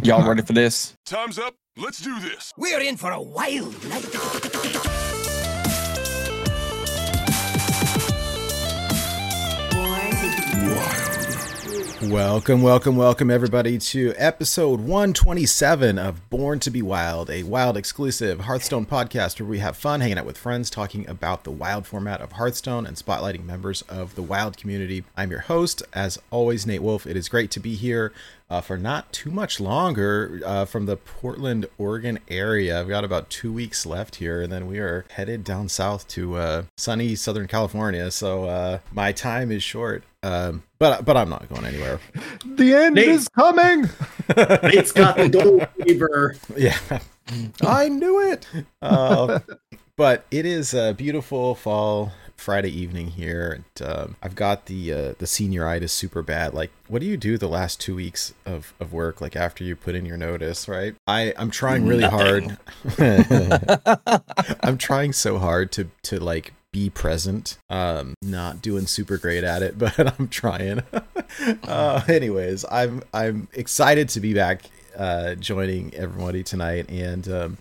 Y'all ready for this? Time's up. Let's do this. We're in for a wild night. Welcome, welcome, welcome, everybody, to episode 127 of Born to Be Wild, a wild exclusive Hearthstone podcast where we have fun hanging out with friends, talking about the wild format of Hearthstone and spotlighting members of the wild community. I'm your host, as always, Nate Wolf. It is great to be here uh, for not too much longer uh, from the Portland, Oregon area. I've got about two weeks left here, and then we are headed down south to uh, sunny Southern California. So uh, my time is short. Um, but but I'm not going anywhere. The end Nate. is coming. Nate's got the gold fever. Yeah, I knew it. Uh, but it is a beautiful fall Friday evening here. And, um, I've got the uh, the senioritis super bad. Like, what do you do the last two weeks of, of work? Like after you put in your notice, right? I I'm trying really hard. I'm trying so hard to to like be present. Um, not doing super great at it, but I'm trying. uh, anyways, I'm I'm excited to be back uh, joining everybody tonight and um,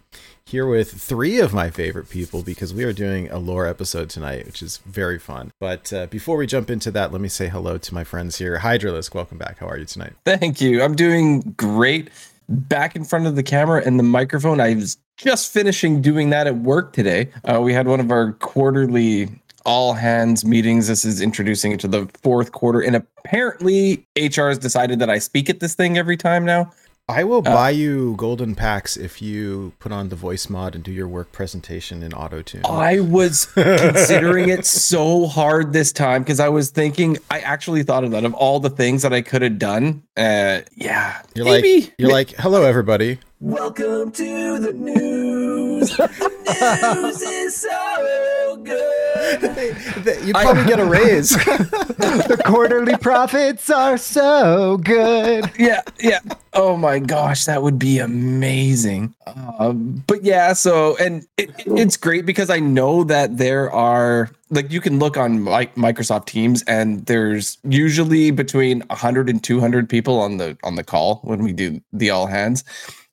here with three of my favorite people because we are doing a lore episode tonight, which is very fun. But uh, before we jump into that, let me say hello to my friends here. Hydralisk, welcome back. How are you tonight? Thank you. I'm doing great. Back in front of the camera and the microphone. I was just finishing doing that at work today. Uh, we had one of our quarterly all hands meetings. This is introducing it to the fourth quarter. And apparently, HR has decided that I speak at this thing every time now. I will buy you golden packs if you put on the voice mod and do your work presentation in auto tune. I was considering it so hard this time because I was thinking, I actually thought of that of all the things that I could have done. Uh, yeah. You're maybe. like you're like, hello everybody. Welcome to the news. The news is so good. you probably get a raise. the quarterly profits are so good. Yeah, yeah. Oh my gosh, that would be amazing. Uh, but yeah, so and it, it- it's great because I know that there are like you can look on like Microsoft Teams and there's usually between 100 and 200 people on the on the call when we do the all hands.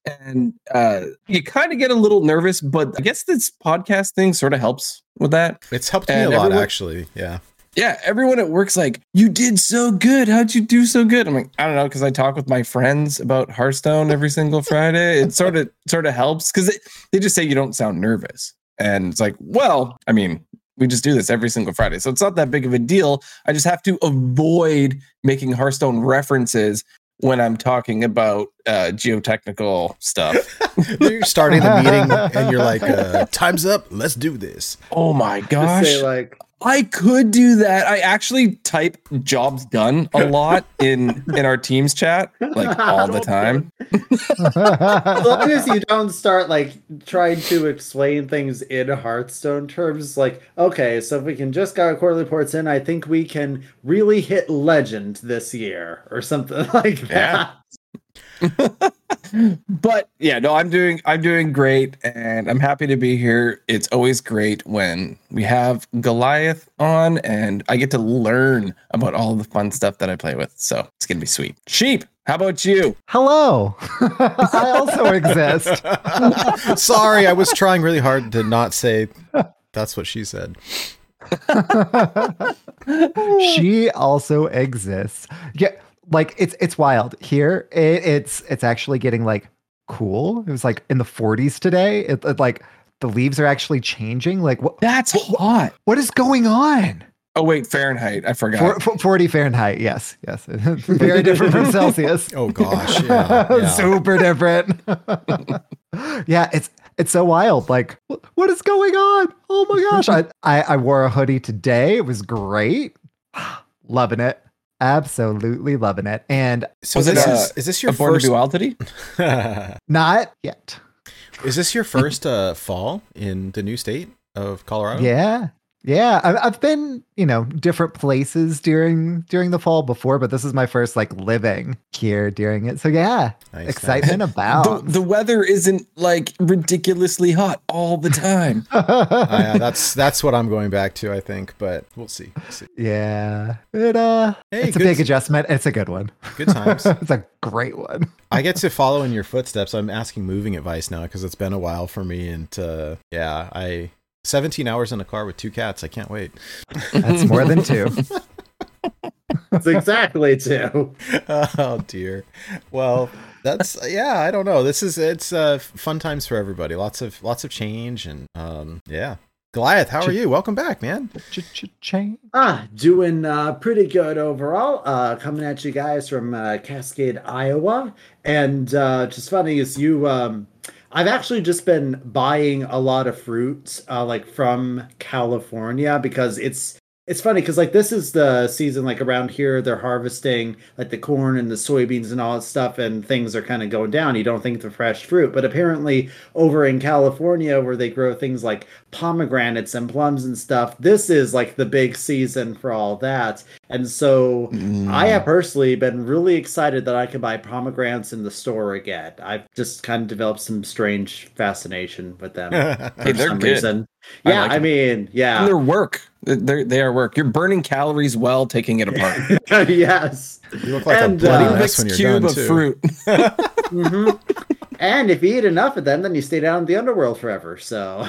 And uh, you kind of get a little nervous, but I guess this podcast thing sort of helps with that. It's helped me a lot everyone- actually. Yeah. Yeah, everyone at work's like, "You did so good. How'd you do so good?" I'm like, "I don't know," because I talk with my friends about Hearthstone every single Friday. It sort of sort of helps because they just say you don't sound nervous, and it's like, well, I mean, we just do this every single Friday, so it's not that big of a deal. I just have to avoid making Hearthstone references when I'm talking about uh, geotechnical stuff. You're starting the meeting and you're like, uh, time's up, let's do this. oh my gosh! say like, I could do that. I actually type jobs done a lot in in our Teams chat, like all the time. as long as you don't start like trying to explain things in Hearthstone terms, like, okay, so if we can just got our quarterly reports in, I think we can really hit legend this year or something like that. But yeah, no, I'm doing I'm doing great and I'm happy to be here. It's always great when we have Goliath on and I get to learn about all the fun stuff that I play with. So it's gonna be sweet. Sheep, how about you? Hello. I also exist. Sorry, I was trying really hard to not say that's what she said. she also exists. Yeah, like it's it's wild. Here it, it's it's actually getting like cool. It was like in the 40s today. It, it, like the leaves are actually changing. Like what That's hot. what is going on? Oh wait, Fahrenheit. I forgot. For, for- 40 Fahrenheit. Yes, yes. Very different from Celsius. Oh gosh, yeah, yeah. Super different. yeah, it's it's so wild. Like, what is going on? Oh my gosh! I, I I wore a hoodie today. It was great. loving it. Absolutely loving it. And So Was this it, uh, is is this your A Born first? Duality? not yet. is this your first uh, fall in the new state of Colorado? Yeah. Yeah, I've, been, you know, different places during during the fall before, but this is my first like living here during it. So yeah, Nice, excitement The, about. the weather isn't like ridiculously hot all the time. Uh, yeah, that's that's what I'm going back to, I think. But we'll see. We'll see. yeah, it uh, Hey, it's a big adjustment. It's a good one. Good times. it's a great one. I get to follow in your footsteps. I'm asking moving advice now because it's been a while for me, and uh, yeah, I 17 hours in a car with two cats. I can't wait. That's more than two. It's exactly two. oh dear. Well, that's yeah. I don't know. This is it's uh, fun times for everybody. Lots of lots of change, and um, yeah. Goliath, how are you? Welcome back, man. Chain. Ah, doing uh, pretty good overall. Uh, coming at you guys from uh, Cascade, Iowa, and uh, just funny is you. Um, I've actually just been buying a lot of fruits uh, like from California, because it's it's funny because like this is the season like around here they're harvesting like the corn and the soybeans and all that stuff and things are kind of going down. You don't think the fresh fruit but apparently over in california where they grow things like pomegranates and plums and stuff this is like the big season for all that. And so i mm. have personally been really excited that i can buy pomegranates in the store again. I've just kind of developed some strange fascination with them Hey, they're good. I yeah like I, mean yeah. And their work. They're, they are work. You're burning calories while taking it apart. yes. You look like And, a bloody uh, mess Mixed when you're cube done of too. fruit. hmm And if you eat enough of them, then you stay down in the underworld forever. So,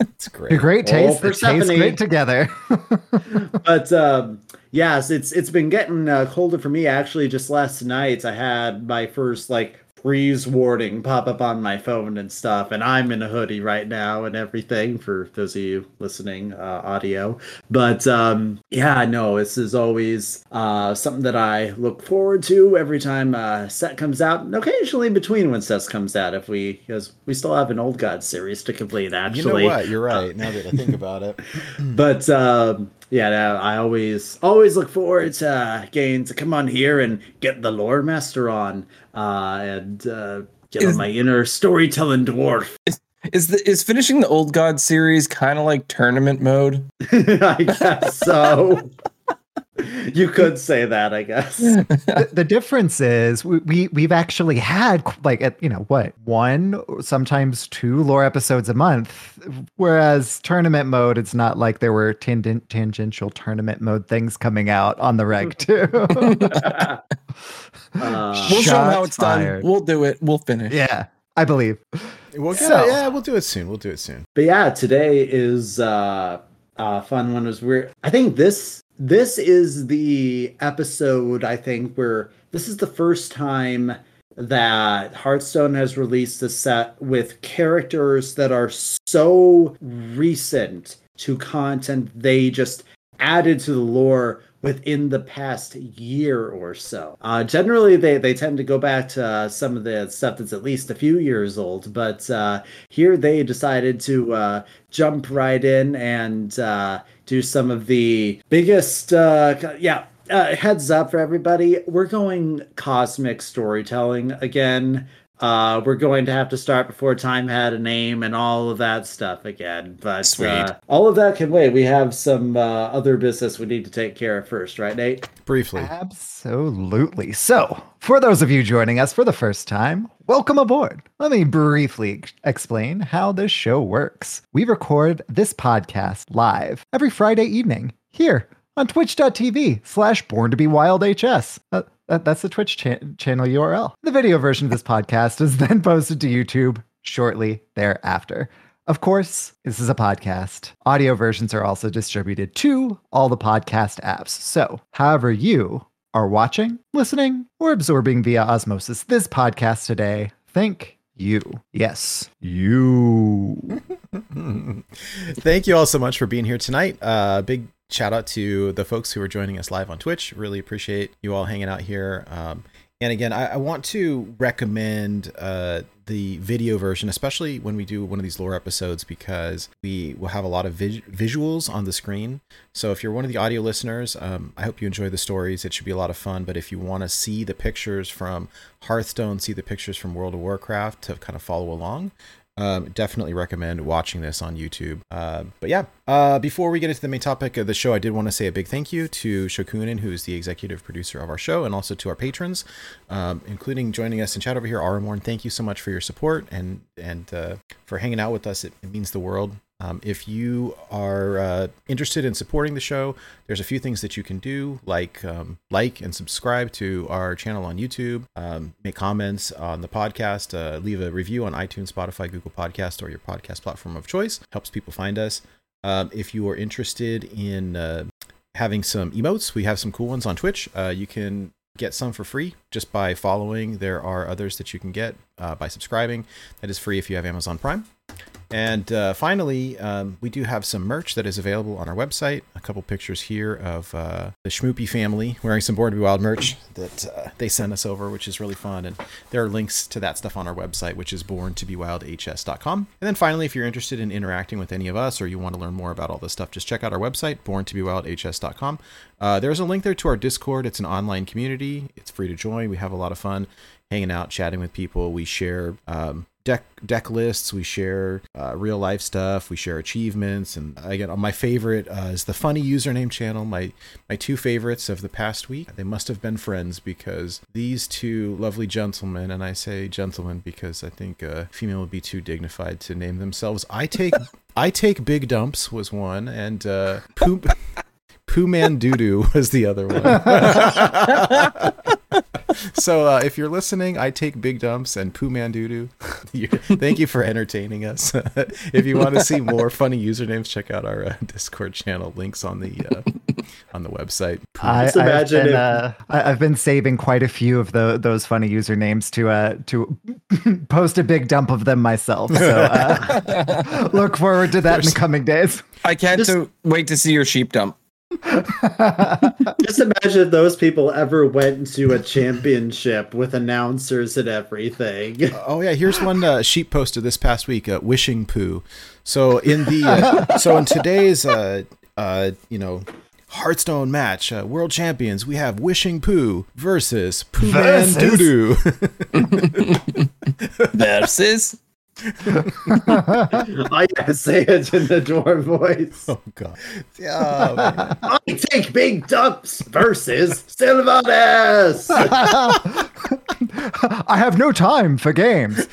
It's great. A great Oh, taste. It tastes Persephone. great together. but um, yes, it's it's been getting uh, colder for me. Actually, just last night I had my first like freeze warning pop up on my phone and stuff, and I'm in a hoodie right now and everything. For those of you listening, uh, audio. But um, yeah, no, this is always uh, something that I look forward to every time uh, set comes out, and occasionally between when set comes out. If we because we still have an Old God series to complete. Actually, You know what? You're right. Now that I think about it, but um, yeah, no, I always always look forward to uh, getting to come on here and get the lore master on uh, and uh, get on my inner storytelling dwarf. Is the is finishing the Old God series kind of like tournament mode? I guess so. you could say that, I guess. the, the difference is we, we we've actually had like at you know what one sometimes two lore episodes a month whereas tournament mode it's not like there were tangent, tangential tournament mode things coming out on the reg too Uh, We'll show them how it's fired. done. We'll do it. We'll finish. yeah i believe we'll get So- it. Yeah, we'll do it soon. We'll do it soon. but yeah, today is uh, a fun one. Was we're I think this this is the episode I think where this is the first time that Hearthstone has released a set with characters that are so recent to content they just added to the lore within the past year or so. Uh, generally, they, they tend to go back to uh, some of the stuff that's at least a few years old, but uh, here they decided to uh, jump right in and uh, do some of the biggest, uh, yeah. Uh, heads up for everybody, we're going cosmic storytelling again. Uh, we're going to have to start before time had a name and all of that stuff again. But Sweet. Uh, all of that can wait. We have some uh, other business we need to take care of first, right, Nate? Briefly. Absolutely. So, for those of you joining us for the first time, welcome aboard. Let me briefly explain how this show works. We record this podcast live every Friday evening here on twitch.tv slash born to be wild hs. Uh, that- that's the Twitch cha- channel URL. The video version of this podcast is then posted to YouTube shortly thereafter. Of course, this is a podcast. Audio versions are also distributed to all the podcast apps. So, however you are watching, listening, or absorbing via osmosis this podcast today, thank you. Yes, you. Thank you all so much for being here tonight. Uh, big shout out to the folks who are joining us live on Twitch. Really appreciate you all hanging out here. Um, and again, I, I want to recommend uh, the video version, especially when we do one of these lore episodes, because we will have a lot of vis- visuals on the screen. So if you're one of the audio listeners, um, I hope you enjoy the stories. It should be a lot of fun. But if you want to see the pictures from Hearthstone, see the pictures from World of Warcraft to kind of follow along, Um, definitely recommend watching this on YouTube. Uh, but yeah, uh, before we get into the main topic of the show, I did want to say a big thank you to Shokunin, who is the executive producer of our show, and also to our patrons, um, including joining us in chat over here, Aramorn. Thank you so much for your support and and uh, for hanging out with us. It, it means the world. Um, if you are uh, interested in supporting the show, there's a few things that you can do, like um, like and subscribe to our channel on YouTube, um, make comments on the podcast, uh, leave a review on iTunes, Spotify, Google Podcast, or your podcast platform of choice. Helps people find us. Um, if you are interested in uh, having some emotes, we have some cool ones on Twitch. Uh, you can get some for free just by following. There are others that you can get uh, by subscribing. That is free if you have Amazon Prime. And uh, finally, um, we do have some merch that is available on our website. A couple pictures here of uh, the Schmoopy family wearing some Born to Be Wild merch that uh, they sent us over, which is really fun. And there are links to that stuff on our website, which is borntobewildhs.com. And then finally, if you're interested in interacting with any of us or you want to learn more about all this stuff, just check out our website, borntobewildhs.com. Uh, there's a link there to our Discord. It's an online community. It's free to join. We have a lot of fun hanging out, chatting with people. We share um, deck deck lists. We share uh, real life stuff. We share achievements, and again, my favorite uh, is the funny username channel. My my two favorites of the past week. They must have been friends because these two lovely gentlemen, and I say gentlemen because I think a female would be too dignified to name themselves. I take I take big dumps was one, and uh, Poo Poo Man Doodoo was the other one. so uh, if you're listening, I take big dumps and poo man doo doo. Thank you for entertaining us. if you want to see more funny usernames, check out our uh, Discord channel. Links on the uh, on the website. I, Just I've, imagine been, if- uh, I- I've been saving quite a few of the, those funny usernames to uh, to post a big dump of them myself. So uh, look forward to that in the coming days. I can't Just- to wait to see your sheep dump. Just imagine if those people ever went to a championship with announcers and everything. Oh yeah, here's one uh, sheep posted this past week. Uh, wishing poo. So in the uh, so in today's uh, uh, you know Hearthstone match, uh, world champions, we have Wishing Poo versus Poo Man Versus? Doo Doo. Versus. I gotta say it in the dwarf voice. oh god. Oh. I take big dumps versus Sylvanas. I have no time for games.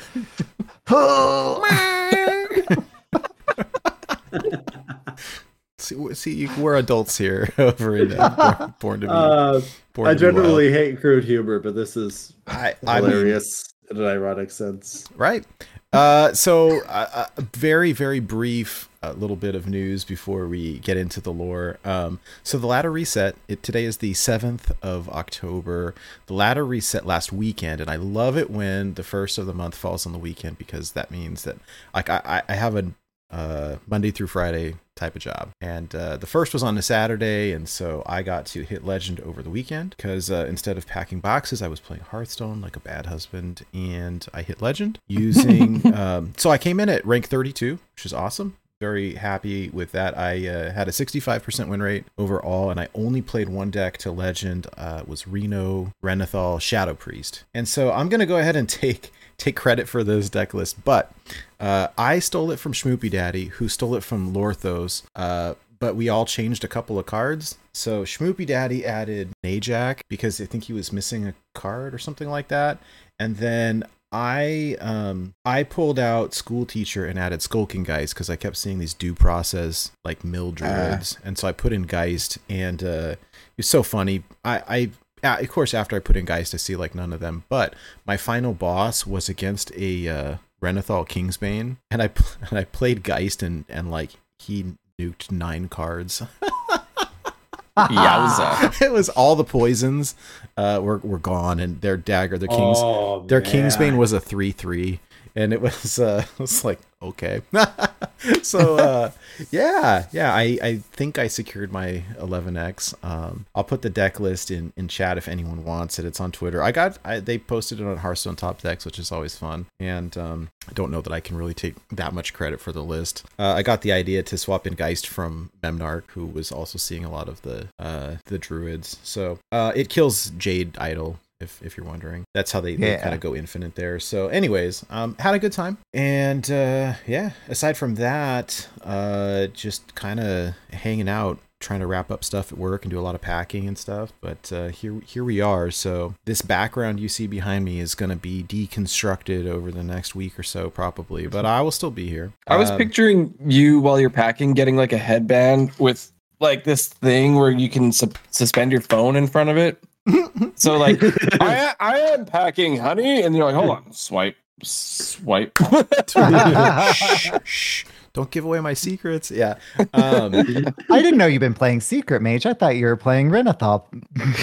see, see, we're adults here over in uh, Born, Born to Be. Uh, Born I to Be generally hate crude humor, but this is I, I mean, hilarious in an ironic sense. right? Uh, so uh, a very very brief uh, little bit of news before we get into the lore. Um, so the ladder reset. It today is the seventh of October. The ladder reset last weekend, and I love it when the first of the month falls on the weekend because that means that like I I have a uh, Monday through Friday type of job. And uh, the first was on a Saturday, and so I got to hit Legend over the weekend because uh, instead of packing boxes, I was playing Hearthstone like a bad husband, and I hit Legend using. um, so I came in at rank 32, which is awesome. Very happy with that. I uh, had a 65% win rate overall, and I only played one deck to Legend. Uh, it was Reno, Renathal, Shadow Priest, and so I'm gonna go ahead and take take credit for those deck lists, but uh, I stole it from Schmoopy Daddy, who stole it from Lorthos. Uh, but we all changed a couple of cards. So Schmoopy Daddy added Najak because I think he was missing a card or something like that. And then I um I pulled out School Teacher and added Skulking Geist because I kept seeing these due process like mill druids, and so I put in Geist, and uh, it was so funny. I I uh, of course after I put in Geist, I see like none of them, but my final boss was against a uh, Renathal Kingsbane, and I pl- and I played Geist and and like he nuked nine cards. Yowza. it was all the poisons uh, were were gone, and their dagger, their kings, Oh, their man. Kingsbane was a three three, and it was uh, was like okay. so uh, yeah, yeah, I I think I secured my 11x. Um, I'll put the deck list in in chat if anyone wants it. It's on Twitter. I got I, they posted it on Hearthstone Top Decks, which is always fun, and um, I don't know that I can really take that much credit for the list. Uh, I got the idea to swap in Geist from Memnarch, who was also seeing a lot of the uh, the druids. So uh, it kills Jade Idol if if you're wondering. That's how they, they kind of go infinite there. So, anyways, um, had a good time, and uh, yeah. Aside from that, uh, just kind of hanging out. Trying to wrap up stuff at work and do a lot of packing and stuff, but uh, here here we are. So this background you see behind me is going to be deconstructed over the next week or so, probably. But I will still be here. I was Um, picturing you while you're packing, getting like a headband with like this thing where you can su- suspend your phone in front of it. So like, I, I am packing, honey, and you're like, hold on, swipe, swipe. shh, shh, don't give away my secrets. Yeah. Um, I didn't know you've been playing Secret Mage. I thought you were playing Renathal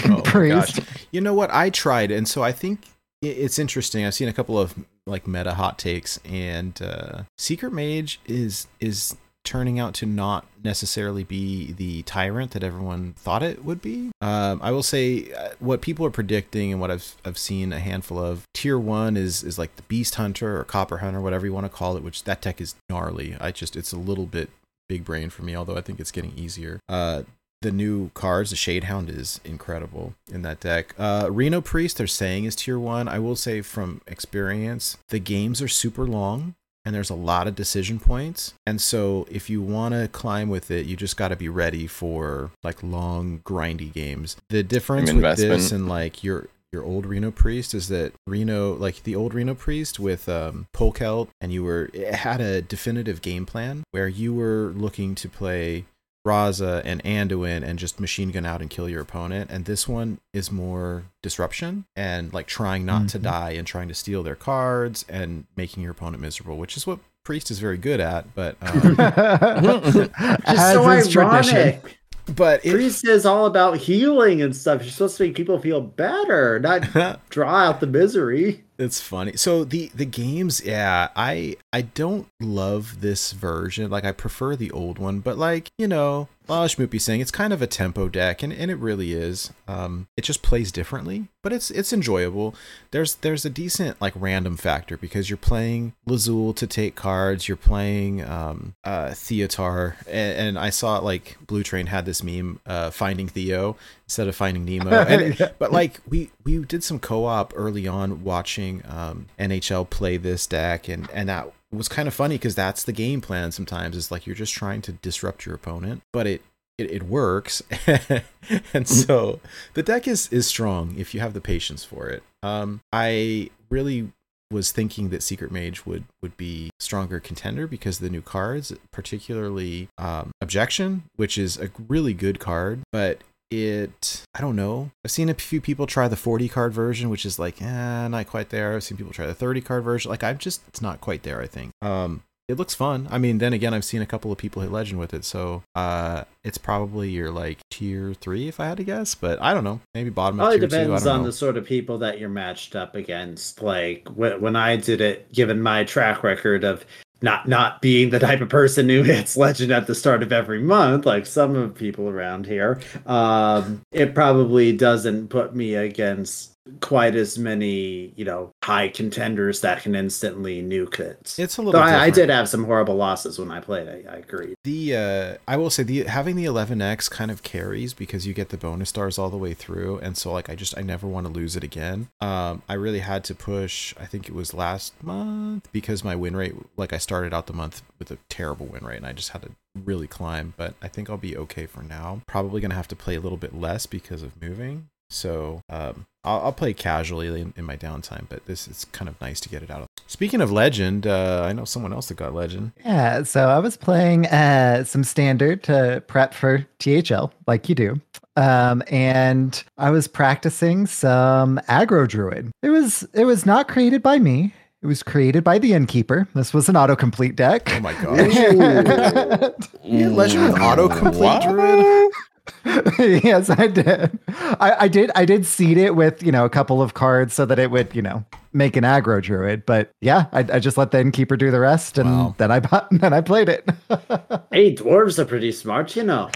Oh Priest. gosh. You know what? I tried, and so I think it's interesting. I've seen a couple of like meta hot takes, and uh, Secret Mage is is turning out to not necessarily be the tyrant that everyone thought it would be. Um, I will say uh, what people are predicting and what I've I've seen a handful of. Tier one is is like the Beast Hunter or Copper Hunter, whatever you want to call it. Which that tech is gnarly. I just it's a little bit big brain for me, although I think it's getting easier. Uh, the new cards, the Shade Hound is incredible in that deck. Uh, Reno Priest, they're saying is tier one. I will say from experience, the games are super long and there's a lot of decision points. And so if you want to climb with it, you just got to be ready for like long, grindy games. The difference with this and like your your old Reno priest is that Reno, like the old Reno priest with um, Polkelt, and you were it had a definitive game plan where you were looking to play Raza and Anduin and just machine gun out and kill your opponent. And this one is more disruption and like trying not to Mhm. die and trying to steal their cards and making your opponent miserable, which is what Priest is very good at. But um, Just As so ironic. tradition. But it, Priest is all about healing and stuff. You're supposed to make people feel better, not draw out the misery. It's funny. So the the games, yeah, I I don't love this version. Like I prefer the old one, but like you know, well, Schmoopy saying it's kind of a tempo deck, and, and it really is. Um, it just plays differently, but it's it's enjoyable. There's there's a decent like random factor because you're playing Lazul to take cards. You're playing um uh Theotar, and, and I saw like Blue Train had this meme, uh, finding Theo instead of finding Nemo, and Yeah. but like we we did some co-op early on watching um, NHL play this deck, and and that was kind of funny because that's the game plan. Sometimes it's like you're just trying to disrupt your opponent, but it it, it works, and so the deck is is strong if you have the patience for it. Um, I really was thinking that Secret Mage would would be stronger contender because of the new cards, particularly um, Objection, which is a really good card, but it I don't know. I've seen a few people try the 40 card version, which is like, eh, not quite there. I've seen people try the 30 card version. Like I'm just it's not quite there, I think. Um it looks fun. I mean, then again, I've seen a couple of people hit legend with it, so uh it's probably your like tier 3 if I had to guess, but I don't know. Maybe bottom of Probably tier 2, I depends don't on know. the sort of people that you're matched up against. Like when I did it, given my track record of not not being the type of person who hits legend at the start of every month, like some of people around here, um, it probably doesn't put me against quite as many, you know, high contenders that can instantly nuke it. It's a little I, I did have some horrible losses when I played. I, I agree. The uh, I will say the having the 11x kind of carries because you get the bonus stars all the way through, and so like I just I never want to lose it again. Um, I really had to push. I think it was last month because my win rate, like I started out the month with a terrible win rate, and I just had to really climb. But I think I'll be okay for now. Probably gonna have to play a little bit less because of moving. So um, I'll, I'll play casually in, in my downtime, but this is kind of nice to get it out. of Speaking of legend, uh, I know someone else that got legend. Yeah, so I was playing uh, some standard to prep for THL, like you do. Um, and I was practicing some aggro druid. It was it was not created by me. It was created by the innkeeper. This was an autocomplete deck. Oh my gosh. You legend with autocomplete druid? yes, I did. I, I did. I did seed it with you know a couple of cards so that it would you know make an aggro druid. But yeah, I, I just let the innkeeper do the rest, and Wow. then I bought, then I played it. Hey, dwarves are pretty smart, you know.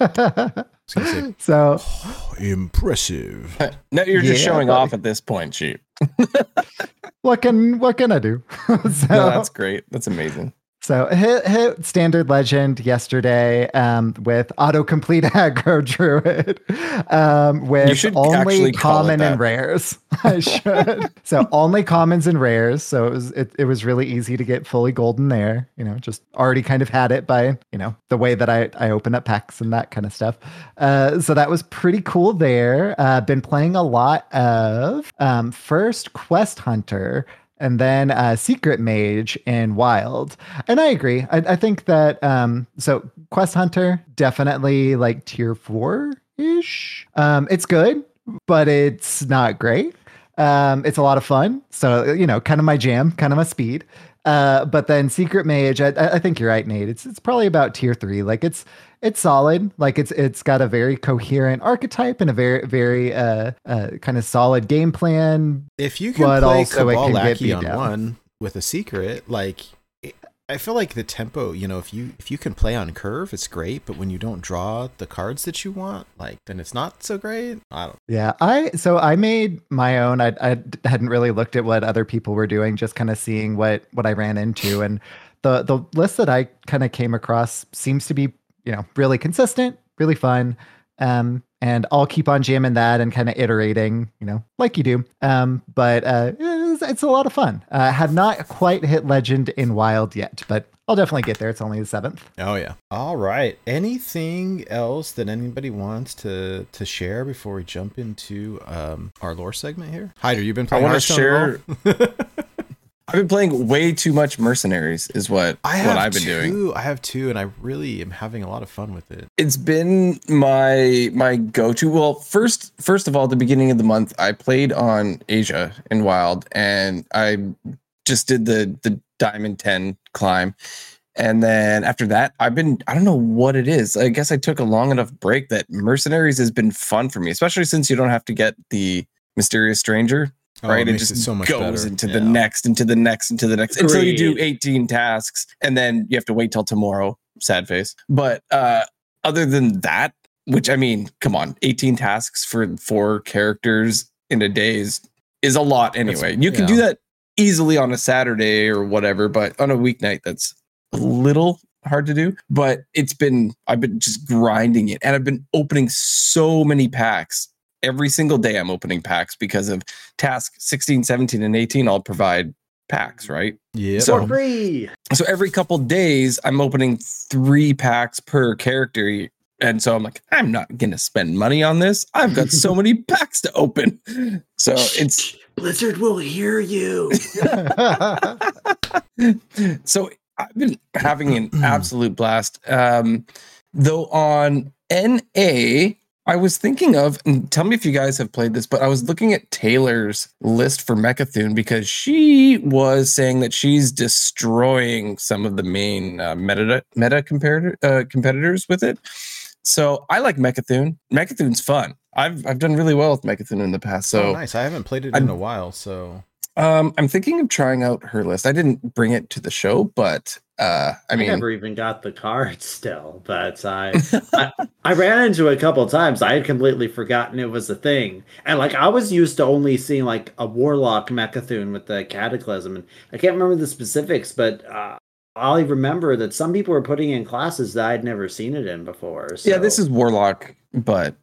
I was say, so impressive. No, you're just Yeah, showing buddy. off at this point, sheep. what can what can I do? so No, that's great. That's amazing. So hit hit standard legend yesterday um, with autocomplete aggro druid um, with only actually call it common and rares. I should. so only commons and rares. So it was it, it was really easy to get fully golden there. You know, just already kind of had it by you know the way that I I open up packs and that kind of stuff. Uh, so that was pretty cool there. Uh, been playing a lot of um, first Quest Hunter and then uh, Secret Mage in Wild. And I agree. I, I think that um, so Quest Hunter definitely like tier four ish. Um, it's good, but it's not great. Um, it's a lot of fun. So you know, kind of my jam, kind of my speed. Uh, but then Secret Mage, I, I think you're right, Nate. It's it's probably about tier three. Like it's it's solid. Like it's it's got a very coherent archetype and a very very uh, uh kind of solid game plan. If you can But play also it Cabal can get on down. one with a secret, like I feel like the tempo, you know, if you if you can play on curve, it's great. But when you don't draw the cards that you want, like then it's not so great. I don't. Yeah, I so I made my own. I I hadn't really looked at what other people were doing, just kind of seeing what what I ran into, and the the list that I kind of came across seems to be you know really consistent, really fun. Um, and I'll keep on jamming that and kind of iterating, you know, like you do. Um, but uh, it's, it's a lot of fun. Uh, have not quite hit legend in wild yet, but I'll definitely get there. It's only the seventh. Oh yeah. All right. Anything else that anybody wants to to share before we jump into um our lore segment here? Hyder, you've been I want to share. I've been playing way too much mercenaries, is what I what I've been two. doing. I have two, and I really am having a lot of fun with it. It's been my my go to. Well, first first of all, at the beginning of the month, I played on Asia in Wild, and I just did the the Diamond Ten climb, and then after that, I've been I don't know what it is. I guess I took a long enough break that mercenaries has been fun for me, especially since you don't have to get the mysterious stranger Oh, right? It, makes just so much goes better. into Yeah. the next, into the next, into the next until you do 18 tasks and then you have to wait till tomorrow. Sad face. But uh other than that, which I mean, come on, 18 tasks for four characters in a day is is a lot anyway. you can do that easily on a Saturday or whatever, but on a weeknight that's a little hard to do. But it's been I've been just grinding it and I've been opening so many packs. Every single day I'm opening packs because of task 16, 17, and 18 I'll provide packs, right? Yeah. So- For free. So every couple days I'm opening three packs per character. And so I'm like, I'm not gonna spend money on this. I've got so many packs to open. So it's Blizzard will hear you. so I've been having an absolute blast. Um, though on NA, I was thinking of, and tell me if you guys have played this, but I was looking at Taylor's list for Mecha'thun because she was saying that she's destroying some of the main uh, meta meta comparator, uh, competitors with it. So I like Mecha'thun. Mecha'thun's fun. I've I've done really well with Mecha'thun in the past. So oh, nice. I haven't played it I'm- in a while, so um, I'm thinking of trying out her list. I didn't bring it to the show, but uh, I mean I never even got the card still, but I, I I ran into it a couple of times. I had completely forgotten it was a thing, and like I was used to only seeing like a warlock Mecha'thun with the cataclysm, and I can't remember the specifics, but uh, I remember that some people were putting in classes that I'd never seen it in before. so. yeah, this is Warlock, but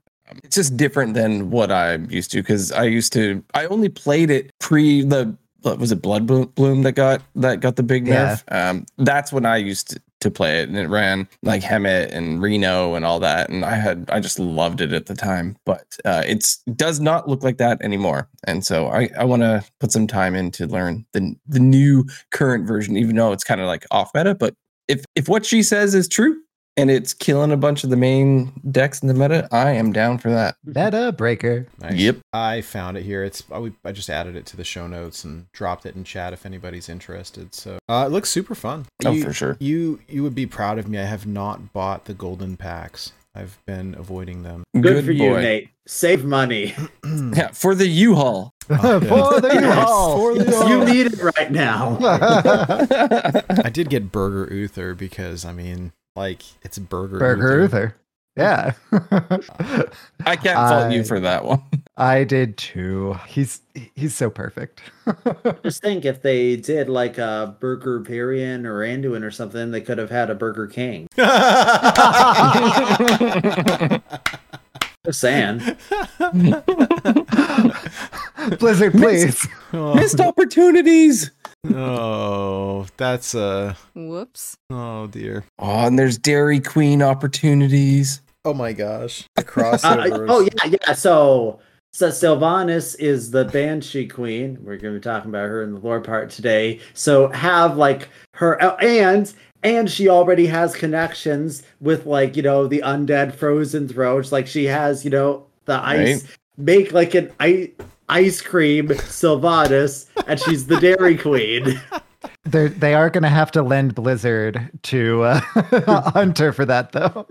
it's just different than what I'm used to because I used to. I only played it pre the was it Bloodbloom that got that got the big Yeah. nerf. Um, that's when I used to, to play it, and it ran like Hemet and Reno and all that, and I had I just loved it at the time. But uh, it's does not look like that anymore, and so I I want to put some time in to learn the the new current version, even though it's kind of like off meta. But if if what she says is true and it's killing a bunch of the main decks in the meta, I am down for that. Meta breaker. nice. Yep. I found it here. It's I, just added it to the show notes and dropped it in chat if anybody's interested. So uh, it looks super fun. Oh, You- for sure. You you would be proud of me. I have not bought the golden packs. I've been avoiding them. good, for you, Nate. Save money. Yeah, for the U-Haul. For the U-Haul. For the you U-Haul. You need it right now. I did get Burger Uther because I mean, like it's Burger Burger Uther. Uther. Yeah. I can't fault you for that one. I did too. He's he's so perfect. Just think if they did like a Burger Varian or Anduin or something, they could have had a Burger King. Just saying. Blizzard, please. Oh. Missed opportunities. Oh, that's uh Whoops. oh dear. Oh, and there's Dairy Queen opportunities. Oh my gosh. The Uh, oh yeah, yeah. So, so Sylvanas is the Banshee Queen. We're going to be talking about her in the lore part today. So have like her oh, and and she already has connections with like you know the undead frozen throats. Like she has you know the ice make like an ice ice cream Sylvanas, and she's the Dairy Queen. They're they are gonna have to lend Blizzard to uh, Hunter for that though.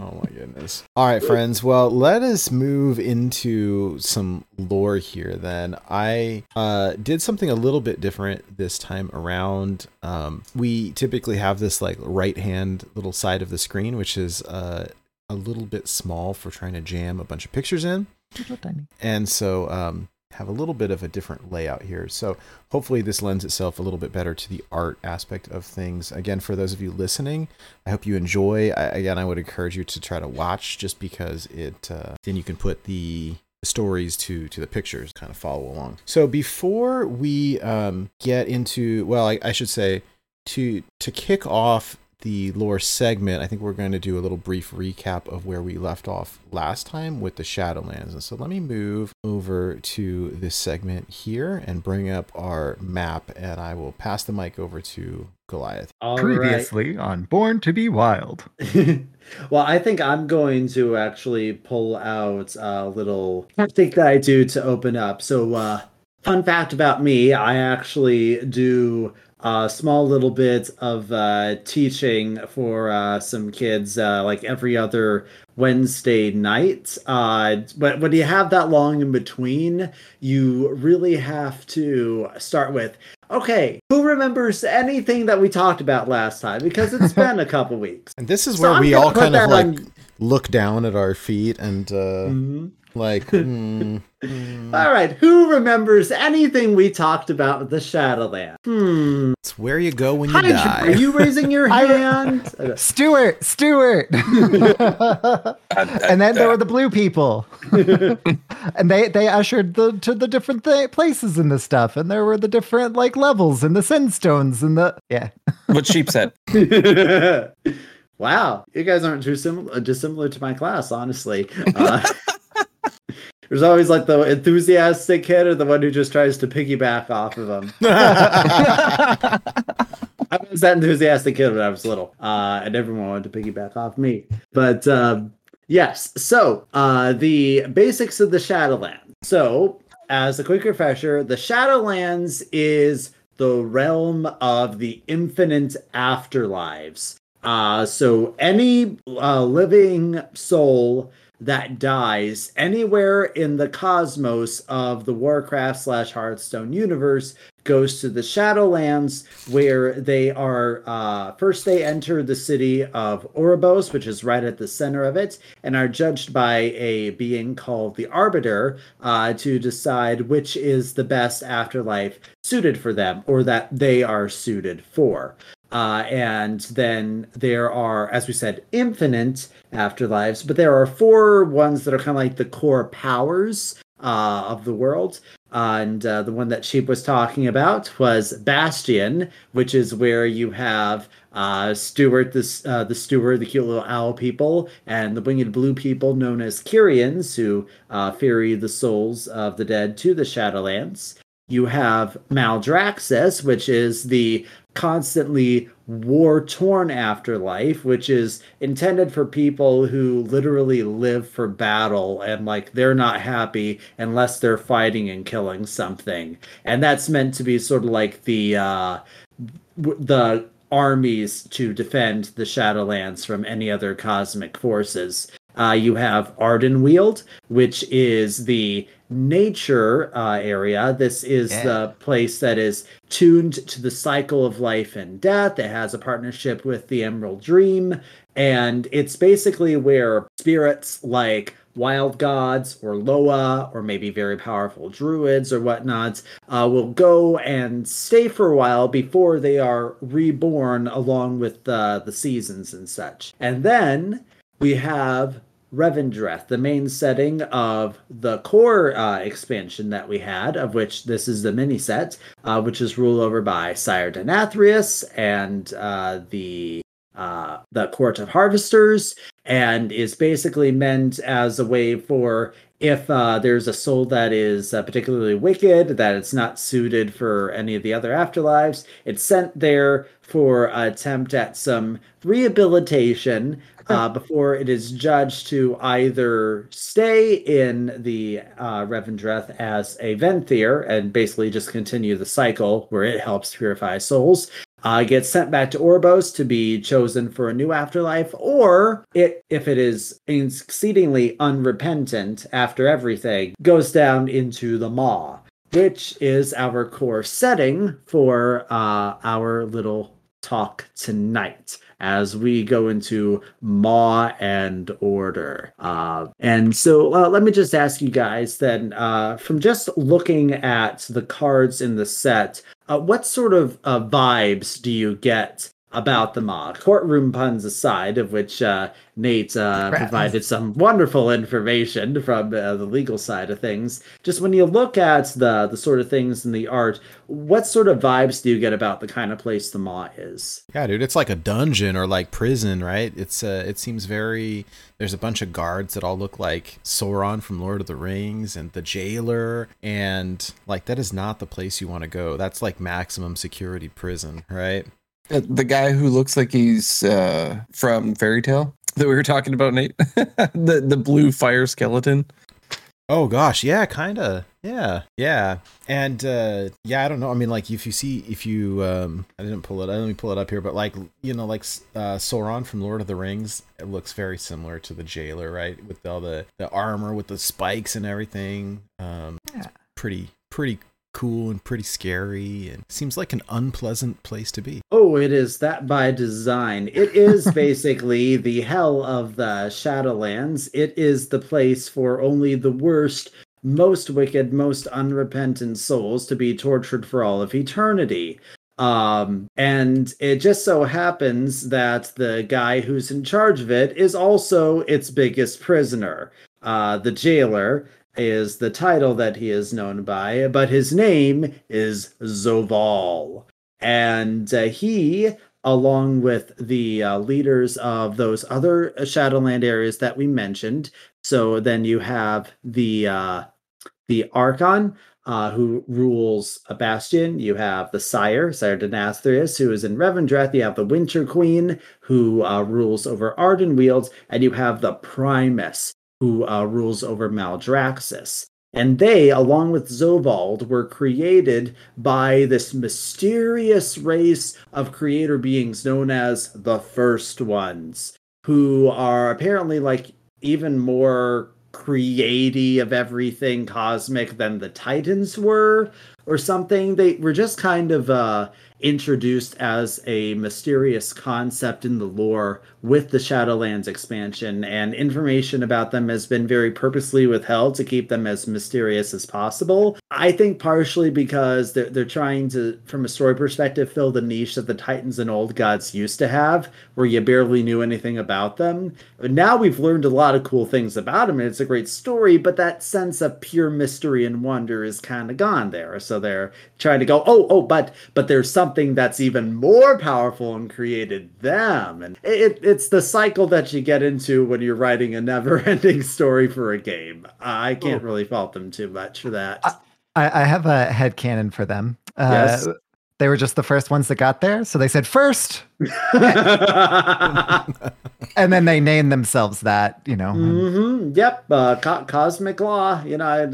Oh my goodness. All right, friends. Well, let us move into some lore here then. I uh, did something a little bit different this time around. Um, we typically have this like right hand little side of the screen, which is uh, a little bit small for trying to jam a bunch of pictures in. And so um, have a little bit of a different layout here. So hopefully this lends itself a little bit better to the art aspect of things. Again, for those of you listening, I hope you enjoy. I, again, I would encourage you to try to watch just because it uh, then you can put the stories to to the pictures kind of follow along so before we um get into well I, I should say to to kick off the lore segment, I think we're going to do a little brief recap of where we left off last time with the Shadowlands. And so let me move over to this segment here and bring up our map, and I will pass the mic over to Goliath. All right. Previously on Born to Be Wild. well, I think I'm going to actually pull out a little tactic that I do to open up. So, uh, fun fact about me, I actually do a small little bit of uh, teaching for uh, some kids uh, like every other Wednesday night. Uh, but when you have that long in between, you really have to start with okay, who remembers anything that we talked about last time? Because it's been a couple weeks. And this is where we all kind of like on- look down at our feet and uh, Mhm. like, hmm, hmm, All right, who remembers anything we talked about with the Shadowland? Hmm. it's where you go when you Hydra, die. are you raising your hand? Stuart, Stuart. and then there were the blue people. and they they ushered the to the different th- places in the stuff and there were the different like levels and the sandstones and the yeah. What sheep said. wow, you guys aren't too similar, dissimilar to my class, honestly. Uh, there's always like the enthusiastic kid or the one who just tries to piggyback off of them. I was that enthusiastic kid when I was little, uh, and everyone wanted to piggyback off me. But um, yes, so uh, the basics of the Shadowlands. So, as a quick refresher, the Shadowlands is the realm of the infinite afterlives. Uh, so, any uh, living soul that dies anywhere in the cosmos of the Warcraft slash Hearthstone universe goes to the Shadowlands, where they are uh, first they enter the city of Oribos, which is right at the center of it, and are judged by a being called the Arbiter uh, to decide which is the best afterlife suited for them or that they are suited for. Uh, and then there are, as we said, infinite afterlives, but there are four ones that are kind of like the core powers uh, of the world. and uh, the one that Sheep was talking about was Bastion, which is where you have uh, Stewart, the, uh, the steward, the cute little owl people, and the winged blue people known as Kyrians, who uh, ferry the souls of the dead to the Shadowlands. You have Maldraxxus, which is the constantly war torn afterlife, which is intended for people who literally live for battle and like they're not happy unless they're fighting and killing something. And that's meant to be sort of like the uh the armies to defend the Shadowlands from any other cosmic forces. Uh, you have Ardenweald, which is the nature uh, area. This is Yeah. the place that is tuned to the cycle of life and death. It has a partnership with the Emerald Dream, and it's basically where spirits like wild gods or Loa or maybe very powerful druids or whatnot uh, will go and stay for a while before they are reborn along with uh, the seasons and such. And then we have Revendreth, the main setting of the core uh, expansion that we had, of which this is the mini set, uh, which is ruled over by Sire Denathrius and uh, the uh, the Court of Harvesters, and is basically meant as a way for if uh, there's a soul that is uh, particularly wicked, that it's not suited for any of the other afterlives, it's sent there for attempt at some rehabilitation uh, before it is judged to either stay in the uh, Revendreth as a Venthyr and basically just continue the cycle where it helps purify souls, uh, gets sent back to Oribos to be chosen for a new afterlife, or it, if it is exceedingly unrepentant after everything, goes down into the Maw, which is our core setting for uh, our little talk tonight as we go into Maw and Order. Uh, and so uh, let me just ask you guys then, uh, from just looking at the cards in the set, uh, what sort of uh, vibes do you get about the Maw? Courtroom puns aside, of which uh, Nate uh, provided some wonderful information from uh, the legal side of things. Just when you look at the the sort of things in the art, what sort of vibes do you get about the kind of place the Maw is? Yeah, dude, it's like a dungeon or like prison, right? It's uh it seems very there's a bunch of guards that all look like Sauron from Lord of the Rings and the jailer and like that is not the place you want to go. That's like maximum security prison, right? Uh, The guy who looks like he's uh, from Fairy Tale that we were talking about, Nate. the the blue fire skeleton. Oh gosh, yeah, kind of. Yeah. Yeah. And uh yeah, I don't know. I mean like if you see if you um I didn't pull it. Let me pull it up here, but like, you know, like uh Sauron from Lord of the Rings, it looks very similar to the jailer, right? With all the the armor with the spikes and everything. Um it's Yeah. pretty pretty cool and pretty scary and seems like an unpleasant place to be. Oh, it is that by design. It is basically the hell of the Shadowlands. It is the place for only the worst, most wicked, most unrepentant souls to be tortured for all of eternity. Um, and it just so happens that the guy who's in charge of it is also its biggest prisoner. Uh, the jailer is the title that he is known by, but his name is Zovaal. And uh, he along with the uh, leaders of those other shadowland areas that we mentioned so then you have the uh, the archon uh, who rules a bastion. You have the sire sire denathrius who is in revendreth. You have the winter queen who uh, rules over ardenweald. And you have the primus who uh, rules over maldraxxus and they, along with Zovaal, were created by this mysterious race of creator beings known as the First Ones, who are apparently like even more creaty of everything cosmic than the Titans were, or something. They were just kind of uh, introduced as a mysterious concept in the lore with the Shadowlands expansion, and information about them has been very purposely withheld to keep them as mysterious as possible. I think partially because they're, they're trying to, from a story perspective, fill the niche that the Titans and Old Gods used to have, where you barely knew anything about them. But now we've learned a lot of cool things about them, and it's a great story, but that sense of pure mystery and wonder is kind of gone there. So they're trying to go, oh, oh, but but there's something that's even more powerful and created them. And it, it's the cycle that you get into when you're writing a never-ending story for a game. I can't really fault them too much for that. I, I have a head canon for them. Uh, Yes. They were just the first ones that got there. So they said first, and then they named themselves that, you know. and- hmm Yep. Uh, co- cosmic law. You know,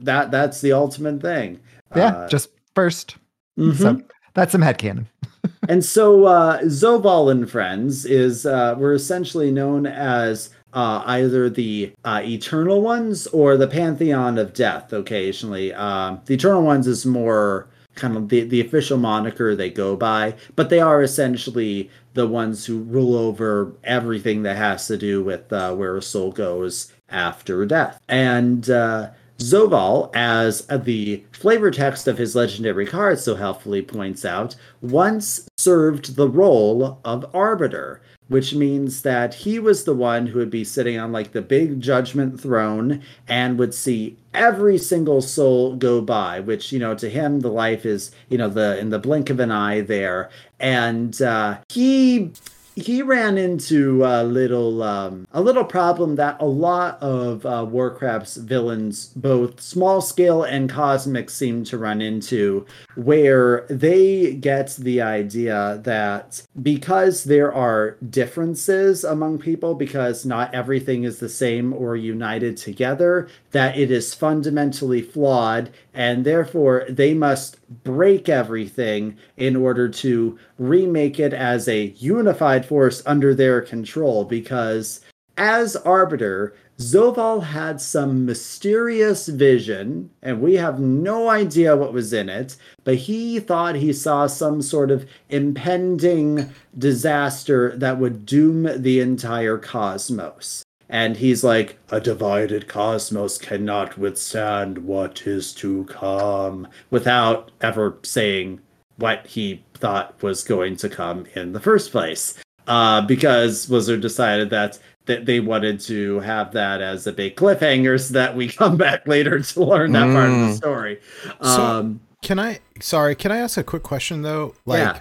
that that's the ultimate thing. yeah, Uh, just 1st mhm. So that's some head canon. and so uh, Zovaal and friends is uh, we're essentially known as uh, either the uh, Eternal Ones or the Pantheon of Death. Occasionally, um, the Eternal Ones is more kind of the, the official moniker they go by, but they are essentially the ones who rule over everything that has to do with uh, where a soul goes after death. And uh, Zovaal, as the flavor text of his legendary card so helpfully points out, once served the role of arbiter, which means that he was the one who would be sitting on like the big judgment throne and would see every single soul go by which you know to him the life is you know the in the blink of an eye there. And uh he he ran into a little um, a little problem that a lot of uh, Warcraft's villains, both small scale and cosmic, seem to run into, where they get the idea that because there are differences among people, because not everything is the same or united together, that it is fundamentally flawed, and therefore they must break everything in order to remake it as a unified force under their control because as arbiter zovaal had some mysterious vision and we have no idea what was in it but he thought he saw some sort of impending disaster that would doom the entire cosmos and he's like, a divided cosmos cannot withstand what is to come, without ever saying what he thought was going to come in the first place. Uh, because Blizzard decided that that they wanted to have that as a big cliffhanger so that we come back later to learn that part of the Mm. story. So- Um, Can I? Sorry, can I ask a quick question though? Like, Yeah.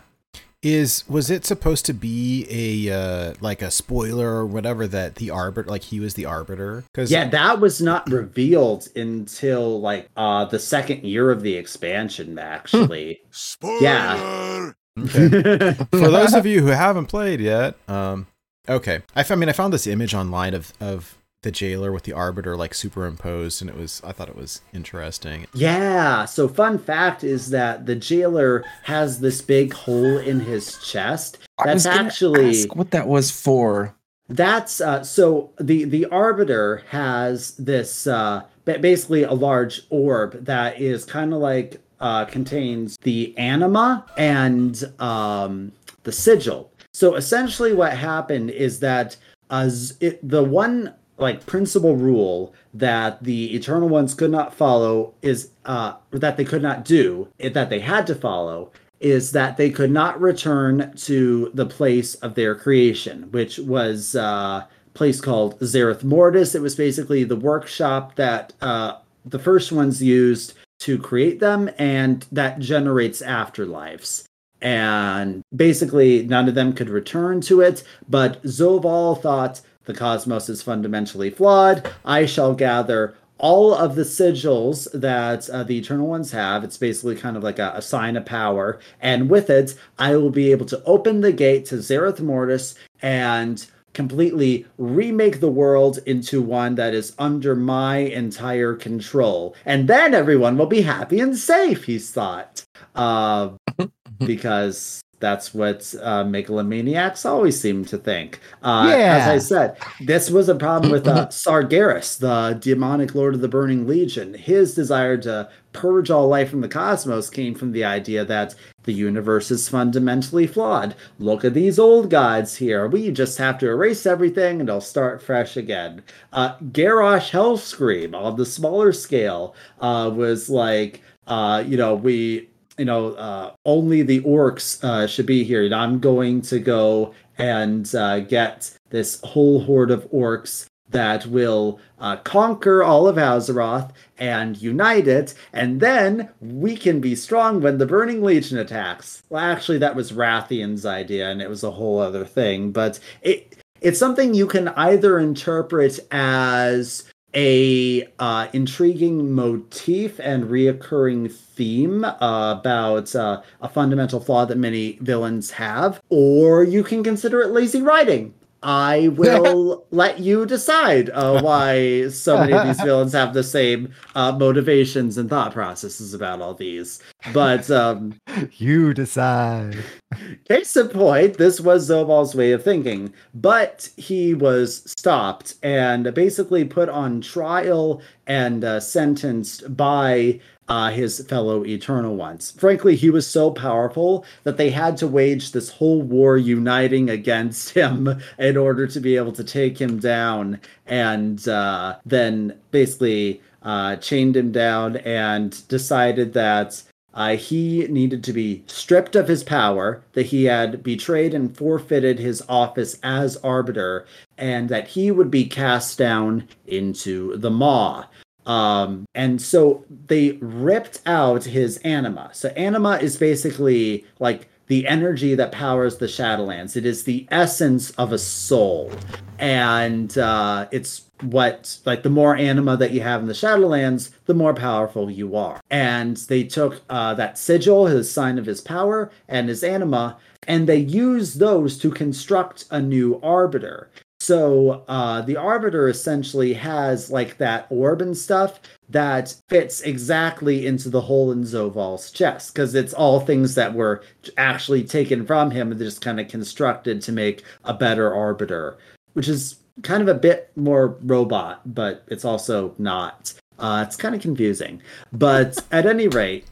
Is was it supposed to be a uh, like a spoiler or whatever that the arbiter, like he was the arbiter? Because yeah, that was not revealed until like uh the second year of the expansion, actually. Spoiler! Yeah. okay. for those of you who haven't played yet, um, okay. I, f- I mean, I found this image online of of the jailer with the arbiter like superimposed, and it was I thought it was interesting. Yeah. So, fun fact is that the jailer has this big hole in his chest. I was That's actually ask what that was for. that's uh, so the the arbiter has this uh, basically a large orb that is kind of like uh, contains the anima and um, the sigil. So essentially, what happened is that uh, it, the one like principal rule that the eternal ones could not follow is uh, that they could not do it, that they had to follow is that they could not return to the place of their creation, which was uh, a place called Zereth Mortis. It was basically the workshop that uh, the first ones used to create them, and that generates afterlives. And basically, none of them could return to it. But Zovaal thought the cosmos is fundamentally flawed. I shall gather all of the sigils that uh, the Eternal Ones have. It's basically kind of like a, a sign of power. And with it, I will be able to open the gate to Zereth Mortis and completely remake the world into one that is under my entire control. And then everyone will be happy and safe, he's thought. Uh, because that's what uh, megalomaniacs always seem to think. Uh, Yeah. As I said, this was a problem with uh, Sargeras, the demonic lord of the Burning Legion. His desire to purge all life from the cosmos came from the idea that the universe is fundamentally flawed. Look at these old gods here. We just have to erase everything and it'll start fresh again. Uh, Garrosh Hellscream on the smaller scale uh, was like, uh, you know, we you know, uh, only the orcs uh, should be here. And I'm going to go and uh, get this whole horde of orcs that will uh, conquer all of Azeroth and unite it, and then we can be strong when the Burning Legion attacks. Well, actually, that was Wrathion's idea, and it was a whole other thing. But it it's something you can either interpret as a uh, intriguing motif and reoccurring theme uh, about uh, a fundamental flaw that many villains have, or you can consider it lazy writing. I will let you decide uh, why so many of these villains have the same uh, motivations and thought processes about all these. But um, You decide. Case in point, this was Zovaal's way of thinking, but he was stopped and basically put on trial and uh, sentenced by uh, his fellow Eternal Ones. Frankly, he was so powerful that they had to wage this whole war uniting against him in order to be able to take him down and uh, then basically uh, chained him down and decided that uh, he needed to be stripped of his power, that he had betrayed and forfeited his office as arbiter, and that he would be cast down into the maw. Um, and so they ripped out his anima. So anima is basically like the energy that powers the Shadowlands. It is the essence of a soul, and uh, it's what like the more anima that you have in the Shadowlands, the more powerful you are. And they took uh, that sigil, his sign of his power, and his anima, and they used those to construct a new arbiter. So uh, the arbiter essentially has like that orb and stuff that fits exactly into the hole in Zovaal's chest because it's all things that were actually taken from him and just kind of constructed to make a better arbiter, which is kind of a bit more robot, but it's also not. Uh, it's kind of confusing, but at any rate,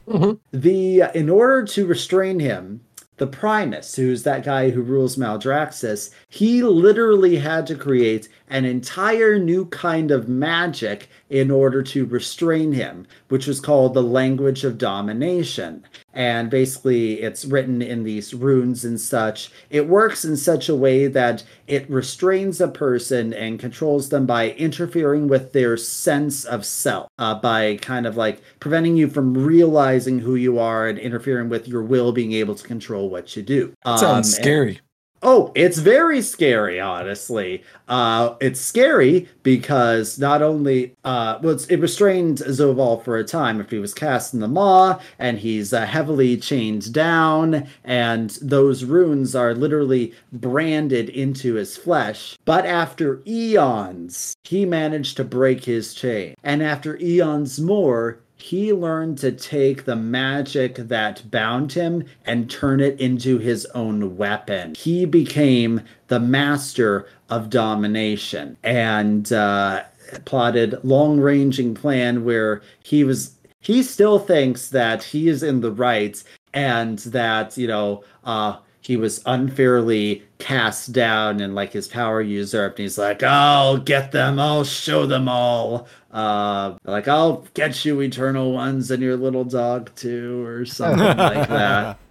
the in order to restrain him, the Primus, who's that guy who rules Maldraxxus, he literally had to create an entire new kind of magic in order to restrain him, which was called the language of domination. And basically, it's written in these runes and such. It works in such a way that it restrains a person and controls them by interfering with their sense of self, uh, by kind of like preventing you from realizing who you are and interfering with your will being able to control what you do. Um, Sounds scary. Oh, it's very scary, honestly. Uh, it's scary because not only uh, well, it restrained Zovaal for a time if he was cast in the maw, and he's uh, heavily chained down, and those runes are literally branded into his flesh. But after eons, he managed to break his chain, and after eons more, he learned to take the magic that bound him and turn it into his own weapon. He became the master of domination and uh, plotted long-ranging plan where he was he still thinks that he is in the right and that you know uh he was unfairly cast down and like his power usurped and he's like i'll get them i'll show them all. Uh like i'll get you eternal ones and your little dog too or something like that.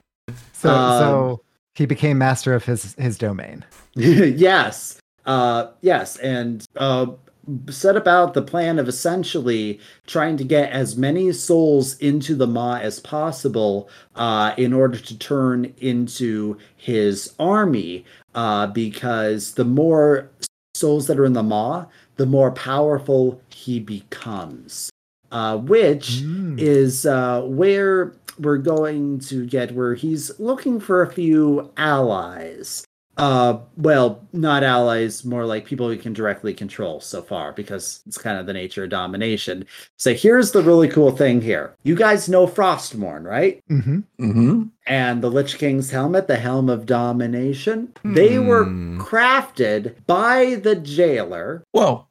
So, Um, so he became master of his his domain. yes. Uh yes and uh set about the plan of essentially trying to get as many souls into the Maw as possible uh in order to turn into his army uh because the more souls that are in the Maw, the more powerful he becomes uh which Mm. is uh, where we're going to get where he's looking for a few allies. Uh, well, not allies, more like people he can directly control so far, because it's kind of the nature of domination. So here's the really cool thing here. You guys know Frostmourne, right? Mm-hmm. Mm-hmm. and the Lich King's helmet, the Helm of Domination. They were Hmm. crafted by the jailer Whoa.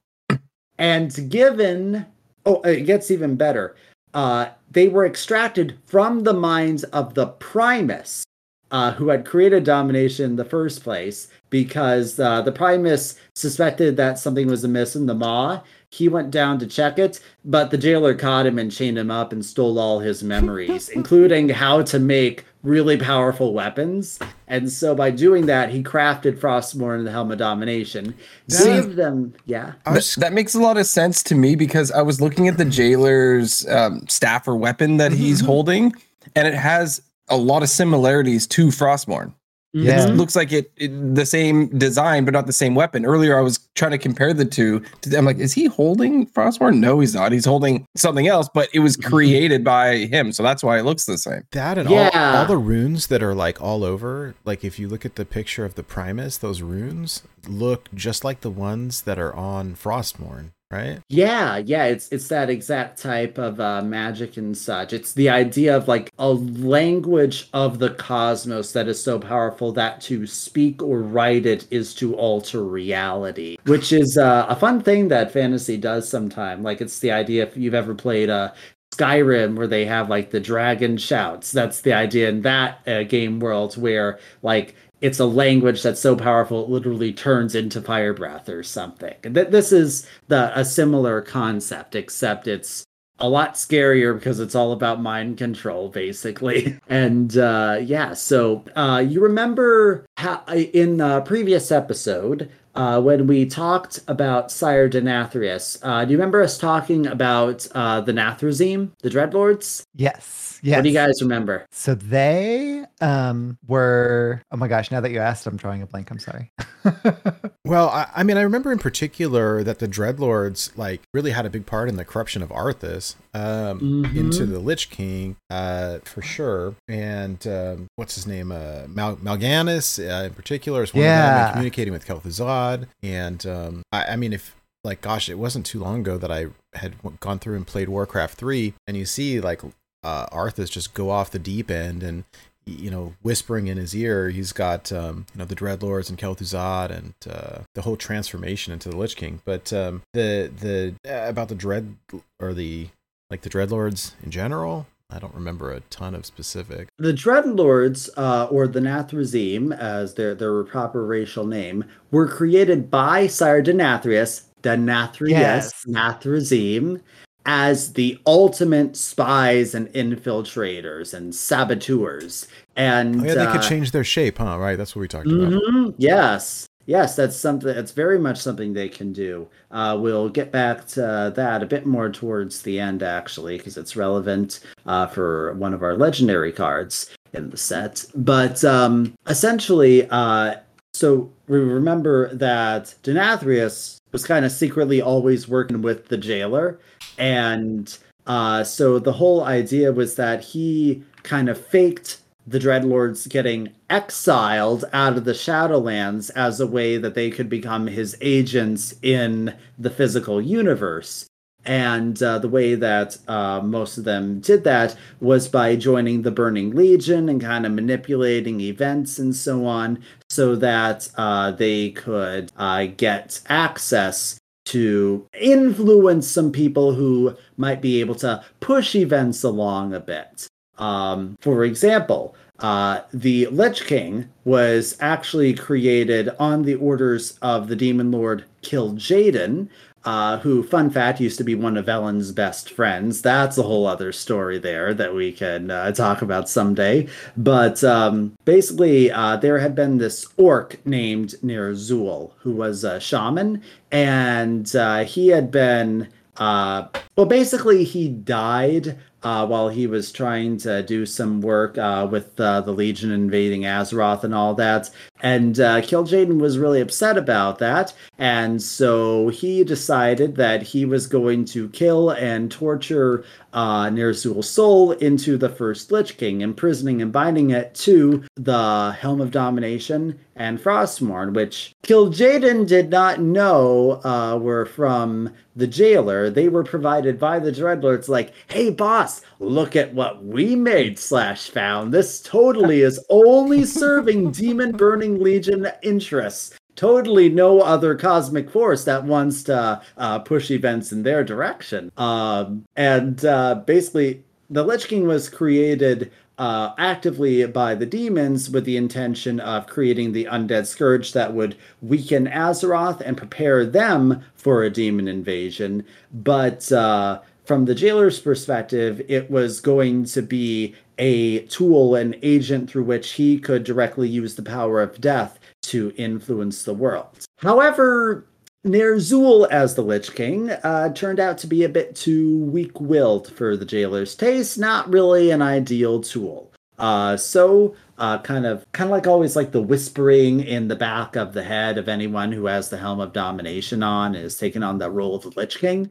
and given oh it gets even better uh they were extracted from the minds of the primus uh, who had created domination in the first place because uh, the primus suspected that something was amiss in the maw. He went down to check it but the jailer caught him and chained him up and stole all his memories including how to make really powerful weapons. And so by doing that he crafted frostmourne and the helm of domination. Gave them. Yeah. Was, That, that makes a lot of sense to me because I was looking at the jailer's um, staff or weapon that he's holding, and it has a lot of similarities to Frostmourne. Mm-hmm. Yeah. It looks like it, it- the same design, but not the same weapon. Earlier, I was trying to compare the two. To, I'm like, is he holding Frostmourne? No, he's not. He's holding something else, but it was mm-hmm. created by him, so that's why it looks the same. That and all, Yeah. all the runes that are like all over, like if you look at the picture of the Primus, those runes look just like the ones that are on Frostmourne, right? Yeah, yeah, it's it's that exact type of uh, magic and such. It's the idea of like a language of the cosmos that is so powerful that to speak or write it is to alter reality, which is uh, a fun thing that fantasy does sometime. Like it's the idea if you've ever played uh, Skyrim where they have like the dragon shouts. That's the idea in that uh, game world where like it's a language that's so powerful it literally turns into fire breath or something. And th- this is the a similar concept, except it's a lot scarier because it's all about mind control, basically. And uh, yeah, so uh, you remember how in the previous episode uh, when we talked about Sire Denathrius, uh, do you remember us talking about uh, the Nathrezim, the Dreadlords? Yes. Yes. What do you guys remember? So they um were oh my gosh, now that you asked, I'm drawing a blank. I'm sorry. Well, I, I mean, I remember in particular that the Dreadlords like really had a big part in the corruption of Arthas um, Mhm. into the Lich King, uh, for sure. And um, what's his name? Uh, Mal- Mal'Ganis, uh, in particular, is one of them. Communicating with Kel'Thuzad, and um, I, I mean, if like, gosh, it wasn't too long ago that I had gone through and played Warcraft three, and you see like uh, Arthas just go off the deep end and you know, whispering in his ear, he's got um, you know the Dreadlords and Kel'Thuzad and uh, the whole transformation into the Lich King. But um, the the uh, about the dread or the like the Dreadlords in general, I don't remember a ton of specific. The Dreadlords, uh, or the Nathrezim, as their their proper racial name, were created by Sire Denathrius, Denathrius, Yes. Nathrezim, as the ultimate spies and infiltrators and saboteurs. And Oh yeah, they could uh, change their shape, huh? Right, that's what we talked about. Mhm, Yes. Yes, that's something. That's very much something they can do. Uh, we'll get back to that a bit more towards the end, actually, because it's relevant uh, for one of our legendary cards in the set. But um, essentially, uh, so we remember that Denathrius was kind of secretly always working with the jailer, and uh, so the whole idea was that he kind of faked the Dreadlords getting exiled out of the Shadowlands as a way that they could become his agents in the physical universe. And uh, the way that uh, most of them did that was by joining the Burning Legion and kind of manipulating events and so on, so that uh, they could uh, get access to influence some people who might be able to push events along a bit. Um, for example, uh, the Lich King was actually created on the orders of the Demon Lord Kil'jaeden, uh, who, fun fact, used to be one of Velen's best friends. That's a whole other story there that we can uh, talk about someday. But um, basically, uh, there had been this orc named Ner'zhul, who was a shaman, and uh, he had been uh, well, basically, he died uh, while he was trying to do some work uh, with uh, the Legion invading Azeroth and all that. And uh, was really upset about that, and so he decided that he was going to kill and torture uh, Ner'zhul's soul into the first Lich King, imprisoning and binding it to the Helm of Domination and Frostmourne, which Kil'jaeden did not know uh, were from the jailer. They were provided by the Dreadlords, like, hey, boss, look at what we made slash found. This totally is only serving Demon Burning Legion interests. Totally no other cosmic force that wants to uh, push events in their direction. Um, and uh, basically, the Lich King was created uh, actively by the demons with the intention of creating the undead scourge that would weaken Azeroth and prepare them for a demon invasion. But uh, from the jailer's perspective, it was going to be a tool, an agent through which he could directly use the power of death to influence the world. However, Ner'zhul as the Lich King uh, turned out to be a bit too weak willed for the jailer's taste, not really an ideal tool. uh, so uh, kind of kind of like always like the whispering in the back of the head of anyone who has the helm of domination on is taking on that role of the Lich King.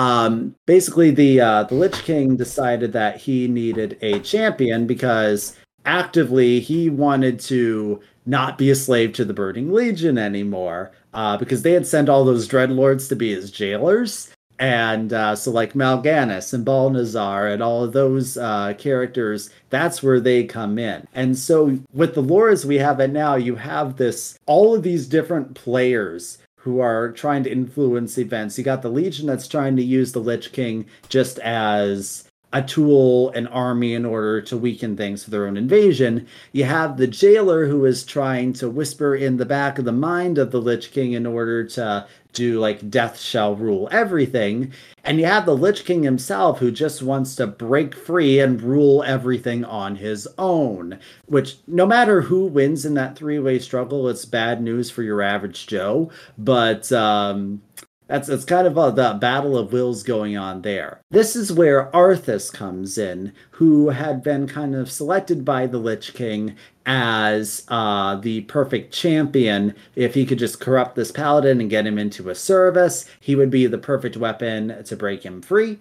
Um, basically, the uh, the Lich King decided that he needed a champion because actively he wanted to not be a slave to the Burning Legion anymore uh, because they had sent all those dreadlords to be his jailers. And uh, so, like Mal'Ganis and Balnazzar and all of those uh, characters, that's where they come in. And so, with the lore as we have it now, you have this all of these different players who are trying to influence events. You got the Legion that's trying to use the Lich King just as a tool, an army in order to weaken things for their own invasion. You have the jailer who is trying to whisper in the back of the mind of the Lich King in order to do like death shall rule everything. And you have the Lich King himself who just wants to break free and rule everything on his own. Which, no matter who wins in that three way struggle, it's bad news for your average Joe. But, um, that's it's kind of a, the battle of wills going on there. This is where Arthas comes in, who had been kind of selected by the Lich King as uh, the perfect champion. If he could just corrupt this paladin and get him into a service, he would be the perfect weapon to break him free.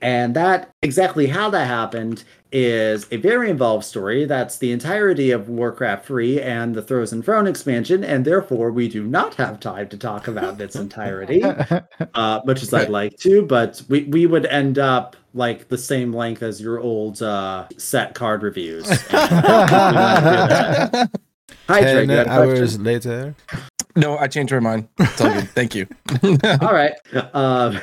And that exactly how that happened is a very involved story. That's the entirety of Warcraft 3 and the Frozen Throne expansion, and therefore we do not have time to talk about its entirety, uh, much as I'd like to. But we, we would end up like the same length as your old uh, set card reviews. Hi, Trey. Ten you hours question? later. No, I changed my mind. It's all good. Thank you. all right. Um,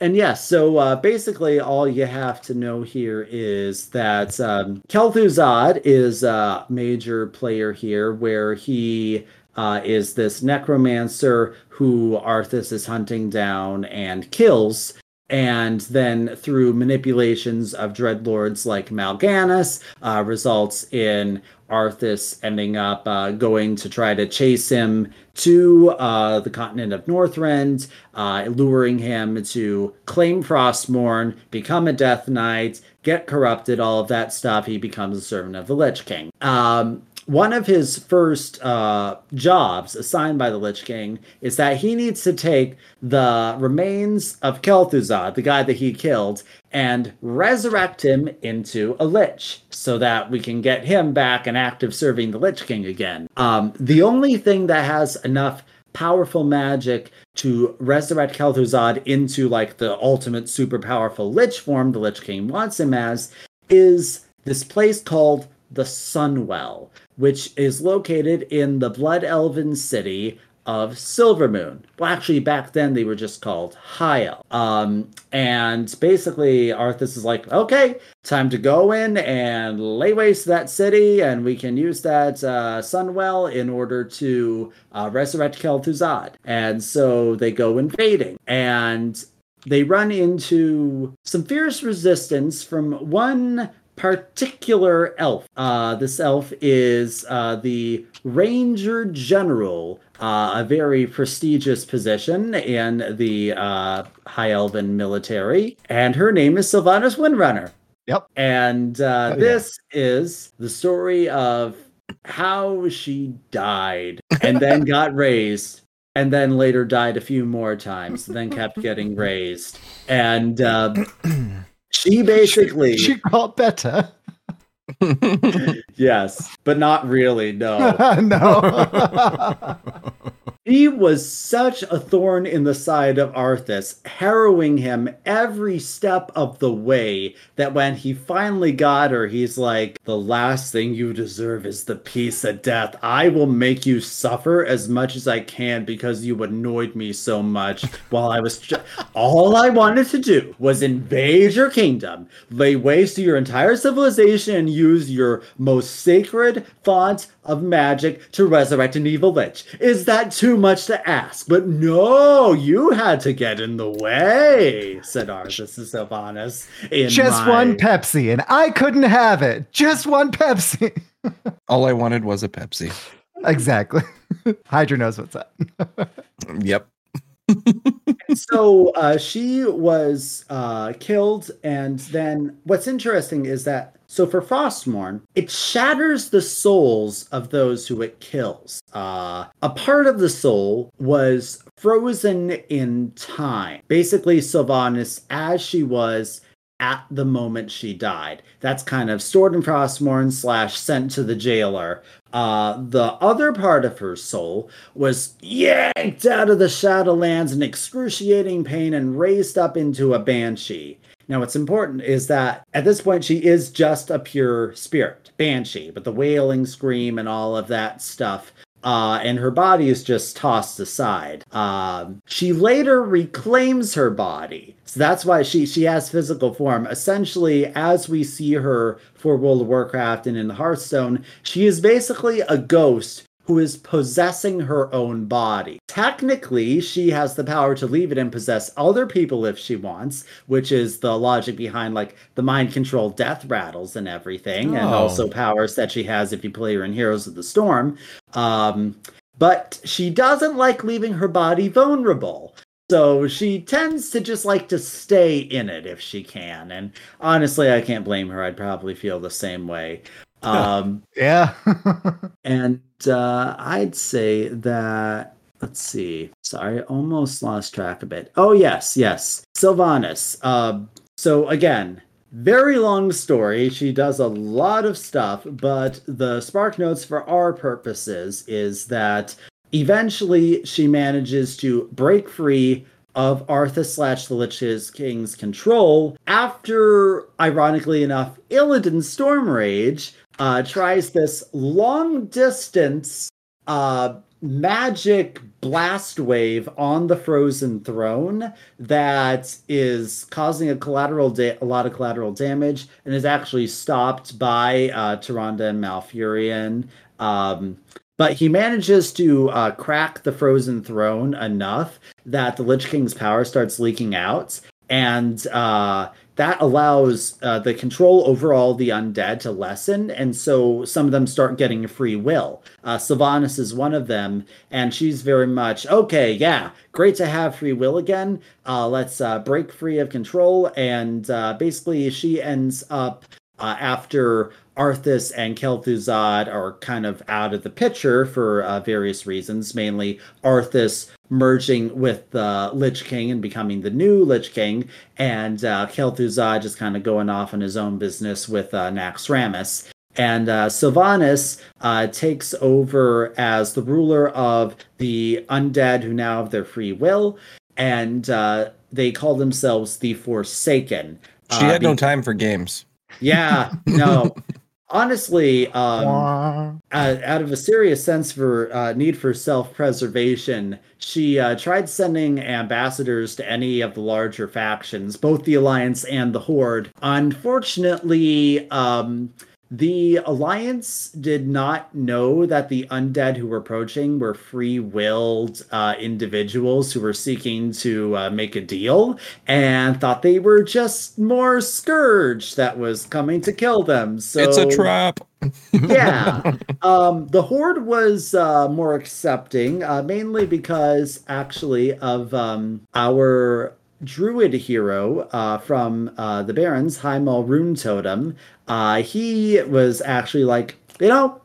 and yes, so uh, basically, all you have to know here is that um, Kel'Thuzad is a major player here, where he uh, is this necromancer who Arthas is hunting down and kills. And then through manipulations of dreadlords like Mal'Ganis, uh, results in Arthas ending up uh, going to try to chase him to uh, the continent of Northrend, uh, luring him to claim Frostmourne, become a Death Knight, get corrupted, all of that stuff. He becomes a servant of the Lich King. Um, one of his first uh, jobs assigned by the Lich King is that he needs to take the remains of Kel'Thuzad, the guy that he killed, and resurrect him into a Lich so that we can get him back and active serving the Lich King again. Um, the only thing that has enough powerful magic to resurrect Kel'Thuzad into like the ultimate super powerful Lich form the Lich King wants him as is this place called the Sunwell, which is located in the Blood Elven city of Silvermoon. Well, actually, back then they were just called Hyel. Um, and basically, Arthas is like, okay, time to go in and lay waste to that city, and we can use that uh, Sunwell in order to uh, resurrect Kel'Thuzad. And so they go invading, and they run into some fierce resistance from one particular elf. Uh, this elf is uh, the Ranger General, uh, a very prestigious position in the uh, High Elven military, and her name is Sylvanas Windrunner. Yep. And uh, Oh, yeah. this is the story of how she died and then got raised and then later died a few more times then kept getting raised and uh, she basically she got better. yes but not really no no. He was such a thorn in the side of Arthas, harrowing him every step of the way that when he finally got her, he's like, The last thing you deserve is the peace of death. I will make you suffer as much as I can because you annoyed me so much while I was. Tr- All I wanted to do was invade your kingdom, lay waste to your entire civilization, and use your most sacred font of magic to resurrect an evil lich. Is that too much to ask? But no, you had to get in the way, said Arthas to Sylvanas. In Just my- one Pepsi, and I couldn't have it. Just one Pepsi. All I wanted was a Pepsi. exactly. Hydra knows what's up. Yep. so uh, she was uh, killed, and then what's interesting is that so for Frostmourne, it shatters the souls of those who it kills. Uh, a part of the soul was frozen in time. Basically, Sylvanas, as she was at the moment she died. That's kind of stored in Frostmourne slash sent to the jailer. Uh, the other part of her soul was yanked out of the Shadowlands in excruciating pain and raised up into a banshee. Now, what's important is that at this point, she is just a pure spirit, banshee, but the wailing scream and all of that stuff uh, and her body is just tossed aside. Um, she later reclaims her body, so that's why she she has physical form. Essentially, as we see her for World of Warcraft and in the Hearthstone, she is basically a ghost who is possessing her own body. Technically, she has the power to leave it and possess other people if she wants, which is the logic behind like the mind control death rattles and everything, and Oh. also powers that she has if you play her in Heroes of the Storm. Um, but she doesn't like leaving her body vulnerable. So she tends to just like to stay in it if she can. And honestly, I can't blame her. I'd probably feel the same way. Um, Yeah. and uh, I'd say that, let's see. Sorry, I almost lost track of it. Oh, yes, yes. Sylvanas. Uh, so, again, very long story. She does a lot of stuff, but the Spark Notes for our purposes is that eventually she manages to break free of Arthas slash the Lich King's control after, ironically enough, Illidan Stormrage uh, tries this long distance uh, magic blast wave on the frozen throne that is causing a collateral da- a lot of collateral damage and is actually stopped by uh, Tyrande and Malfurion. Um, but he manages to uh, crack the frozen throne enough that the Lich King's power starts leaking out, and uh, that allows uh, the control over all the undead to lessen, and so some of them start getting free will. Uh, Sylvanas is one of them, and she's very much okay. Yeah, great to have free will again. Uh, let's uh, break free of control, and uh, basically she ends up uh, after Arthas and Kel'Thuzad are kind of out of the picture for uh, various reasons, mainly Arthas merging with the Lich King and becoming the new Lich King, and uh, Kel'Thuzad just kind of going off on his own business with uh, Naxxramas. And uh, Sylvanas uh, takes over as the ruler of the undead who now have their free will, and uh, they call themselves the Forsaken. She Uh, had no time for games. yeah, no. Honestly, um, Wah. uh, out of a serious sense for uh, need for self-preservation, she uh, tried sending ambassadors to any of the larger factions, both the Alliance and the Horde. Unfortunately, um, the Alliance did not know that the undead who were approaching were free-willed uh, individuals who were seeking to uh, make a deal, and thought they were just more scourge that was coming to kill them. So it's a trap. yeah. Um, the Horde was uh, more accepting, uh, mainly because actually of um, our druid hero uh, from uh, the Barrens, Heimal Rune Totem. Uh, he was actually like, you know,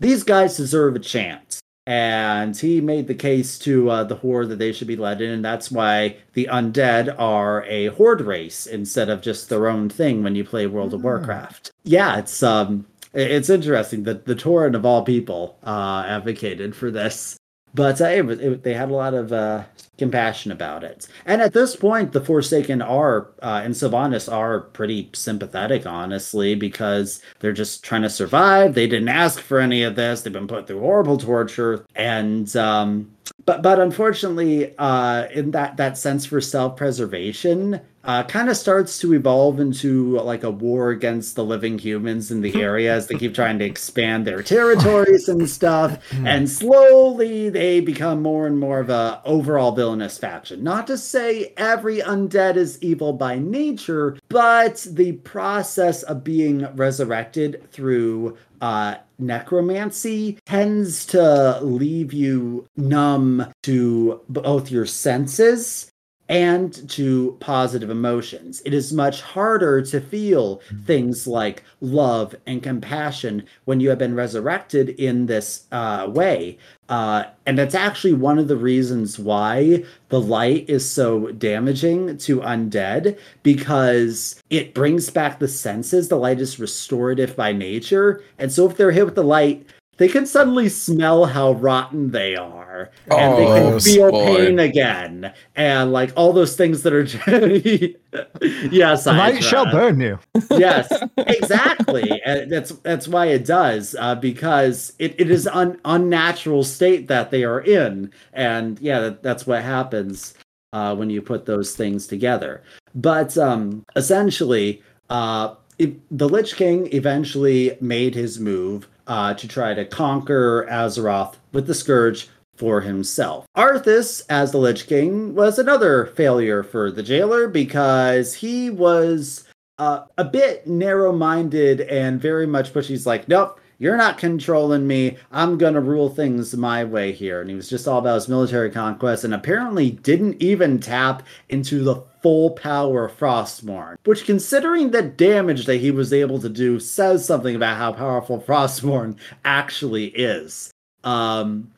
these guys deserve a chance. And he made the case to uh, the Horde that they should be let in, and that's why the undead are a Horde race instead of just their own thing when you play World of Warcraft. Yeah, it's um, it's interesting that the Tauren of all people uh, advocated for this, but uh, it, it, they had a lot of uh, compassion about it. And at this point, the Forsaken are uh, and Sylvanas are pretty sympathetic, honestly, because they're just trying to survive. They didn't ask for any of this. They've been put through horrible torture, and um, but but unfortunately, uh, in that that sense for self preservation, uh, kind of starts to evolve into like a war against the living humans in the area as they keep trying to expand their territories and stuff. And slowly they become more and more of a overall villainous faction. Not to say every undead is evil by nature, but the process of being resurrected through uh, necromancy tends to leave you numb to both your senses and to positive emotions. It is much harder to feel things like love and compassion when you have been resurrected in this uh, way. Uh, and that's actually one of the reasons why the light is so damaging to undead because it brings back the senses. The light is restorative by nature. And so if they're hit with the light, they can suddenly smell how rotten they are and they Oh, can feel boy. pain again and like all those things that are yes The light shall burn you. yes exactly and that's that's why it does uh, because it, it is an unnatural state that they are in and yeah that, that's what happens uh, when you put those things together but um essentially uh it, the lich king eventually made his move uh, to try to conquer azeroth with the scourge for himself. Arthas, as the Lich King, was another failure for the jailer because he was uh, a bit narrow minded and very much pushy. He's like, nope, you're not controlling me. I'm going to rule things my way here. And he was just all about his military conquest and apparently didn't even tap into the full power of Frostmourne, which, considering the damage that he was able to do, says something about how powerful Frostmourne actually is. Um,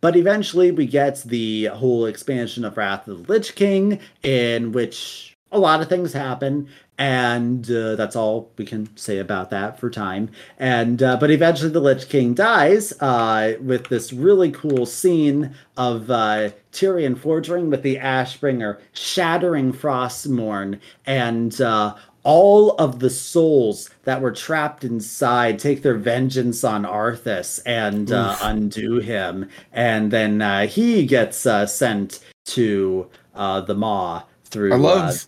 but eventually, we get the whole expansion of Wrath of the Lich King, in which a lot of things happen, and uh, that's all we can say about that for time. And uh, but eventually, the Lich King dies uh, with this really cool scene of uh, Tirion Fordring with the Ashbringer shattering Frostmourne, and uh, all of the souls that were trapped inside take their vengeance on Arthas and uh, undo him, and then uh, he gets uh, sent to uh, the Maw through. I uh, love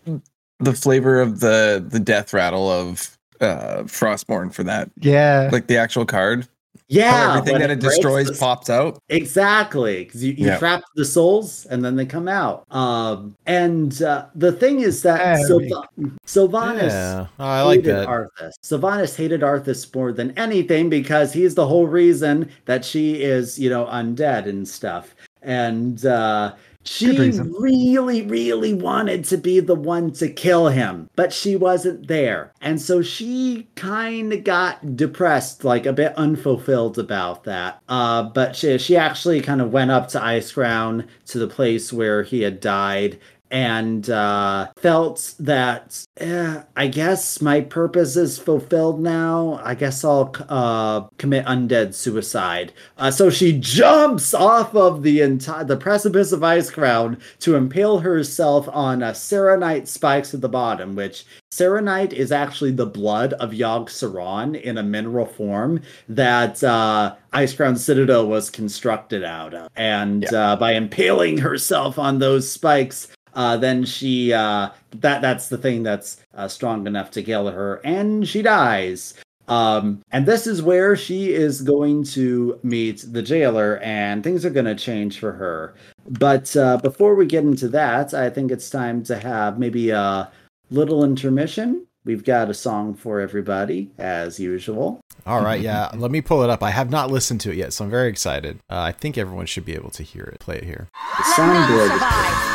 the flavor of the the death rattle of uh Frostmourne for that. Yeah. Like the actual card. Yeah, How everything that it breaks destroys the- pops out. Exactly, because you, you Yeah. trap the souls and then they come out. Um, and uh, the thing is that Very Sylva- Sylvanas Yeah, Oh, I like hated that. Arthas. Sylvanas hated Arthas more than anything because he's the whole reason that she is, you know, undead and stuff. And uh, she really, really wanted to be the one to kill him, but she wasn't there. And so she kind of got depressed, like a bit unfulfilled about that. Uh, but she, she actually kind of went up to Icecrown to the place where he had died and uh, felt that eh, I guess my purpose is fulfilled now. I guess I'll uh, commit undead suicide. Uh, so she jumps off of the entire the precipice of Icecrown to impale herself on a Saronite spikes at the bottom, which Saronite is actually the blood of Yogg Saron in a mineral form that uh, Icecrown Citadel was constructed out of. And uh, by impaling herself on those spikes, uh, then she uh, that that's the thing that's uh, strong enough to kill her, and she dies. Um, and this is where she is going to meet the jailer, and things are going to change for her. But uh, before we get into that, I think it's time to have maybe a little intermission. We've got a song for everybody, as usual. All right, yeah. Let me pull it up. I have not listened to it yet, so I'm very excited. Uh, I think everyone should be able to hear it. Play it here. The soundboard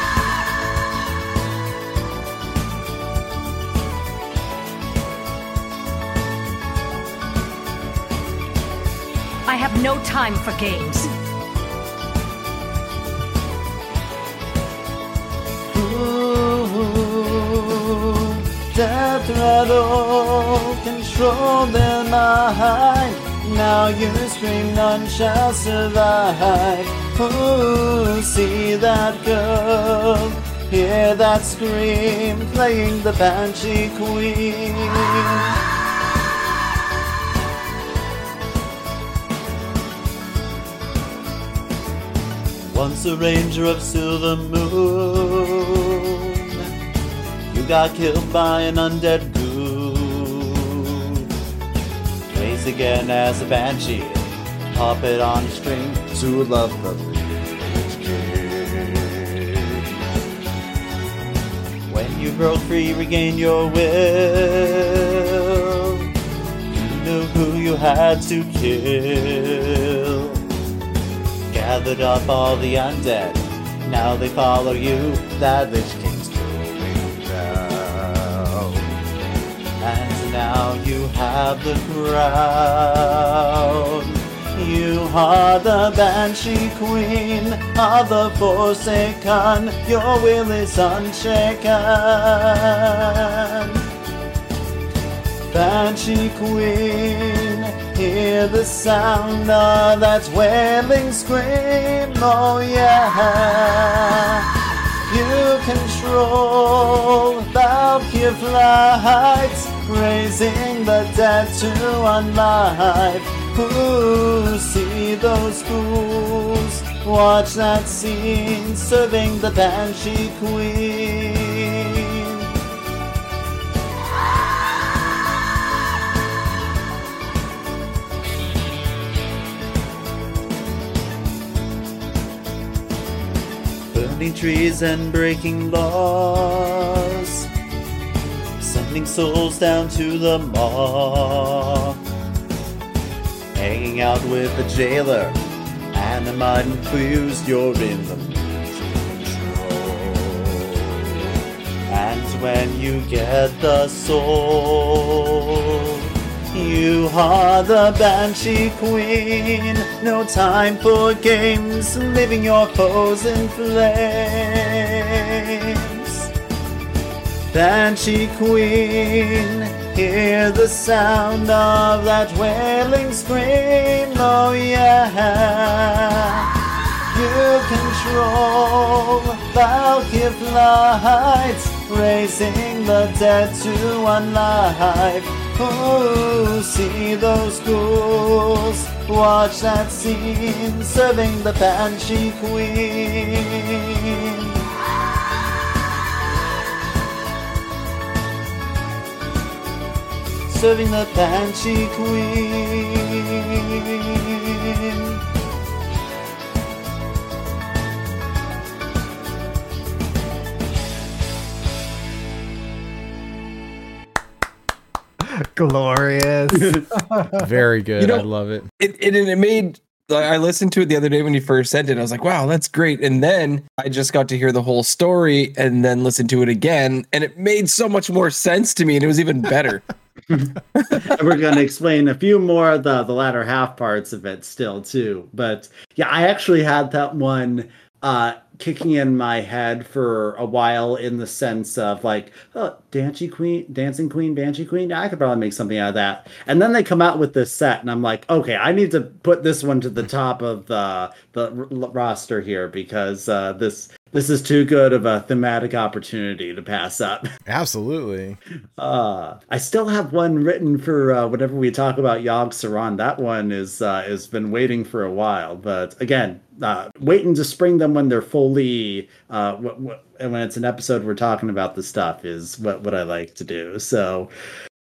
no time for games. Death rattle, control their mind. Now you scream, none shall survive. Ooh, see that girl, hear that scream, playing the Banshee Queen. Once a ranger of silver moon, you got killed by an undead goo. Plays again as a banshee, puppet on a string to love the Lich When you broke free, regain your will. You knew who you had to kill. Gathered up all the undead, now they follow you. That Lich King's going down. And now you have the crown. You are the Banshee Queen of the Forsaken. Your will is unshaken. Banshee Queen, hear the sound of that wailing scream. Oh yeah. You control Valkyrie flights, raising the dead to unlife. Who see those fools, watch that scene, serving the Banshee Queen. Burning trees and breaking laws, sending souls down to the maw. Hanging out with the jailer and the mud infused, you're in the control. And when you get the soul, you are the Banshee Queen. No time for games, leaving your foes in flames. Banshee Queen, hear the sound of that wailing scream. Oh, yeah. You control Valkyrie flights, raising the dead to unlife. Ooh, see those ghouls, watch that scene, serving the Banshee Queen. Serving the Banshee Queen. Glorious. Very good. You know- I love it. it, it and it made I listened to it the other day when you first sent it. and I was like, wow, that's great. And then I just got to hear the whole story and then listen to it again. And it made so much more sense to me. And it was even better. And we're going to explain a few more of the the latter half parts of it still too but yeah i actually had that one uh kicking in my head for a while in the sense of like oh dancing queen dancing queen banshee queen. I could probably make something out of that. And then they come out with this set and i'm like okay i need to put this one to the top of the the r- roster here because uh this this is too good of a thematic opportunity to pass up Absolutely. uh, I still have one written for uh, whenever we talk about Yogg Saron. That one is uh, has been waiting for a while, but again, uh, waiting to spring them when they're fully uh, w- w- and when it's an episode we're talking about the stuff is what what I like to do. So.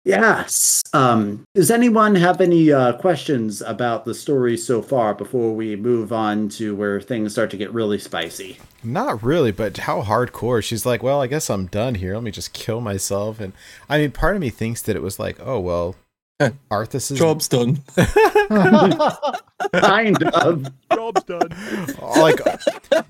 Yes. Um, does anyone have any uh, questions about the story so far before we move on to where things start to get really spicy? Not really, but how hardcore. She's like, well, I guess I'm done here. Let me just kill myself. And I mean, part of me thinks that it was like, oh, well, Arthas is Job's done. kind of. Job's done. like,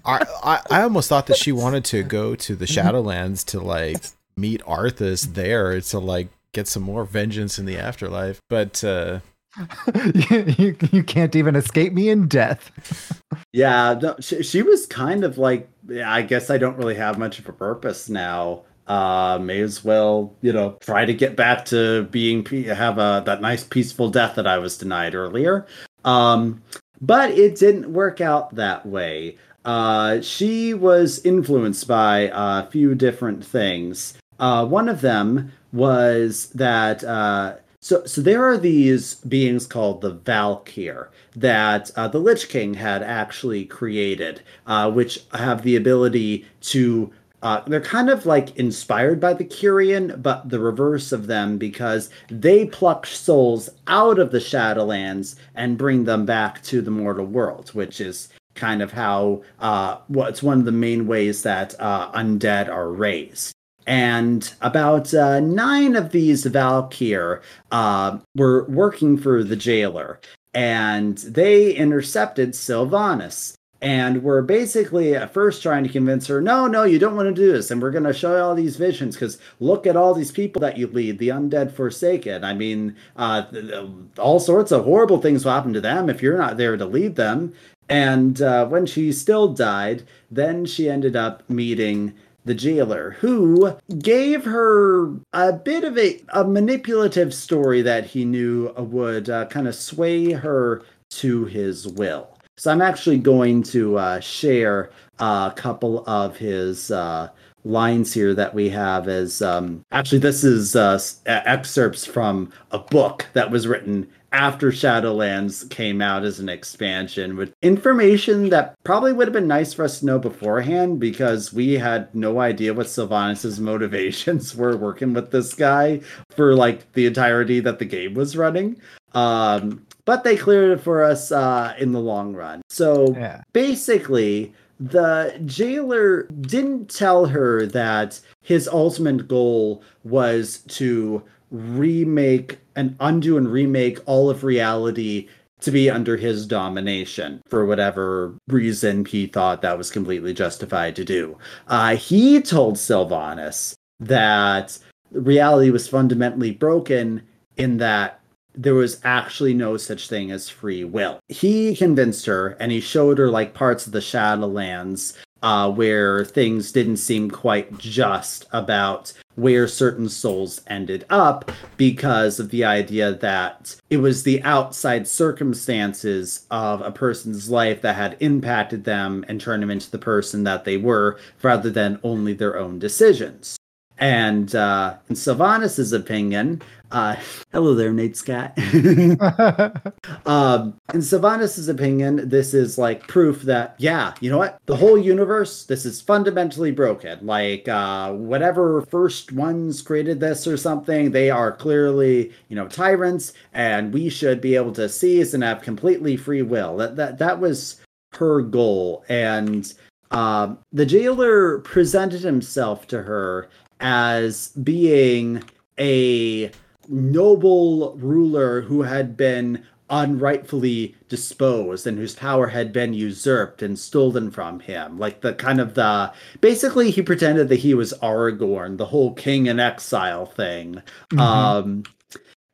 I, I, I almost thought that she wanted to go to the Shadowlands to like meet Arthas there to like get some more vengeance in the afterlife. But uh, you, you, you can't even escape me in death. Yeah, no, she, she was kind of like, yeah, I guess I don't really have much of a purpose now. Uh, may as well, you know, try to get back to being have a that nice peaceful death that I was denied earlier. Um, but it didn't work out that way. Uh, she was influenced by a few different things. Uh, one of them was that uh, so so there are these beings called the Valkyr that uh, the Lich King had actually created, uh, which have the ability to uh, they're kind of like inspired by the Kyrian, but the reverse of them because they pluck souls out of the Shadowlands and bring them back to the mortal world, which is kind of how uh, what's one of the main ways that uh, undead are raised. And about uh, nine of these Valkyr uh, were working for the jailer, and they intercepted Sylvanas and were basically at first trying to convince her, no, no, you don't want to do this, and we're going to show you all these visions because look at all these people that you lead, the undead forsaken. I mean, uh, th- th- all sorts of horrible things will happen to them if you're not there to lead them. And uh, when she still died, then she ended up meeting the jailer, who gave her a bit of a, a manipulative story that he knew would uh, kind of sway her to his will. So I'm actually going to uh, share a couple of his uh, lines here that we have as um, actually this is uh, excerpts from a book that was written after Shadowlands came out as an expansion with information that probably would have been nice for us to know beforehand because we had no idea what Sylvanas' motivations were working with this guy for like the entirety that the game was running. Um, but they cleared it for us uh, in the long run. So Yeah. basically, the jailer didn't tell her that his ultimate goal was to remake and undo and remake all of reality to be under his domination for whatever reason he thought that was completely justified to do. Uh, he told Sylvanas that reality was fundamentally broken in that there was actually no such thing as free will. He convinced her and he showed her like parts of the Shadowlands uh, where things didn't seem quite just about where certain souls ended up because of the idea that it was the outside circumstances of a person's life that had impacted them and turned them into the person that they were rather than only their own decisions. And uh, in Sylvanas' opinion, uh, hello there, Nate Scott. um, in Sylvanas' opinion, this is like proof that, yeah, you know what? The whole universe, this is fundamentally broken. Like, uh, whatever first ones created this or something, they are clearly, you know, tyrants, and we should be able to seize and have completely free will. That that that was her goal, and um, the jailer presented himself to her as being a noble ruler who had been unrightfully disposed and whose power had been usurped and stolen from him. Like the kind of the basically he pretended that he was aragorn the whole king in exile thing. Um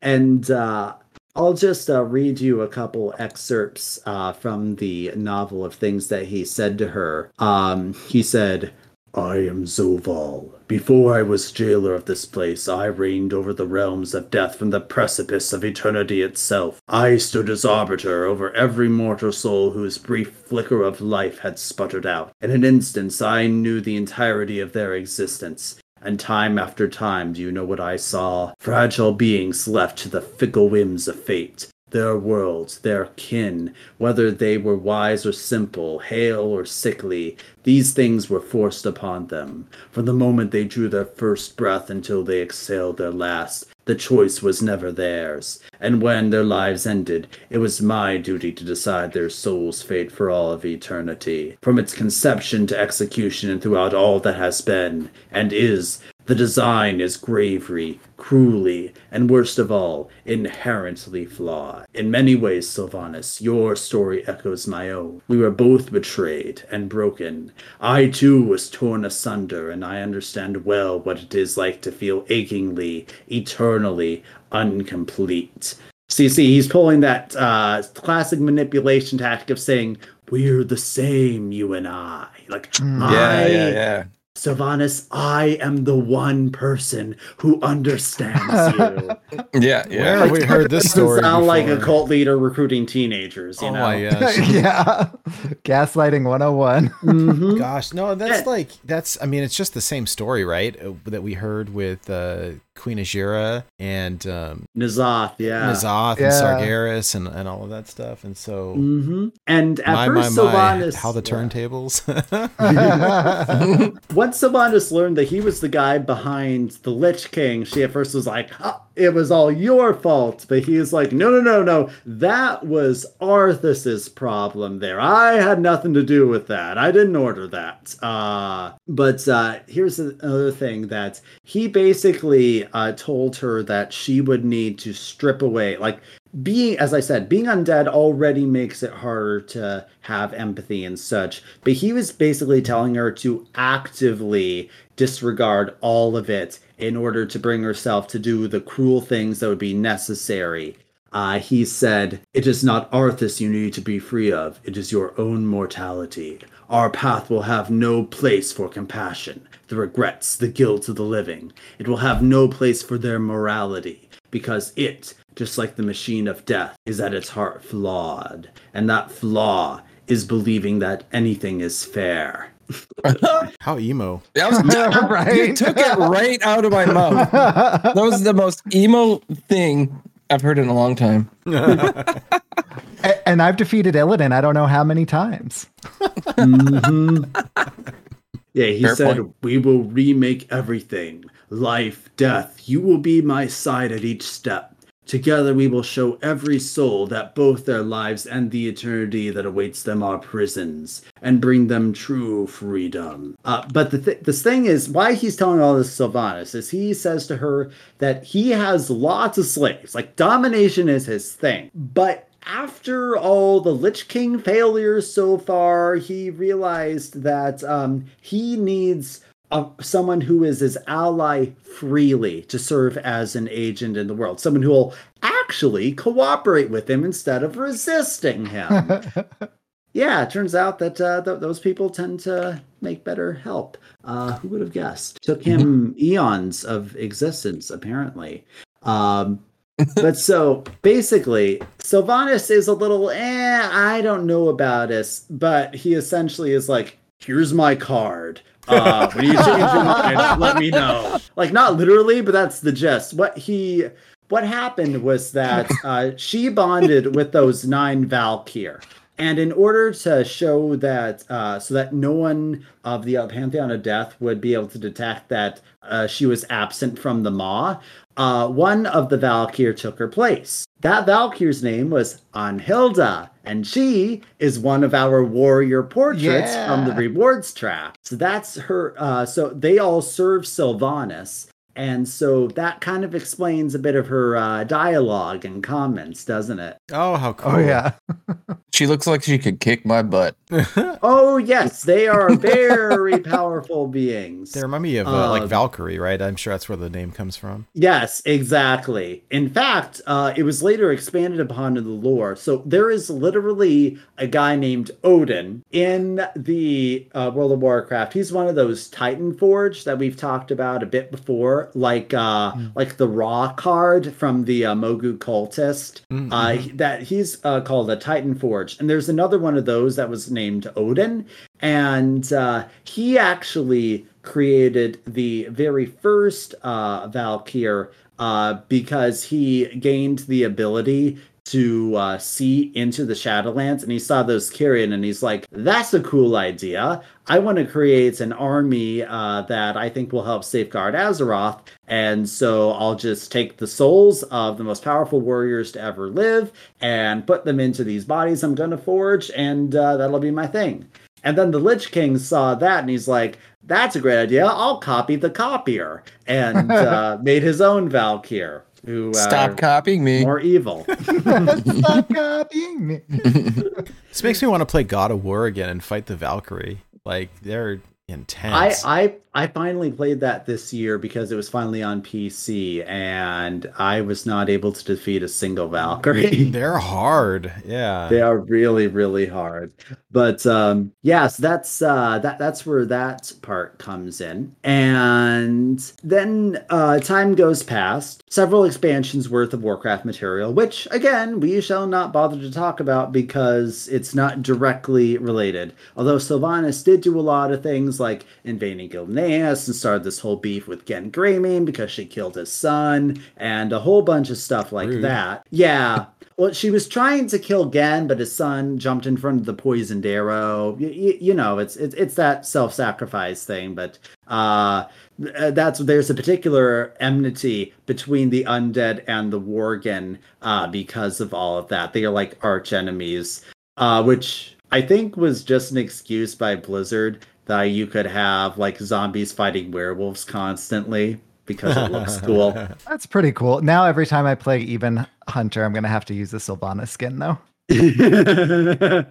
and uh I'll just uh, read you a couple excerpts uh, from the novel of things that he said to her. Um, he said, I am Zovaal. Before I was jailer of this place, I reigned over the realms of death from the precipice of eternity itself. I stood as arbiter over every mortal soul whose brief flicker of life had sputtered out. In an instant, I knew the entirety of their existence. And time after time, do you know what I saw? Fragile beings left to the fickle whims of fate. Their worlds, their kin, whether they were wise or simple, hale or sickly, these things were forced upon them. From the moment they drew their first breath until they exhaled their last, the choice was never theirs. And when their lives ended, it was my duty to decide their souls' fate for all of eternity. From its conception to execution and throughout all that has been and is, the design is gravely, cruelly, and worst of all, inherently flawed. In many ways, Sylvanas, your story echoes my own. We were both betrayed and broken. I too was torn asunder, and I understand well what it is like to feel achingly, eternally incomplete. See, see, he's pulling that uh, classic manipulation tactic of saying, We're the same, you and I. Like, Mm. Yeah, I yeah, yeah. Sylvanas, I am the one person who understands you. Yeah, Where yeah. have we heard this Doesn't story? sound like a cult leader recruiting teenagers, you Oh know? my gosh. yeah. Gaslighting 101. Mhm. Gosh, no, that's Yeah. like that's. I mean, it's just the same story, right? Uh, that we heard with uh, Queen Azshara and um, N'Zoth, yeah. N'Zoth Yeah. and Sargeras and, and all of that stuff. And so, hmm And at my, my, first, my, Sylvanas. how the turntables. Once Sylvanas learned that he was the guy behind the Lich King, she at first was like, "Ah, it was all your fault. But he's like, no, no, no, no. That was Arthas's problem there. I had nothing to do with that. I didn't order that. Uh, but uh, here's another thing that he basically uh, told her that she would need to strip away, like, being as i said being undead already makes it harder to have empathy and such but he was basically telling her to actively disregard all of it in order to bring herself to do the cruel things that would be necessary uh, he said it is not arthas you need to be free of it is your own mortality our path will have no place for compassion the regrets the guilt of the living it will have no place for their morality because it, just like the machine of death, is at its heart flawed. And that flaw is believing that anything is fair. how emo. That was, Right? You took it right out of my mouth. That was the most emo thing I've heard in a long time. And I've defeated Illidan I don't know how many times. Mm-hmm. Yeah, he Fair said, point. We will remake everything life, death. You will be my side at each step. Together we will show every soul that both their lives and the eternity that awaits them are prisons, and bring them true freedom. Uh, but the th- thing is, why he's telling all this Sylvanas is he says to her that he has lots of slaves, like domination is his thing. But after all the Lich King failures so far, he realized that um, he needs uh, someone who is his ally freely to serve as an agent in the world, someone who will actually cooperate with him instead of resisting him. yeah, it turns out that uh, th- those people tend to make better help. Uh, who would have guessed? Took him eons of existence, apparently. Um, but so basically, Sylvanas is a little, eh, I don't know about us, but he essentially is like, here's my card. Uh, when you change your mind, let me know. Like, not literally, but that's the gist. What he, what happened was that uh, she bonded with those nine Valkyr. And in order to show that, uh, so that no one of the uh, Pantheon of Death would be able to detect that uh, she was absent from the Maw, uh, one of the Valkyr took her place. That Valkyr's name was Annhylde, and she is one of our warrior portraits Yeah. from the rewards track. So that's her. Uh, so they all serve Sylvanas. And so that kind of explains a bit of her uh, dialogue and comments, doesn't it? Oh, how cool. Oh yeah. She looks like she could kick my butt. Oh, yes, they are very powerful beings. They remind me of uh, like Um, Valkyrie, right? I'm sure that's where the name comes from. Yes, exactly. In fact, uh, it was later expanded upon in the lore. So there is literally a guy named Odin in the uh, World of Warcraft. He's one of those Titan Forge that we've talked about a bit before, like uh, like the Raw card from the uh, Mogu Cultist. Mm, Uh, that he's uh, called a Titan Forge, and there's another one of those that was named Odin, and uh, he actually created the very first uh, Valkyr uh, because he gained the ability to uh, see into the Shadowlands, and he saw those Kyrian, and he's like, "That's a cool idea. I want to create an army uh, that I think will help safeguard Azeroth, and so I'll just take the souls of the most powerful warriors to ever live and put them into these bodies I'm going to forge, and uh, that'll be my thing." And then the Lich King saw that, and he's like, "That's a great idea. I'll copy the copier," and uh, made his own Valkyr, who uh, Stop copying me. more evil. Stop copying me. This makes me want to play God of War again and fight the Valkyrie. Like they're I, intense. I I I finally played that this year because it was finally on PC, and I was not able to defeat a single Valkyrie. they're hard. Yeah. they are really really hard but um yes that's uh that that's where that part comes in and then uh time goes past several expansions worth of warcraft material which again we shall not bother to talk about because it's not directly related although sylvanas did do a lot of things like invading Gilneas and started this whole beef with Genn Greymane because she killed his son and a whole bunch of stuff like Rude. that. Yeah. Well, she was trying to kill Genn, but his son jumped in front of the poisoned arrow. You, you know, it's it's it's that self-sacrifice thing. But uh, that's there's a particular enmity between the undead and the Worgen uh, because of all of that. They are like arch enemies, uh, which I think was just an excuse by Blizzard that you could have like zombies fighting werewolves constantly because it looks cool. That's pretty cool. Now every time I play even hunter, I'm gonna have to use the Sylvanas skin though.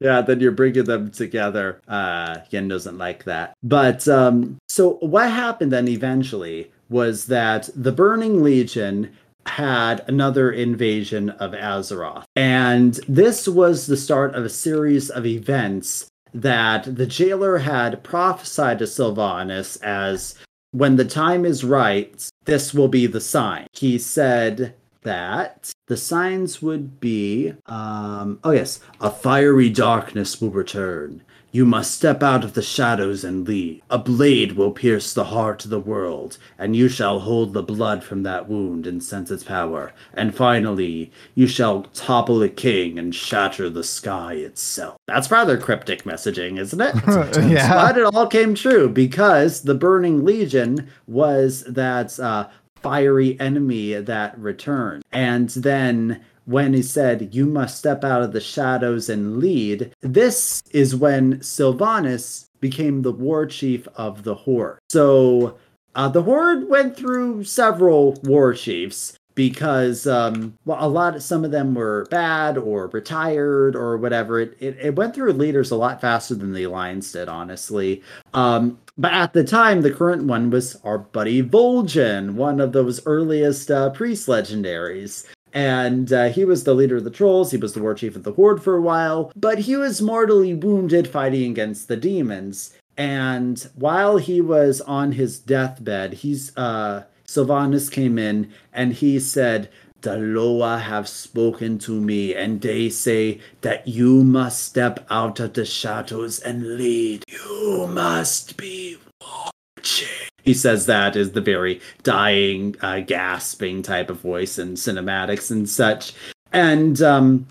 yeah, then you're bringing them together. Uh, Yen doesn't like that. But um, so what happened then eventually was that the Burning Legion had another invasion of Azeroth. And this was the start of a series of events that the jailer had prophesied to Sylvanas as when the time is right, this will be the sign. He said that the signs would be um oh yes a fiery darkness will return you must step out of the shadows and lead a blade will pierce the heart of the world and you shall hold the blood from that wound and sense its power and finally you shall topple a king and shatter the sky itself that's rather cryptic messaging isn't it yeah. but it all came true because the Burning Legion was that uh, fiery enemy that returned. And then when he said, You must step out of the shadows and lead, this is when Sylvanas became the war chief of the Horde. So uh, the Horde went through several war chiefs because um, well, a lot of some of them were bad or retired or whatever. It, it it went through leaders a lot faster than the alliance did, honestly. Um, but at the time, the current one was our buddy Vol'jin, one of those earliest uh, priest legendaries. And uh, he was the leader of the trolls. He was the war chief of the horde for a while, but he was mortally wounded fighting against the demons. And while he was on his deathbed, he's uh, Sylvanas came in and he said, The Loa have spoken to me, and they say that you must step out of the shadows and lead. You must be watching. He says that is the very dying, uh, gasping type of voice in cinematics and such. And um,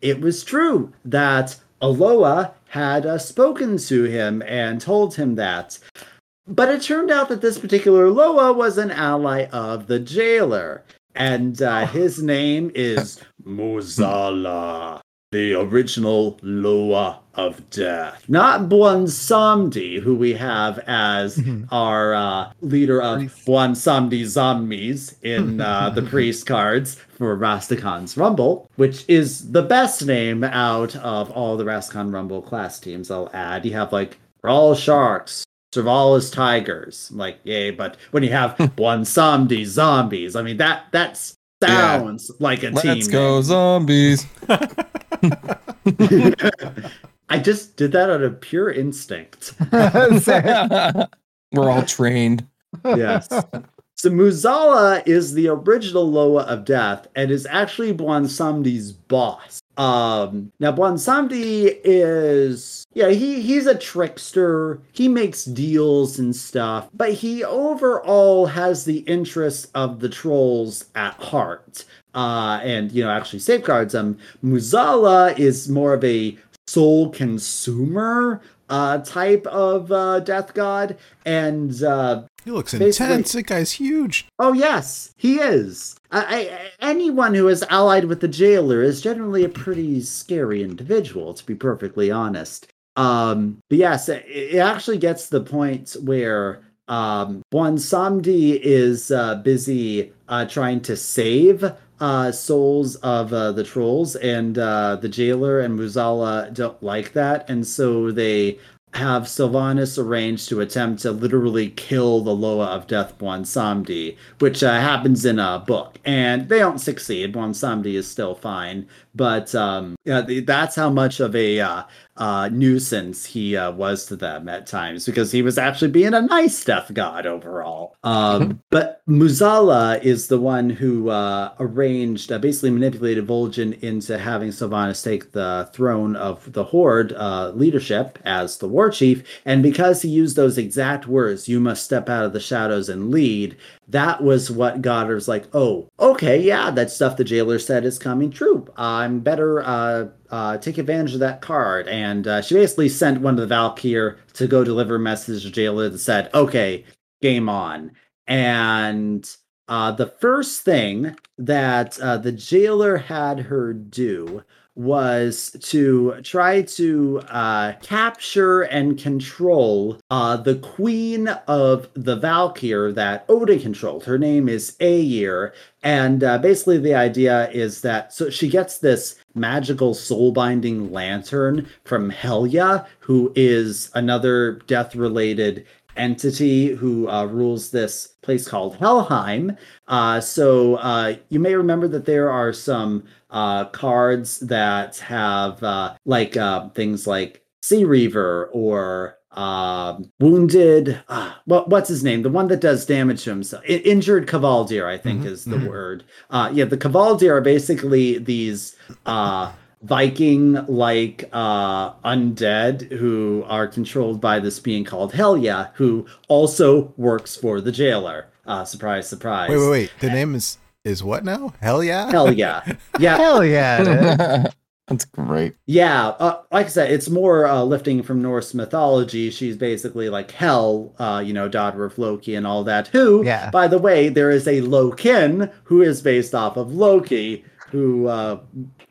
it was true that Aloa had uh, spoken to him and told him that. But it turned out that this particular Loa was an ally of the jailer. And uh, his name is Mueh'zala, the original Loa of Death. Not Bwonsamdi, who we have as our uh, leader of Priest. Bwonsamdi Zombies in uh, the priest cards for Rastakhan's Rumble, which is the best name out of all the Rastakhan Rumble class teams, I'll add. You have like Rawl Sharks, Shirvallah's Tigers. Like, yay, but when you have Bwonsamdi Zombies, I mean that that sounds like a team. Let's go name. zombies. I just did that out of pure instinct. We're all trained. yes. So Mueh'zala is the original Loa of Death and is actually Bwonsamdi's boss. Um, now Bwonsamdi is yeah, he he's a trickster. He makes deals and stuff, but he overall has the interests of the trolls at heart. Uh, and you know, actually safeguards them. Mueh'zala is more of a soul consumer uh type of uh death god and uh He looks intense. That guy's huge. Oh yes, he is. I, I, anyone who is allied with the jailer is generally a pretty scary individual, to be perfectly honest. Um, but yes, it, it actually gets to the point where um, Bwonsamdi is uh, busy uh, trying to save uh, souls of uh, the trolls, and uh, the jailer and Mueh'zala don't like that, and so they have Sylvanas arranged to attempt to literally kill the Loa of Death Bwonsamdi, which uh, happens in a book. And they don't succeed. Bwonsamdi is still fine. But um, yeah, the- that's how much of a uh, uh, nuisance he uh, was to them at times because he was actually being a nice death god overall. Um, but Mueh'zala is the one who uh, arranged, uh, basically manipulated Vol'jin into having Sylvanas take the throne of the Horde uh, leadership as the war chief. And because he used those exact words, you must step out of the shadows and lead, that was what was like, oh, okay, yeah, that stuff the jailer said is coming true. I'm better uh, uh, take advantage of that card. And uh, she basically sent one of the Valkyr to go deliver a message to jailer that said, okay, game on. And uh, the first thing that uh, the jailer had her do was to try to uh, capture and control uh, the queen of the Valkyr that Oda controlled. Her name is Eyir. And uh, basically, the idea is that so she gets this magical soul binding lantern from Helya, who is another death related entity who uh, rules this place called Helheim. Uh, so uh, you may remember that there are some uh, cards that have uh, like uh, things like Sea Reaver or um, wounded. Uh, what what's his name? The one that does damage to himself. I- injured Kvaldir, I think, Mhm, is the mhm. word. Uh, yeah, the Kvaldir are basically these. Viking like uh undead who are controlled by this being called Helya, who also works for the jailer. Uh surprise, surprise. Wait, wait, wait. The name is is what now? Hell yeah. Hell Yeah, Yeah. Hell yeah. That's great. Yeah, uh, like I said, it's more uh, lifting from Norse mythology. She's basically like Hell, uh, you know, daughter of Loki and all that. Who, Yeah. by the way, there is a Loken who is based off of Loki, who uh,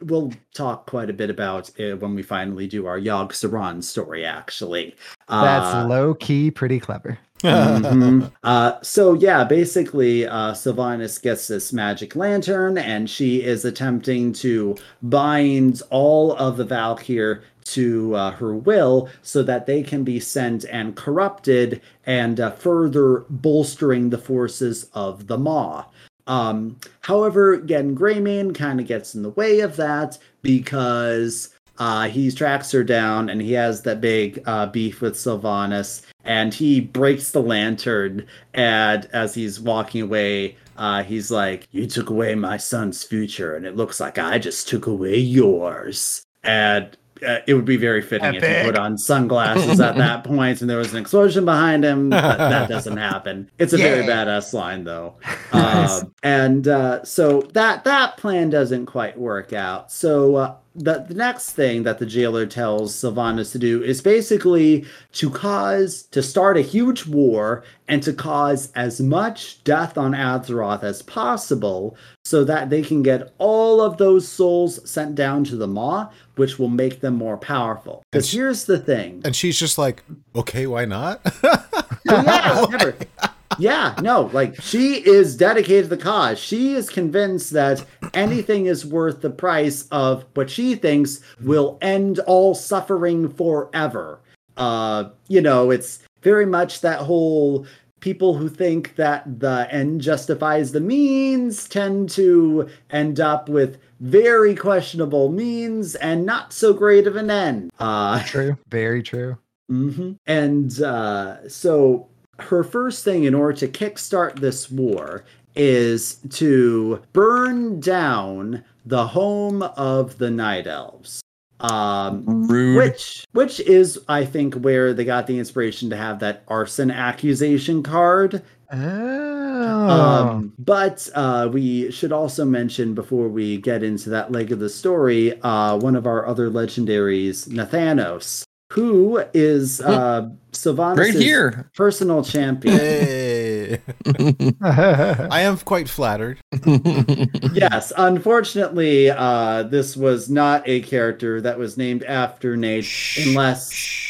we'll talk quite a bit about uh, when we finally do our Yogg Saron story, actually. Uh, That's low key pretty clever. Mhm. Uh, so yeah, basically, uh, Sylvanas gets this magic lantern, and she is attempting to bind all of the Valkyr to uh, her will, so that they can be sent and corrupted, and uh, further bolstering the forces of the Maw. Um, however, again, Greymane kind of gets in the way of that because uh, he tracks her down and he has that big uh, beef with Sylvanas and he breaks the lantern. And as he's walking away, uh, he's like, You took away my son's future, and it looks like I just took away yours. And uh, it would be very fitting if he put on sunglasses at that point and there was an explosion behind him. But that doesn't happen. It's a very badass line, though. Nice. Um, and uh, so that that plan doesn't quite work out. So uh, the the next thing that the jailer tells Sylvanas to do is basically to cause to start a huge war and to cause as much death on Azeroth as possible, so that they can get all of those souls sent down to the Maw, which will make them more powerful. Because here's the thing. and she's just like, okay, why not? yeah, never. Yeah, no, like she is dedicated to the cause. She is convinced that anything is worth the price of what she thinks will end all suffering forever. Uh, you know, it's very much that whole people who think that the end justifies the means tend to end up with very questionable means and not so great of an end. Uh True. Very true. Mm-hmm. And uh, so her first thing in order to kickstart this war is to burn down the home of the night elves. Um, Rude. which which is I think where they got the inspiration to have that arson accusation card Oh. um, but uh, we should also mention before we get into that leg of the story, uh, one of our other legendaries, Nathanos, who is uh, Sylvanas' right here. personal champion. hey. I am quite flattered. yes, unfortunately, uh, this was not a character that was named after Nate, unless.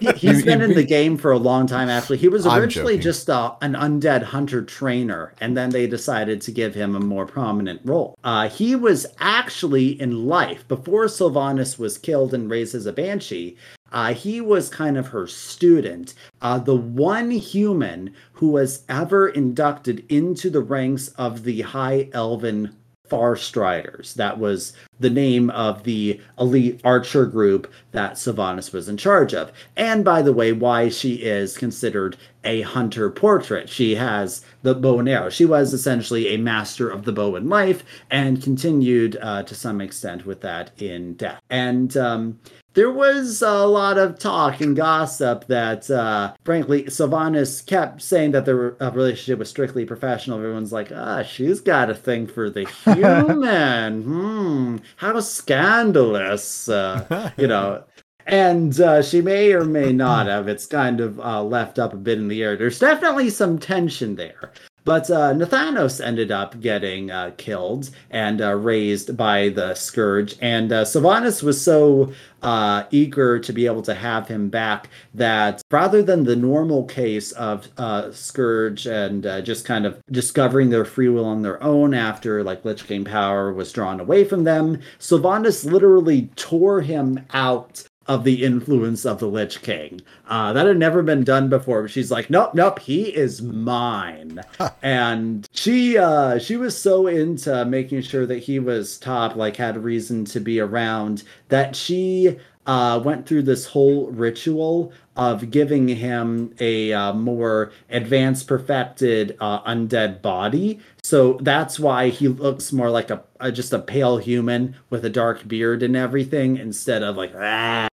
He, he's You- been in the game for a long time. Actually, he was originally just uh, an undead hunter trainer, and then they decided to give him a more prominent role. Uh, he was actually in life before Sylvanas was killed and raised as a banshee. Uh, he was kind of her student, uh, the one human who was ever inducted into the ranks of the High Elven Far Striders. That was the name of the elite archer group that Sylvanas was in charge of. And by the way, why she is considered a hunter portrait. She has the bow and arrow. She was essentially a master of the bow in life and continued uh, to some extent with that in death. And um, there was a lot of talk and gossip that, uh, frankly, Sylvanas kept saying that their uh, relationship was strictly professional. Everyone's like, ah, she's got a thing for the human. hmm, how scandalous. Uh, you know, and uh, she may or may not have. It's kind of uh, left up a bit in the air. There's definitely some tension there. But uh, Nathanos ended up getting uh, killed and uh, raised by the Scourge. And uh, Sylvanas was so uh, eager to be able to have him back that rather than the normal case of uh, Scourge and uh, just kind of discovering their free will on their own after like Lich King power was drawn away from them, Sylvanas literally tore him out of the influence of the Lich King. Uh, that had never been done before. But she's like, nope, nope, he is mine. and she uh, she was so into making sure that he was top, like had reason to be around, that she uh, went through this whole ritual of giving him a uh, more advanced, perfected uh, undead body. So that's why he looks more like a, a just a pale human with a dark beard and everything, instead of like ah,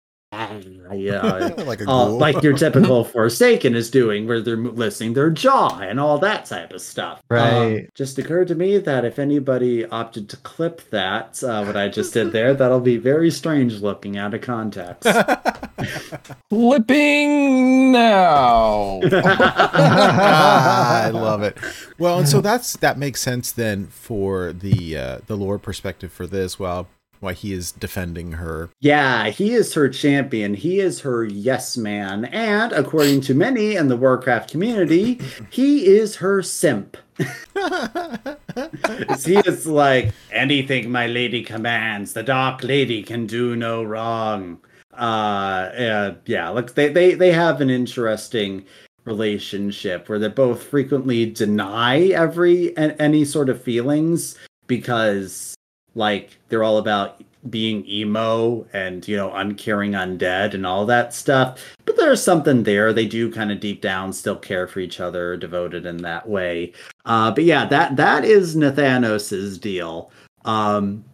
yeah, like a uh, like your typical Forsaken is doing, where they're listing their jaw and all that type of stuff. Uh, Right. just occurred to me that if anybody opted to clip that, uh, what I just did there, that'll be very strange looking out of context. Flipping now. I love it. Well, and so that's that makes sense then for the uh, the lore perspective for this. Well, why he is defending her. yeah, he is her champion. He is her yes man. And according to many in the Warcraft community, he is her simp. he is like anything my lady commands the dark lady can do no wrong uh, uh yeah like they, they they have an interesting relationship where they both frequently deny every any sort of feelings because like they're all about being emo and you know uncaring undead and all that stuff but there's something there they do kind of deep down still care for each other devoted in that way uh, but yeah, that that is Nathanos's deal. Um,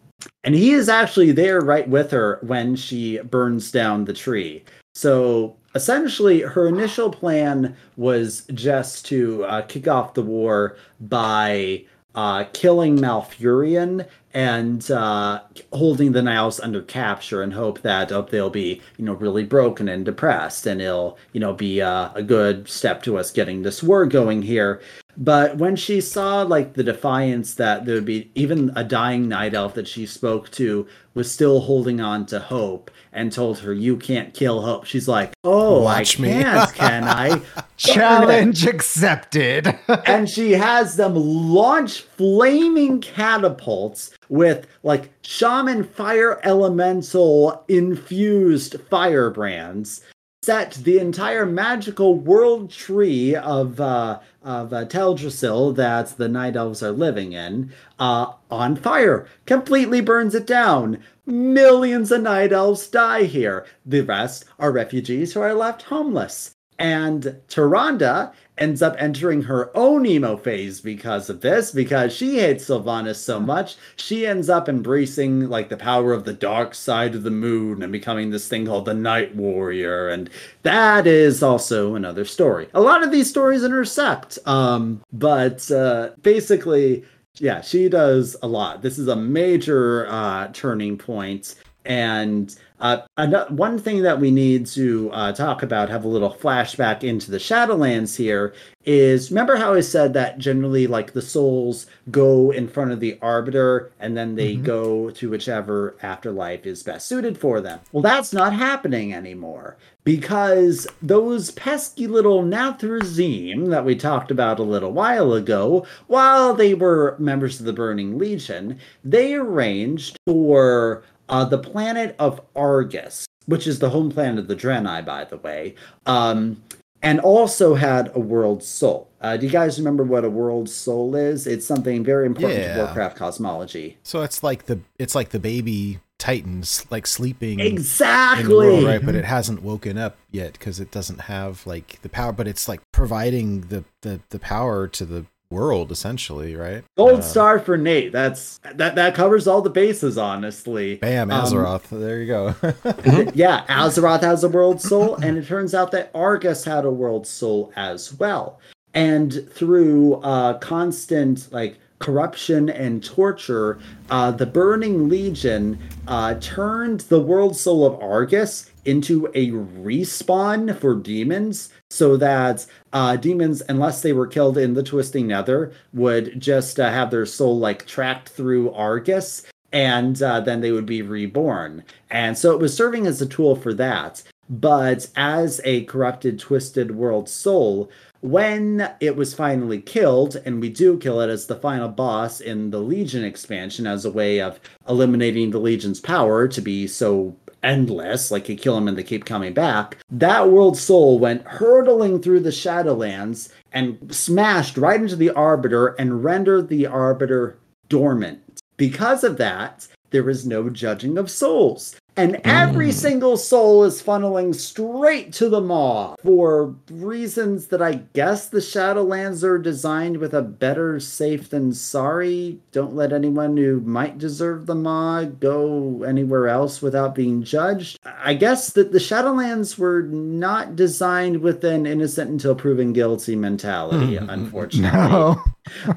and he is actually there right with her when she burns down the tree. So essentially, her initial plan was just to uh, kick off the war by uh, killing Malfurion and uh, holding the Niles under capture and hope that oh, they'll be, you know, really broken and depressed, and it'll, you know, be uh, a good step to us getting this war going here. But when she saw like the defiance that there would be even a dying night elf that she spoke to was still holding on to hope and told her you can't kill hope. She's like, "Oh, Watch I me." can't, can I?" Challenge accepted. and she has them launch flaming catapults with like shaman fire elemental infused firebrands set the entire magical world tree of uh, of uh, Teldrassil that the night elves are living in uh, on fire. Completely burns it down. Millions of night elves die here. The rest are refugees who are left homeless. And Tyrande ends up entering her own emo phase because of this, because she hates Sylvanas so much, she ends up embracing like the power of the dark side of the moon and becoming this thing called the Night Warrior. And that is also another story. A lot of these stories intersect. Um, but uh, basically, yeah, she does a lot. This is a major uh, turning point. And uh, one thing that we need to uh, talk about, have a little flashback into the Shadowlands here, is remember how I said that generally, like the souls go in front of the Arbiter and then they go to whichever afterlife is best suited for them? Well, that's not happening anymore because those pesky little Nathrezim that we talked about a little while ago, while they were members of the Burning Legion, they arranged for uh, the planet of Argus, which is the home planet of the Draenei, by the way, um, and also had a world soul. Uh, do you guys remember what a world soul is? It's something very important Yeah. to Warcraft cosmology. So it's like the it's like the baby titans like sleeping Exactly. world, right? But it hasn't woken up yet because it doesn't have like the power. But it's like providing the the the power to the world essentially, right? Gold Uh, star for Nate. That's that that covers all the bases, honestly. Bam, Um, Azeroth. there you go. yeah, Azeroth has a world soul, and it turns out that Argus had a world soul as well. And through uh, constant like corruption and torture, uh, the Burning Legion uh, turned the world soul of Argus into a respawn for demons, so that uh, demons, unless they were killed in the Twisting Nether, would just uh, have their soul like tracked through Argus and uh, then they would be reborn. And so it was serving as a tool for that. But as a corrupted, twisted world soul, when it was finally killed, and we do kill it as the final boss in the Legion expansion as a way of eliminating the Legion's power to be so endless, like you kill them and they keep coming back, that world soul went hurtling through the Shadowlands and smashed right into the Arbiter and rendered the Arbiter dormant. Because of that, there is no judging of souls. And every single soul is funneling straight to the maw for reasons that I guess the Shadowlands are designed with a better safe than sorry. Don't let anyone who might deserve the maw go anywhere else without being judged. I guess that the Shadowlands were not designed with an innocent until proven guilty mentality, unfortunately. No.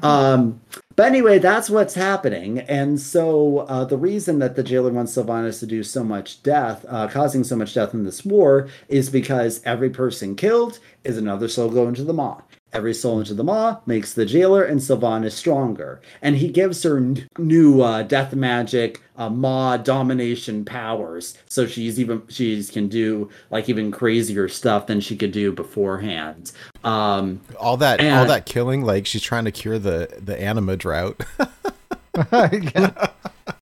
Um, but anyway, that's what's happening. And so uh, the reason that the jailer wants Sylvanas to do so much death, uh, causing so much death in this war, is because every person killed is another soul going to the maw. Every soul into the maw makes the jailer and Sylvanas stronger. And he gives her n- new uh, death magic, uh, maw domination powers. So she's even, she can do like even crazier stuff than she could do beforehand. Um, all that all that killing, like she's trying to cure the the anima drought. Yeah.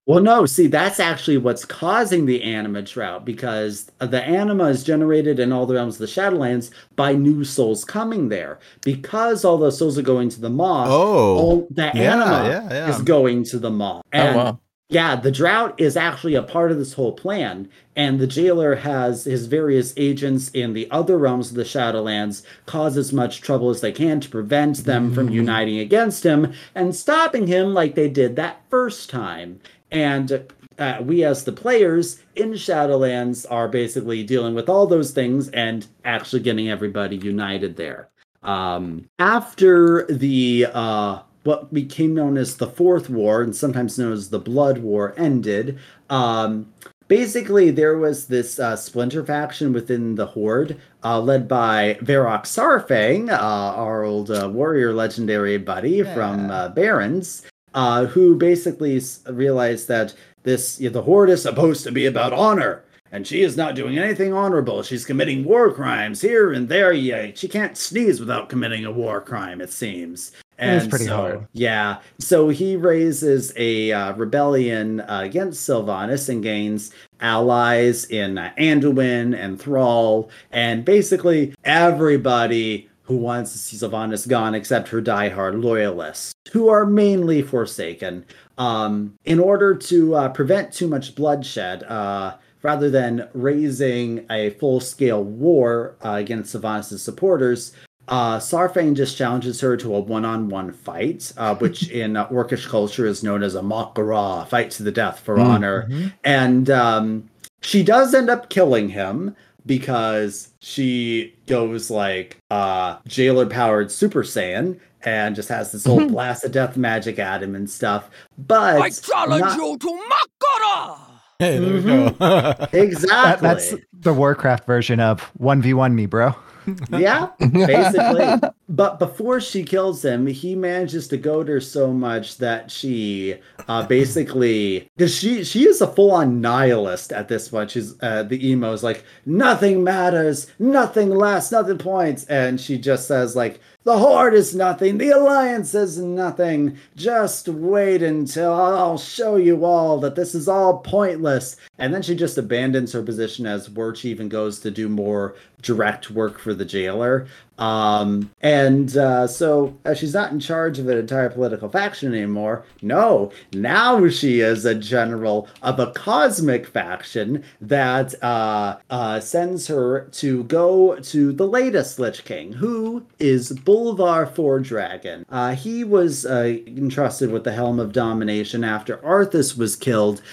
Well, no, see, that's actually what's causing the anima drought because the anima is generated in all the realms of the Shadowlands by new souls coming there. Because all those souls are going to the maw, Oh, all the yeah, anima yeah, yeah. is going to the maw. And oh wow. yeah, the drought is actually a part of this whole plan. And the jailer has his various agents in the other realms of the Shadowlands cause as much trouble as they can to prevent them from mm. uniting against him and stopping him like they did that first time. And uh, we, as the players in Shadowlands, are basically dealing with all those things and actually getting everybody united there. Um, after the uh, what became known as the Fourth War, and sometimes known as the Blood War, ended, um, basically there was this uh, splinter faction within the Horde, uh, led by Varok Saurfang, uh, our old uh, warrior legendary buddy from uh, Barrens, uh, who basically realized that this you know, the Horde is supposed to be about honor. And she is not doing anything honorable. She's committing war crimes here and there. Yeah, she can't sneeze without committing a war crime. It seems. and It's pretty so, hard. Yeah. So he raises a uh, rebellion uh, against Sylvanas and gains allies in uh, Anduin and Thrall, and basically everybody who wants to see Sylvanas gone except her diehard loyalists, who are mainly Forsaken. Um, in order to uh, prevent too much bloodshed, uh, rather than raising a full-scale war uh, against Sylvanas' supporters, uh, Saurfang just challenges her to a one-on-one fight, uh, which in uh, Orcish culture is known as a Mak'gora, fight to the death for honor. And um, she does end up killing him because she goes like uh, jailer-powered Super Saiyan and just has this whole blast of death magic at him and stuff. But I challenge not- you to Mak'gora! hey, there we go. exactly. That, that's the Warcraft version of 1v1 me, bro. yeah, basically. But before she kills him, he manages to goad her so much that she uh, basically because she she is a full on nihilist at this point. She's uh, the emo is like nothing matters, nothing lasts, nothing points, and she just says like the horde is nothing, the alliance is nothing. Just wait until I'll show you all that this is all pointless. And then she just abandons her position as before she even goes to do more direct work for the jailer. Um, and uh, so uh, she's not in charge of an entire political faction anymore. No, now she is a general of a cosmic faction that uh, uh, sends her to go to the latest Lich King, who is Bolvar Fordragon. Uh, he was uh, entrusted with the Helm of Domination after Arthas was killed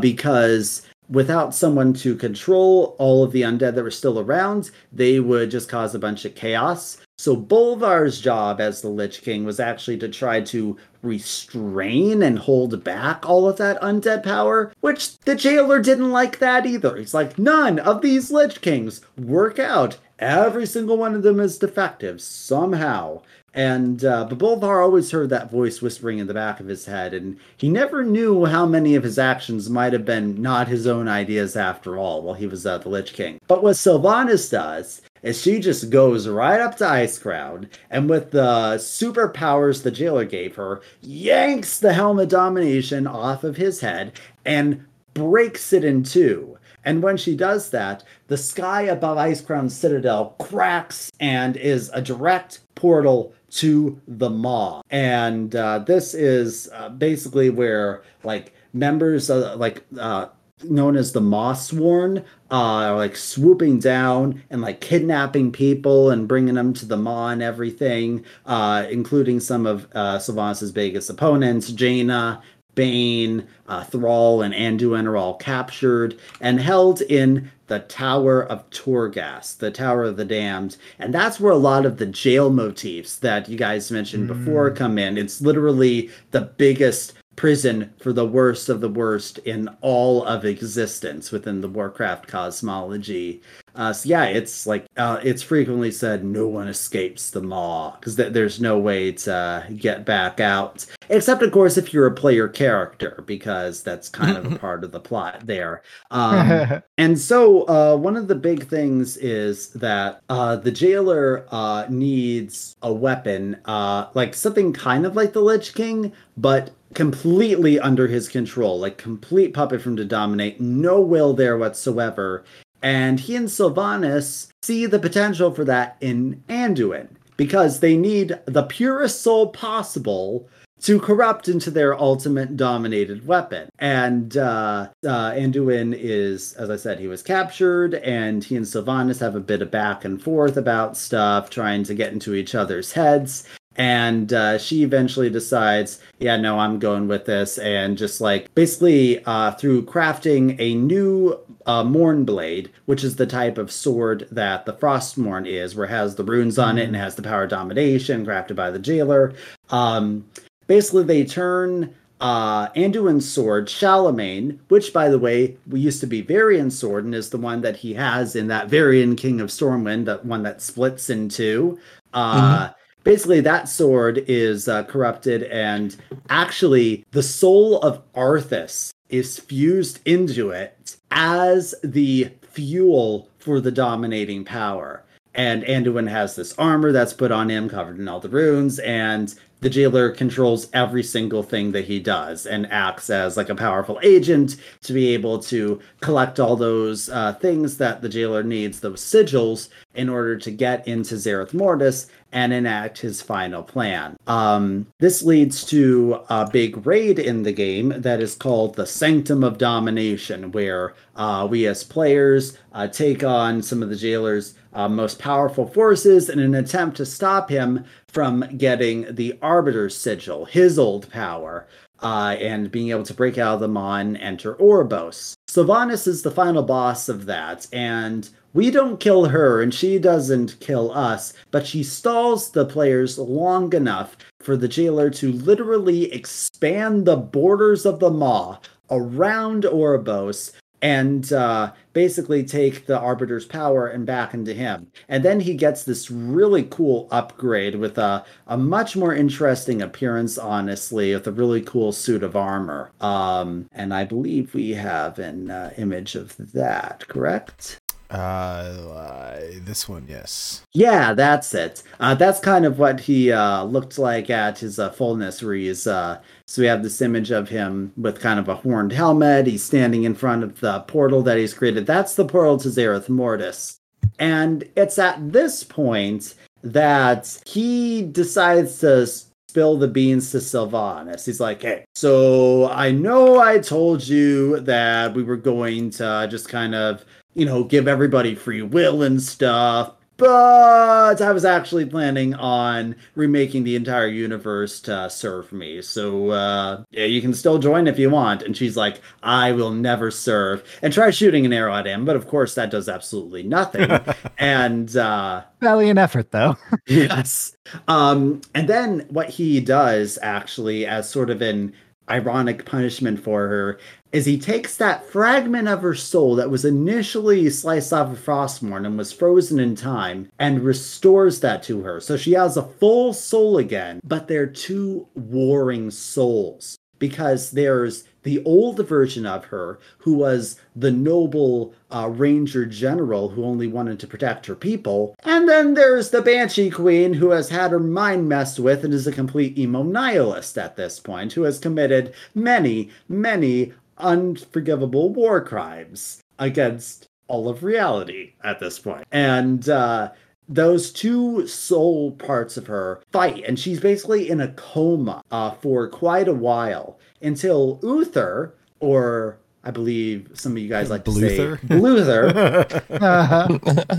because without someone to control all of the undead that were still around, they would just cause a bunch of chaos. So Bolvar's job as the Lich King was actually to try to restrain and hold back all of that undead power, which the jailer didn't like that either. He's like, none of these Lich Kings work out. Every single one of them is defective somehow. And uh, but Bolvar always heard that voice whispering in the back of his head, and he never knew how many of his actions might have been not his own ideas after all while he was uh, the Lich King. But what Sylvanas does is she just goes right up to Icecrown, and with the superpowers the jailer gave her, yanks the Helm of Domination off of his head and breaks it in two. And when she does that, the sky above Ice Icecrown Citadel cracks and is a direct portal to the Maw. And uh, this is uh, basically where like members of like uh, known as the Mawsworn uh, are like swooping down and like kidnapping people and bringing them to the Maw and everything, uh, including some of uh, Sylvanas' biggest opponents, Jaina. Bane, uh, Thrall, and Anduin are all captured and held in the Tower of Torghast, the Tower of the Damned. And that's where a lot of the jail motifs that you guys mentioned before come in. It's literally the biggest prison for the worst of the worst in all of existence within the Warcraft cosmology. Uh, so yeah, it's like uh, it's frequently said no one escapes the maw because th- there's no way to get back out, except of course if you're a player character because that's kind of a part of the plot there. Um, and so uh, one of the big things is that uh, the jailer uh, needs a weapon, uh, like something kind of like the Lich King, but completely under his control, like complete puppet from to dominate, no will there whatsoever. And he and Sylvanas see the potential for that in Anduin because they need the purest soul possible to corrupt into their ultimate dominated weapon. And uh, uh, Anduin is, as I said, he was captured, and he and Sylvanas have a bit of back and forth about stuff, trying to get into each other's heads. And uh, she eventually decides, yeah, no, I'm going with this. And just like basically uh, through crafting a new uh, Morn Blade, which is the type of sword that the Frostmourne is, where it has the runes on it and has the power of domination crafted by the jailer. Um, basically, they turn uh, Anduin's sword, Shalamayne, which, by the way, we used to be Varian's sword and is the one that he has in that Varian King of Stormwind, that one that splits in two. Uh, Basically, that sword is uh, corrupted, and actually, the soul of Arthas is fused into it as the fuel for the dominating power. And Anduin has this armor that's put on him, covered in all the runes, and the jailer controls every single thing that he does and acts as like a powerful agent to be able to collect all those uh, things that the jailer needs, those sigils, in order to get into Zereth Mortis and enact his final plan. Um, this leads to a big raid in the game that is called the Sanctum of Domination, where uh, we as players uh, take on some of the jailer's uh, most powerful forces in an attempt to stop him from getting the Arbiter's Sigil, his old power, uh, and being able to break out of the Maw and enter Oribos. Sylvanas is the final boss of that, and we don't kill her and she doesn't kill us, but she stalls the players long enough for the jailer to literally expand the borders of the Maw around Oribos and uh, basically take the Arbiter's power and back into him. And then he gets this really cool upgrade with a, a much more interesting appearance, honestly, with a really cool suit of armor. Um, and I believe we have an uh, image of that, correct? Uh, this one, yes. Yeah, that's it. Uh, that's kind of what he uh, looked like at his uh, fullness, where he's. Uh, so we have this image of him with kind of a horned helmet. He's standing in front of the portal that he's created. That's the portal to Zereth Mortis. And it's at this point that he decides to spill the beans to Sylvanas. He's like, hey, so I know I told you that we were going to just kind of you know, give everybody free will and stuff. But I was actually planning on remaking the entire universe to serve me. So, uh, yeah, you can still join if you want. And she's like, I will never serve. And try shooting an arrow at him. But of course, that does absolutely nothing. and, uh, Valiant effort, though. yes. Um, and then what he does actually, as sort of an ironic punishment for her, is he takes that fragment of her soul that was initially sliced off of Frostmourne and was frozen in time and restores that to her. So she has a full soul again, but they're two warring souls because there's the old version of her who was the noble uh, ranger general who only wanted to protect her people. And then there's the banshee queen who has had her mind messed with and is a complete emo nihilist at this point who has committed many many unforgivable war crimes against all of reality at this point. And uh those two soul parts of her fight, and she's basically in a coma uh, for quite a while until Uther, or I believe some of you guys like to Bluther? say Bluther,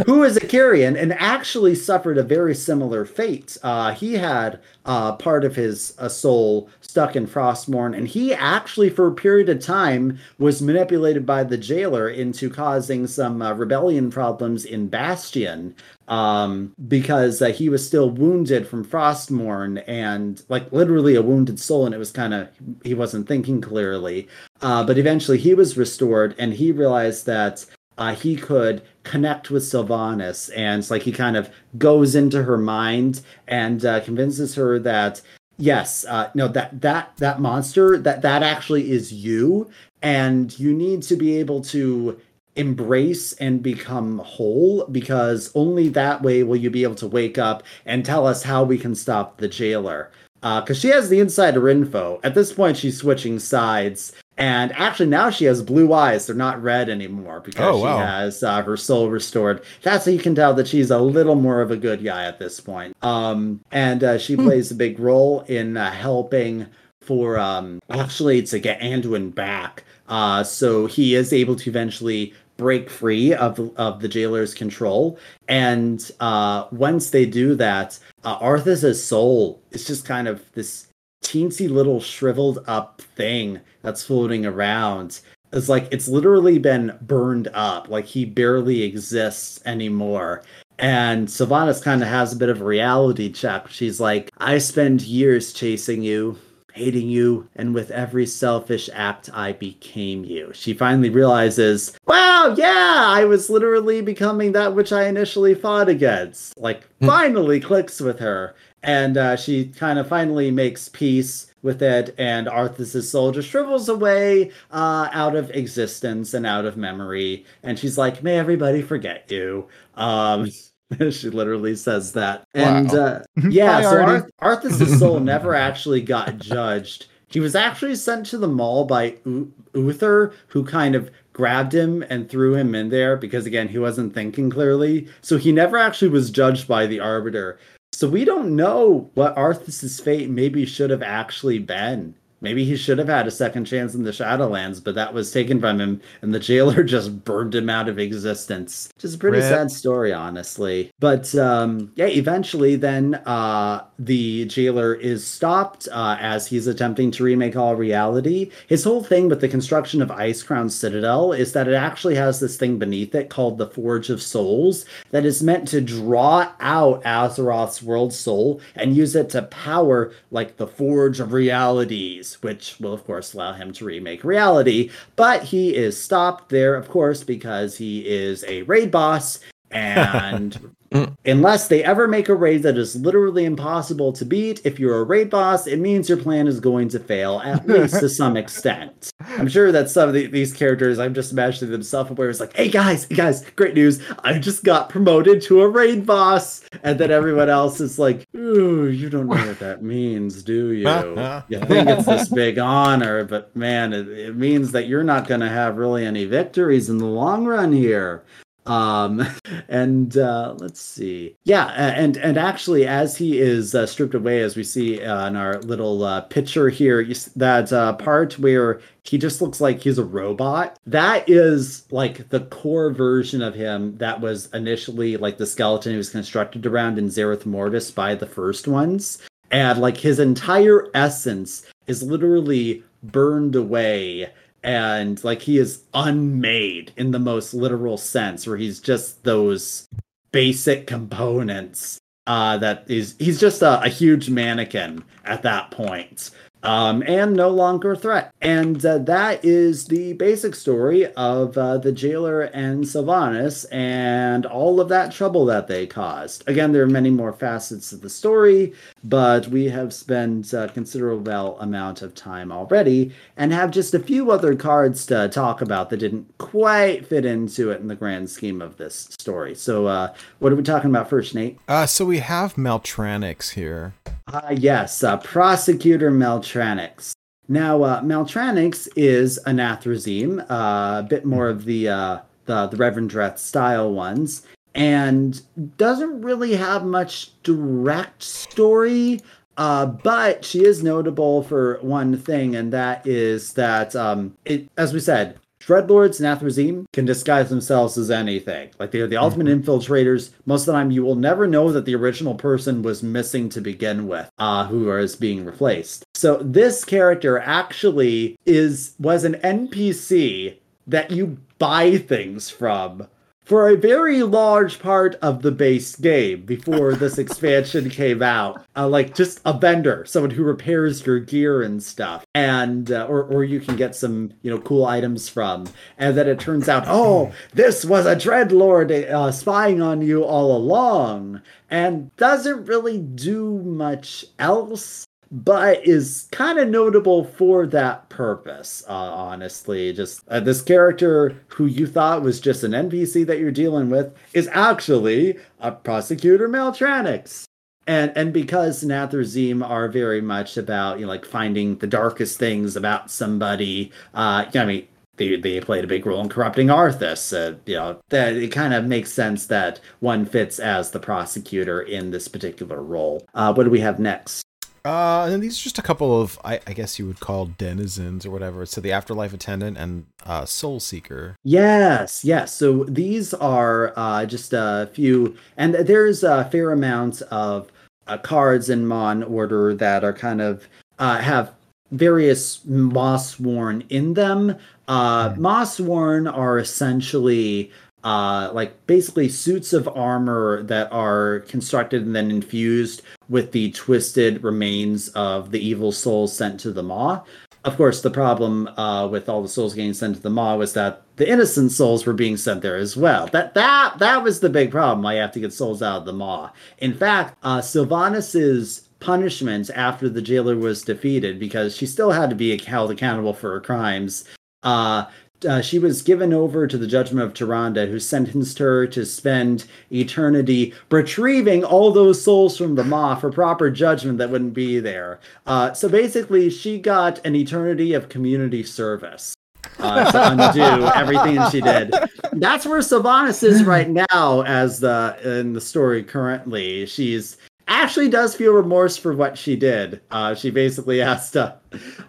who is a Kyrian and actually suffered a very similar fate. Uh, he had uh, part of his uh, soul stuck in Frostmourne, and he actually, for a period of time, was manipulated by the jailer into causing some uh, rebellion problems in Bastion um, because uh, he was still wounded from Frostmourne and like literally a wounded soul, and it was kind of he wasn't thinking clearly. Uh, but eventually, he was restored, and he realized that uh, he could connect with Sylvanas, and it's like he kind of goes into her mind and uh, convinces her that yes, uh, no, that that that monster that that actually is you, and you need to be able to embrace and become whole because only that way will you be able to wake up and tell us how we can stop the jailer. Because she has the insider info. At this point she's switching sides and actually now she has blue eyes. They're not red anymore because Oh, wow. she has uh, her soul restored. That's how you can tell that she's a little more of a good guy at this point. Um, and uh, she plays a big role in uh, helping for um, actually to get anduin back. Uh, so he is able to eventually break free of of the jailer's control. And uh, once they do that, uh, Arthas's soul is just kind of this teensy little shriveled up thing that's floating around. is like it's literally been burned up. Like he barely exists anymore. And Sylvanas kind of has a bit of a reality check. She's like, I spend years chasing you, hating you, and with every selfish act, I became you. She finally realizes, wow, yeah, I was literally becoming that which I initially fought against. Like, hmm. finally clicks with her. And uh, she kind of finally makes peace with it, and Arthas's soul just shrivels away uh, out of existence and out of memory. And she's like, may everybody forget you. Um, she literally says that. And Wow. uh, yeah, so. Arth- Arthas's soul never actually got judged. He was actually sent to the Maw by U- Uther, who kind of grabbed him and threw him in there because, again, he wasn't thinking clearly. So he never actually was judged by the Arbiter. So we don't know what Arthas's fate maybe should have actually been. Maybe he should have had a second chance in the Shadowlands, but that was taken from him, and the jailer just burned him out of existence. Which is a pretty Rip. sad story, honestly. But um, yeah, eventually, then uh, the jailer is stopped uh, as he's attempting to remake all reality. His whole thing with the construction of Icecrown Citadel is that it actually has this thing beneath it called the Forge of Souls that is meant to draw out Azeroth's world soul and use it to power like the Forge of Realities, which will of course allow him to remake reality. But he is stopped there, of course, because he is a raid boss and Mm. Unless they ever make a raid that is literally impossible to beat, if you're a raid boss, it means your plan is going to fail, at least to some extent. I'm sure that some of the, these characters, I'm just imagining them self aware, is like, hey guys, hey guys, great news. I just got promoted to a raid boss. And then everyone else is like, ooh, you don't know what that means, do you? you think it's this big honor, but man, it, it means that you're not going to have really any victories in the long run here. Um, and uh, let's see, yeah, and and actually, as he is uh, stripped away, as we see uh, in our little uh, picture here, that uh, part where he just looks like he's a robot. That is like the core version of him that was initially like the skeleton he was constructed around in Zereth Mortis by the first ones. And like his entire essence is literally burned away and like he is unmade in the most literal sense where he's just those basic components uh that is he's just a, a huge mannequin at that point um and no longer a threat and uh, that is the basic story of uh, the jailer and sylvanas and all of that trouble that they caused again there are many more facets of the story but we have spent a considerable amount of time already and have just a few other cards to talk about that didn't quite fit into it in the grand scheme of this story. So, uh, what are we talking about first, Nate? Uh, so we have Mel'tranix here. Uh, yes, uh, Prosecutor Mel'tranix. Now, uh, Mel'tranix is a Nathrezim, uh, a bit more of the uh, the, the Revendreth style ones, and doesn't really have much direct story. Uh, but she is notable for one thing, and that is that, um, it, as we said, Dreadlords and Nathrezim can disguise themselves as anything. Like they are the ultimate infiltrators. Most of the time, you will never know that the original person was missing to begin with, uh, who is being replaced. So this character actually is was an NPC that you buy things from for a very large part of the base game before this expansion came out uh, like just a vendor someone who repairs your gear and stuff and uh, or, or you can get some you know cool items from and then it turns out oh this was a dreadlord uh, spying on you all along and doesn't really do much else but is kind of notable for that purpose uh, honestly just uh, this character who you thought was just an npc that you're dealing with is actually a prosecutor Mel'tranix and and because Nathrezim are very much about you know like finding the darkest things about somebody uh you know, i mean they, they played a big role in corrupting Arthas. Uh, you know, that it kind of makes sense that one fits as the prosecutor in this particular role. Uh, what do we have next? Uh, and these are just a couple of, I, I guess you would call denizens or whatever. So the afterlife attendant and uh, soul seeker. Yes, yes. So these are uh, just a few, and there's a fair amount of uh, cards in Mon order that are kind of uh, have various Mawsworn in them. Uh, Mawsworn are essentially uh, like basically suits of armor that are constructed and then infused with the twisted remains of the evil souls sent to the Maw. Of course, the problem uh, with all the souls getting sent to the Maw was that the innocent souls were being sent there as well. That that that was the big problem. I have to get souls out of the Maw. In fact, uh, Sylvanas's punishment after the jailer was defeated, because she still had to be held accountable for her crimes. Uh, uh, she was given over to the judgment of Tyrande, who sentenced her to spend eternity retrieving all those souls from the Maw for proper judgment that wouldn't be there. Uh, so basically, she got an eternity of community service. Uh, to undo everything she did. That's where Sylvanas is right now, as the in the story currently. She's actually does feel remorse for what she did. Uh, she basically has to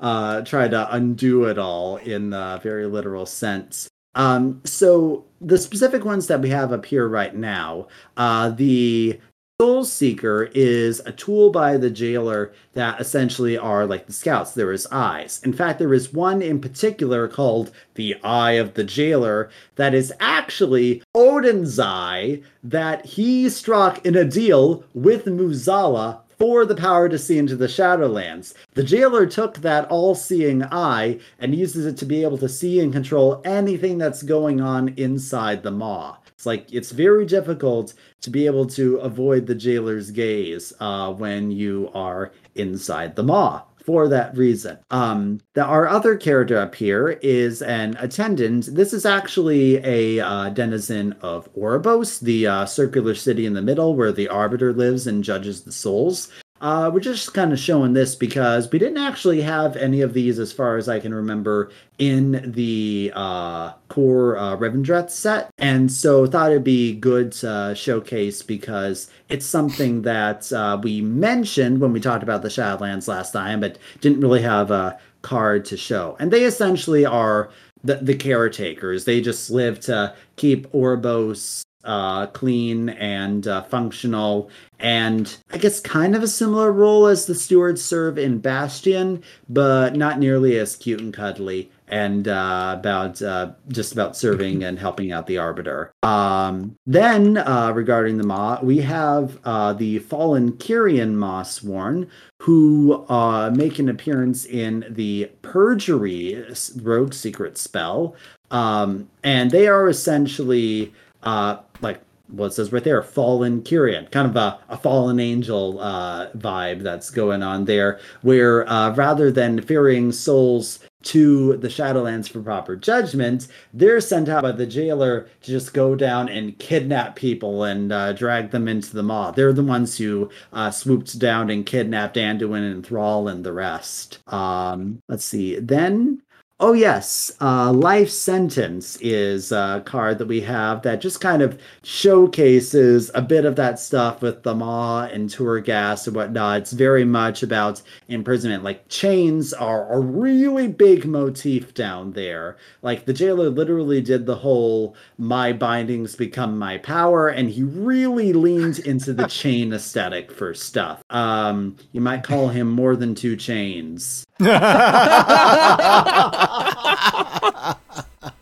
uh, try to undo it all in a very literal sense. Um, so the specific ones that we have up here right now, uh, the Soul Seeker is a tool by the jailer that essentially are like the scouts. There is eyes. In fact, there is one in particular called the Eye of the Jailer that is actually Odin's eye that he struck in a deal with Mueh'zala for the power to see into the Shadowlands. The jailer took that all seeing eye and uses it to be able to see and control anything that's going on inside the Maw. It's like it's very difficult to be able to avoid the jailer's gaze uh, when you are inside the Maw for that reason. Um, the, our other character up here is an attendant. This is actually a uh, denizen of Oribos, the uh, circular city in the middle where the Arbiter lives and judges the souls. Uh, we're just kind of showing this because we didn't actually have any of these, as far as I can remember, in the uh, core uh, Revendreth set, and so thought it'd be good to showcase because it's something that uh, we mentioned when we talked about the Shadowlands last time, but didn't really have a card to show. And they essentially are the, the caretakers. They just live to keep Oribos uh, clean and uh, functional, and I guess kind of a similar role as the stewards serve in Bastion, but not nearly as cute and cuddly. And uh, about uh, just about serving and helping out the arbiter. Um, then, uh, regarding the Maw, we have uh, the fallen Kyrian Mawsworn, who uh, make an appearance in the Perjury rogue secret spell. Um, and they are essentially uh, like what says right there, fallen Kyrian, kind of a, a fallen angel uh, vibe that's going on there, where uh, rather than ferrying souls to the Shadowlands for proper judgment, they're sent out by the jailer to just go down and kidnap people and uh, drag them into the maw. They're the ones who uh, swooped down and kidnapped Anduin and Thrall and the rest. Um, let's see. Then Oh yes, uh, life sentence is a card that we have that just kind of showcases a bit of that stuff with the maw and Torghast and whatnot. It's very much about imprisonment. Like chains are a really big motif down there. Like the jailer literally did the whole "my bindings become my power," and he really leaned into the chain aesthetic for stuff. Um, you might call him more than two chains.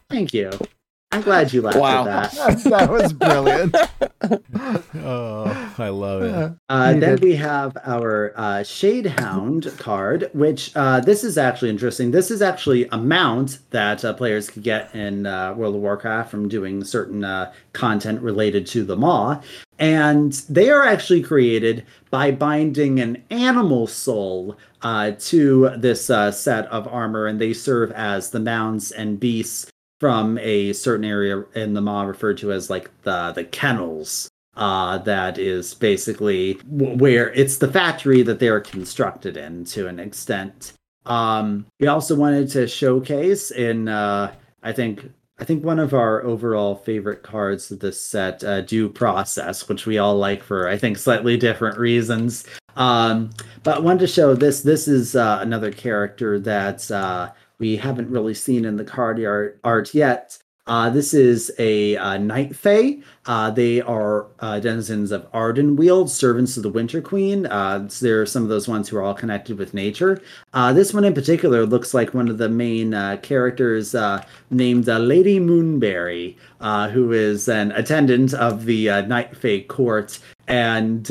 Thank you. I'm glad you laughed Wow. at that. that was brilliant. oh, I love it. Uh, then did. we have our uh, Shade Hound card, which uh, this is actually interesting. This is actually a mount that uh, players could get in uh, World of Warcraft from doing certain uh, content related to the Maw. And they are actually created by binding an animal soul uh, to this uh, set of armor, and they serve as the mounts and beasts from a certain area in the Maw referred to as like the the kennels uh, that is basically where it's the factory that they're constructed in to an extent. Um, we also wanted to showcase in, uh, I think, I think one of our overall favorite cards of this set, uh, Due Process, which we all like for I think slightly different reasons. Um, but wanted to show this. This is uh, another character that's uh, we haven't really seen in the card art, art yet. Uh, this is a uh, Night Fae. Uh, they are uh, denizens of Ardenweald, servants of the Winter Queen. Uh, they're some of those ones who are all connected with nature. Uh, this one in particular looks like one of the main characters named Lady Moonberry, who is an attendant of the Night Fae court and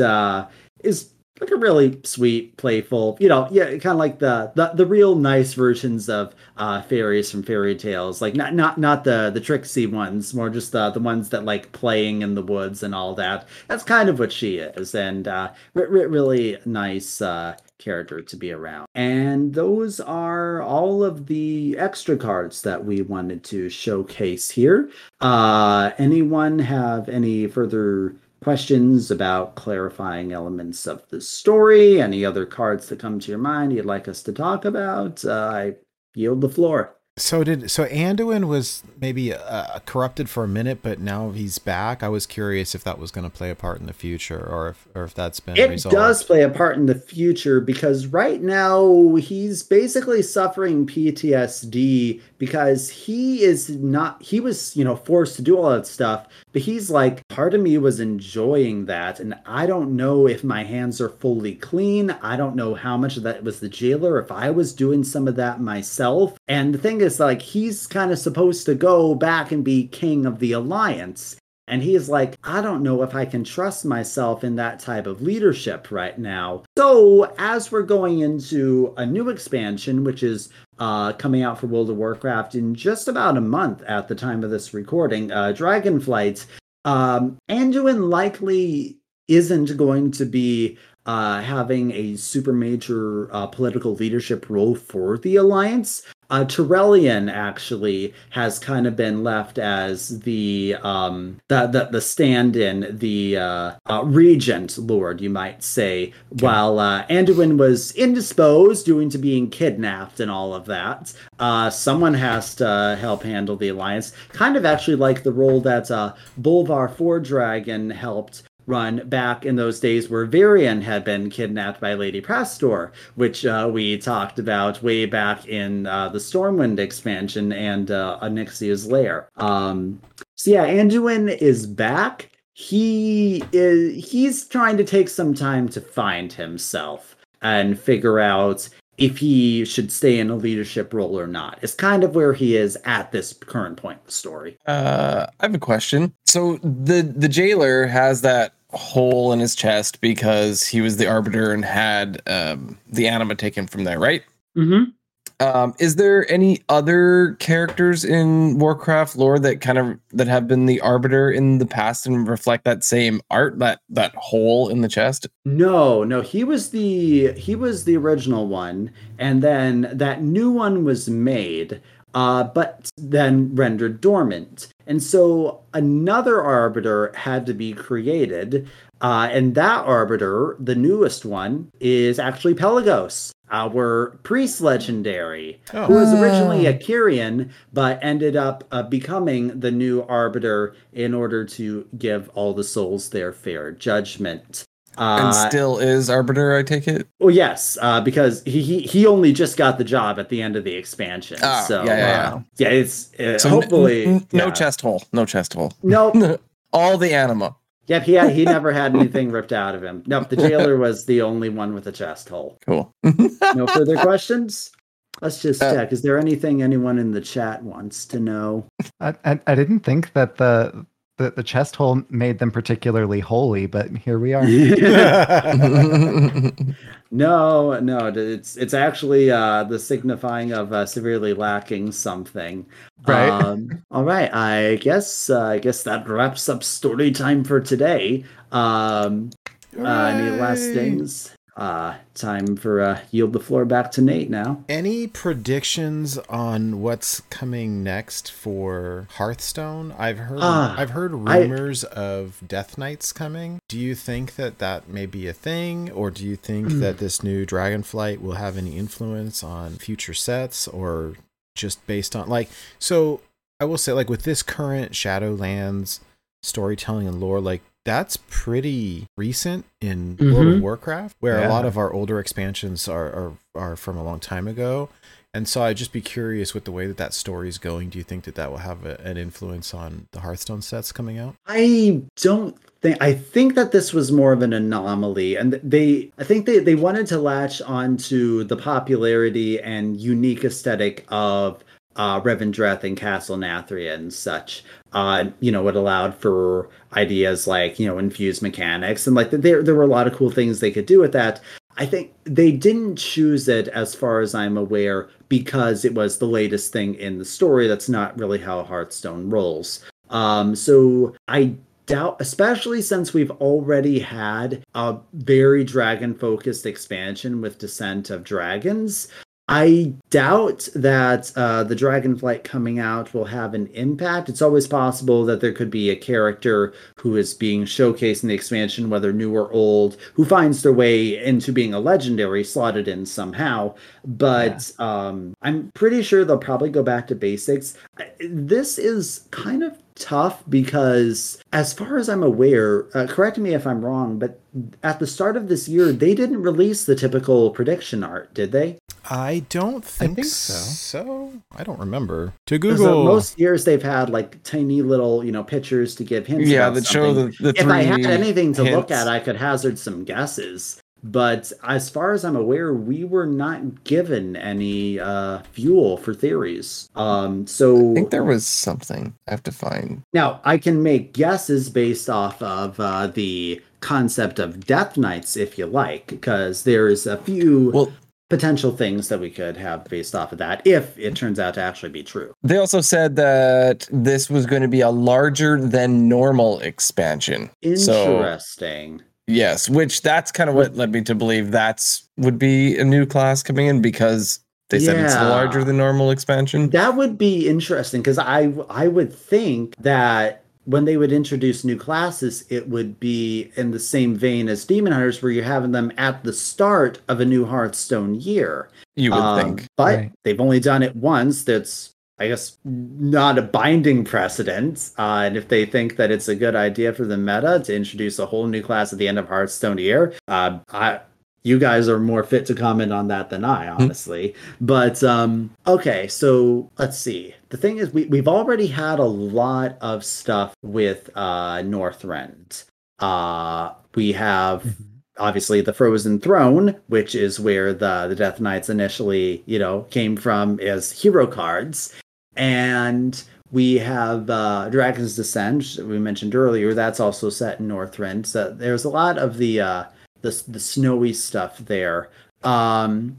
is like a really sweet, playful, you know, yeah, kind of like the, the the real nice versions of uh, fairies from fairy tales, like not not not the the tricksy ones, more just the the ones that like playing in the woods and all that. That's kind of what she is, and uh, re- re- really nice uh, character to be around. And those are all of the extra cards that we wanted to showcase here. Uh, anyone have any further? Questions about clarifying elements of the story, any other cards that come to your mind you'd like us to talk about, uh, I yield the floor. So did so Anduin was maybe uh, corrupted for a minute, but now he's back. I was curious if that was going to play a part in the future, or if or if that's been It resolved. does play a part in the future because right now he's basically suffering PTSD because he is not, he was, you know, forced to do all that stuff, but he's like, part of me was enjoying that. And I don't know if my hands are fully clean. I don't know how much of that was the jailer, if I was doing some of that myself. And the thing is, like, he's kind of supposed to go back and be king of the alliance. And he's like, I don't know if I can trust myself in that type of leadership right now. So, as we're going into a new expansion, which is uh, coming out for World of Warcraft in just about a month at the time of this recording, uh, Dragonflight, um, Anduin likely isn't going to be uh, having a super major uh, political leadership role for the alliance. Uh, Turalyon actually has kind of been left as the um, the the, the stand-in, the uh, uh, regent lord, you might say, while uh, Anduin was indisposed, due to being kidnapped and all of that. Uh, someone has to help handle the alliance, kind of actually like the role that uh, Bolvar Fordragon helped run back in those days where Varian had been kidnapped by Lady Prestor, which uh, we talked about way back in uh, the Stormwind expansion and uh, Onyxia's Lair. Um, so yeah, Anduin is back. He is he's trying to take some time to find himself and figure out if he should stay in a leadership role or not. It's kind of where he is at this current point in the story. Uh, I have a question. So the the jailer has that hole in his chest because he was the arbiter and had um, the anima taken from there, right? Mm-hmm. Um, is there any other characters in Warcraft lore that kind of that have been the arbiter in the past and reflect that same art, that that hole in the chest? No, no, he was the he was the original one, and then that new one was made, uh, but then rendered dormant. And so another arbiter had to be created, uh, and that arbiter, the newest one, is actually Pelagos, our priest legendary, Oh. who was originally a Kyrian, but ended up uh, becoming the new arbiter in order to give all the souls their fair judgment. And Uh, still is arbiter, I take it. well, yes, uh, because he, he he only just got the job at the end of the expansion. Ah, so yeah, yeah, uh, yeah, it's uh, So n- hopefully n- no yeah. chest hole, no chest hole. Nope. All the anima. Yep, he had, he never had anything ripped out of him. Nope, the jailer was the only one with a chest hole. Cool. No further questions. Let's just Uh, check. Is there anything anyone in the chat wants to know? I, I, I didn't think that the, the the chest hole made them particularly holy, but here we are. no, no, it's it's actually uh, the signifying of uh, severely lacking something. Right. Um, all right. I guess uh, I guess that wraps up story time for today. Um, uh, any last things? Uh, time for uh, yield the floor back to Nate now. Any predictions on what's coming next for Hearthstone? I've heard Ah, I've heard I- rumors of Death Knights coming. Do you think that that may be a thing, or do you think Hmm. that this new Dragonflight will have any influence on future sets, or just based on like? So I will say, like with this current Shadowlands storytelling and lore, like that's pretty recent in World of Mhm. Warcraft, where a lot of our older expansions are, are are from a long time ago. And so I'd just be curious with the way that that story is going. Do you think that that will have a, an influence on the Hearthstone sets coming out? I don't think I think that this was more of an anomaly and they I think they, they wanted to latch onto the popularity and unique aesthetic of uh Revendreth and Castle Nathria and such. Uh you know, it allowed for ideas like, you know, infused mechanics and like there there were a lot of cool things they could do with that. I think they didn't choose it, as far as I'm aware, because it was the latest thing in the story. That's not really how Hearthstone rolls. Um, so I doubt, especially since we've already had a very dragon focused expansion with Descent of Dragons. I doubt that uh, the Dragonflight coming out will have an impact. It's always possible that there could be a character who is being showcased in the expansion, whether new or old, who finds their way into being a legendary slotted in somehow. But um, I'm pretty sure they'll probably go back to basics. This is kind of tough because, as far as I'm aware, uh, correct me if I'm wrong, but at the start of this year, they didn't release the typical prediction art, did they? I don't think, think so. so. I don't remember. To 'Cause, uh, Google. most years they've had like tiny little, you know, pictures to give hints. yeah, about that show something. the, the if I had anything to look at, I could hazard some guesses. But as far as I'm aware, we were not given any uh, fuel for theories. Um, so I think there was something I have to find. now I can make guesses based off of uh, the concept of death knights, if you like, because there's a few Well, potential things that we could have based off of that if it turns out to actually be true. they also said that this was going to be a larger than normal expansion. So Interesting. Yes, which that's kind of what led me to believe that's would be a new class coming in because they said it's larger than normal expansion. That would be interesting because I I would think that when they would introduce new classes, it would be in the same vein as Demon Hunters, where you're having them at the start of a new Hearthstone year. You would Um, think. but Right. they've only done it once. That's I guess not a binding precedent. Uh, and if they think that it's a good idea for the meta to introduce a whole new class at the end of Hearthstone year, uh, I you guys are more fit to comment on that than I, honestly. But um, okay, so let's see. The thing is, we we've already had a lot of stuff with uh, Northrend. Uh, we have obviously the Frozen Throne, which is where the the Death Knights initially, you know, came from as hero cards, and we have uh, Dragon's Descent, we mentioned earlier. That's also set in Northrend. So there's a lot of the uh, the the snowy stuff there. Um,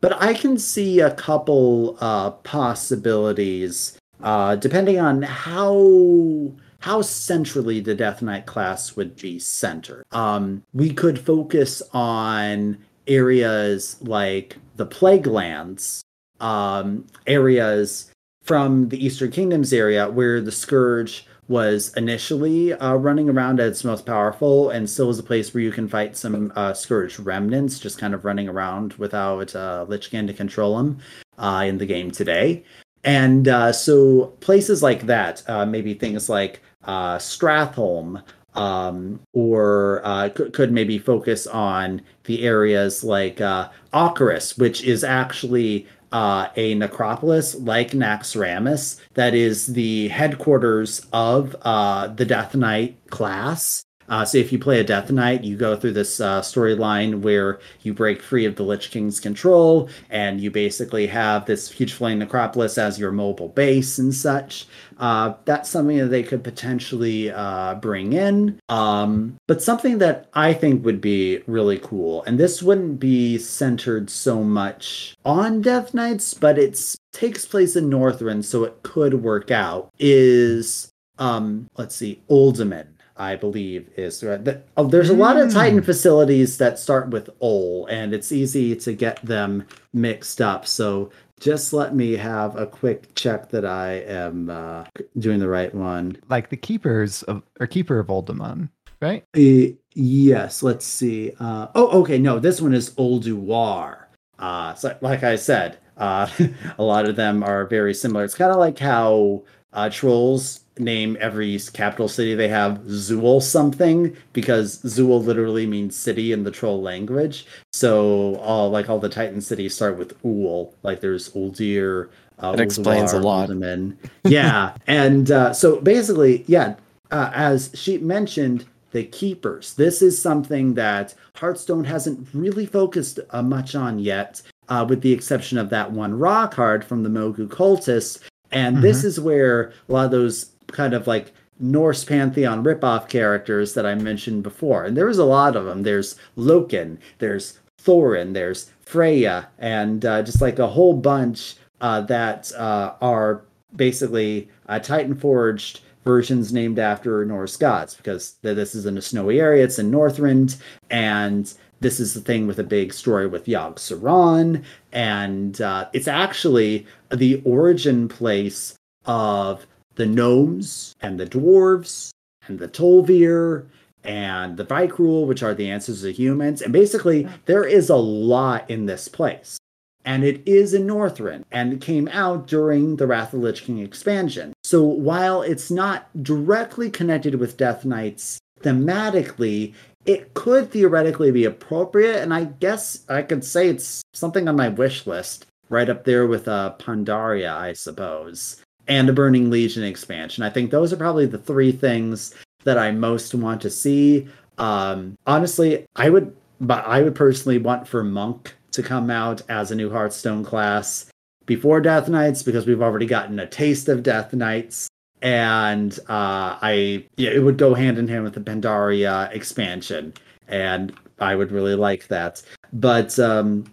but I can see a couple uh, possibilities uh, depending on how how centrally the Death Knight class would be centered. Um, we could focus on areas like the Plague Lands, um, areas from the Eastern Kingdoms area where the Scourge was initially uh, running around at its most powerful and still is a place where you can fight some uh, Scourge remnants just kind of running around without uh, Lich King to control them uh, in the game today. And uh, so places like that, uh, maybe things like uh, Stratholme, um, or uh, could, could maybe focus on the areas like uh, Acherus, which is actually uh, a necropolis like Naxxramas that is the headquarters of uh, the Death Knight class. Uh, so if you play a Death Knight, you go through this uh, storyline where you break free of the Lich King's control, and you basically have this huge flying necropolis as your mobile base and such. Uh, that's something that they could potentially uh, bring in. Um, but something that I think would be really cool, and this wouldn't be centered so much on Death Knights, but it takes place in Northrend, so it could work out, is, um, let's see, Uldaman. I believe is. The- oh, there's a lot of Titan facilities that start with Ol, and it's easy to get them mixed up. So just let me have a quick check that I am uh, doing the right one. Like the keepers of or keeper of Uldaman, right? Uh, yes, let's see. Uh, oh, okay. No, this one is Ulduar. Uh, so like I said, uh, a lot of them are very similar. It's kind of like how uh, trolls name every capital city they have Zul something because Zul literally means city in the troll language. So all like all the Titan cities start with Ul. Like there's Uldir. Uh, That explains a lot. Uldaman. Yeah, and uh, so basically, yeah, uh, as she mentioned, the keepers. This is something that Hearthstone hasn't really focused uh, much on yet, uh, with the exception of that one Ra card from the Mogu cultists. And this is where a lot of those kind of like Norse pantheon ripoff characters that I mentioned before, and there was a lot of them. There's Loken, there's Thorim, there's Freya, and uh, just like a whole bunch uh, that uh, are basically uh, Titan forged versions named after Norse gods because this is in a snowy area. It's in Northrend, and this is the thing with a big story with Yogg Saron, and uh, it's actually the origin place of the gnomes and the dwarves and the Tol'vir and the Vrykul, which are the ancestors of humans. And basically, there is a lot in this place. And it is in Northrend, and it came out during the Wrath of the Lich King expansion. So while it's not directly connected with Death Knights thematically, it could theoretically be appropriate, and I guess I could say it's something on my wish list, right up there with uh, Pandaria, I suppose, and a Burning Legion expansion. I think those are probably the three things that I most want to see. Um, honestly, I would but I would personally want for Monk to come out as a new Hearthstone class before Death Knights because we've already gotten a taste of Death Knights. And uh, I, yeah, it would go hand in hand with the Pandaria expansion, and I would really like that. But um,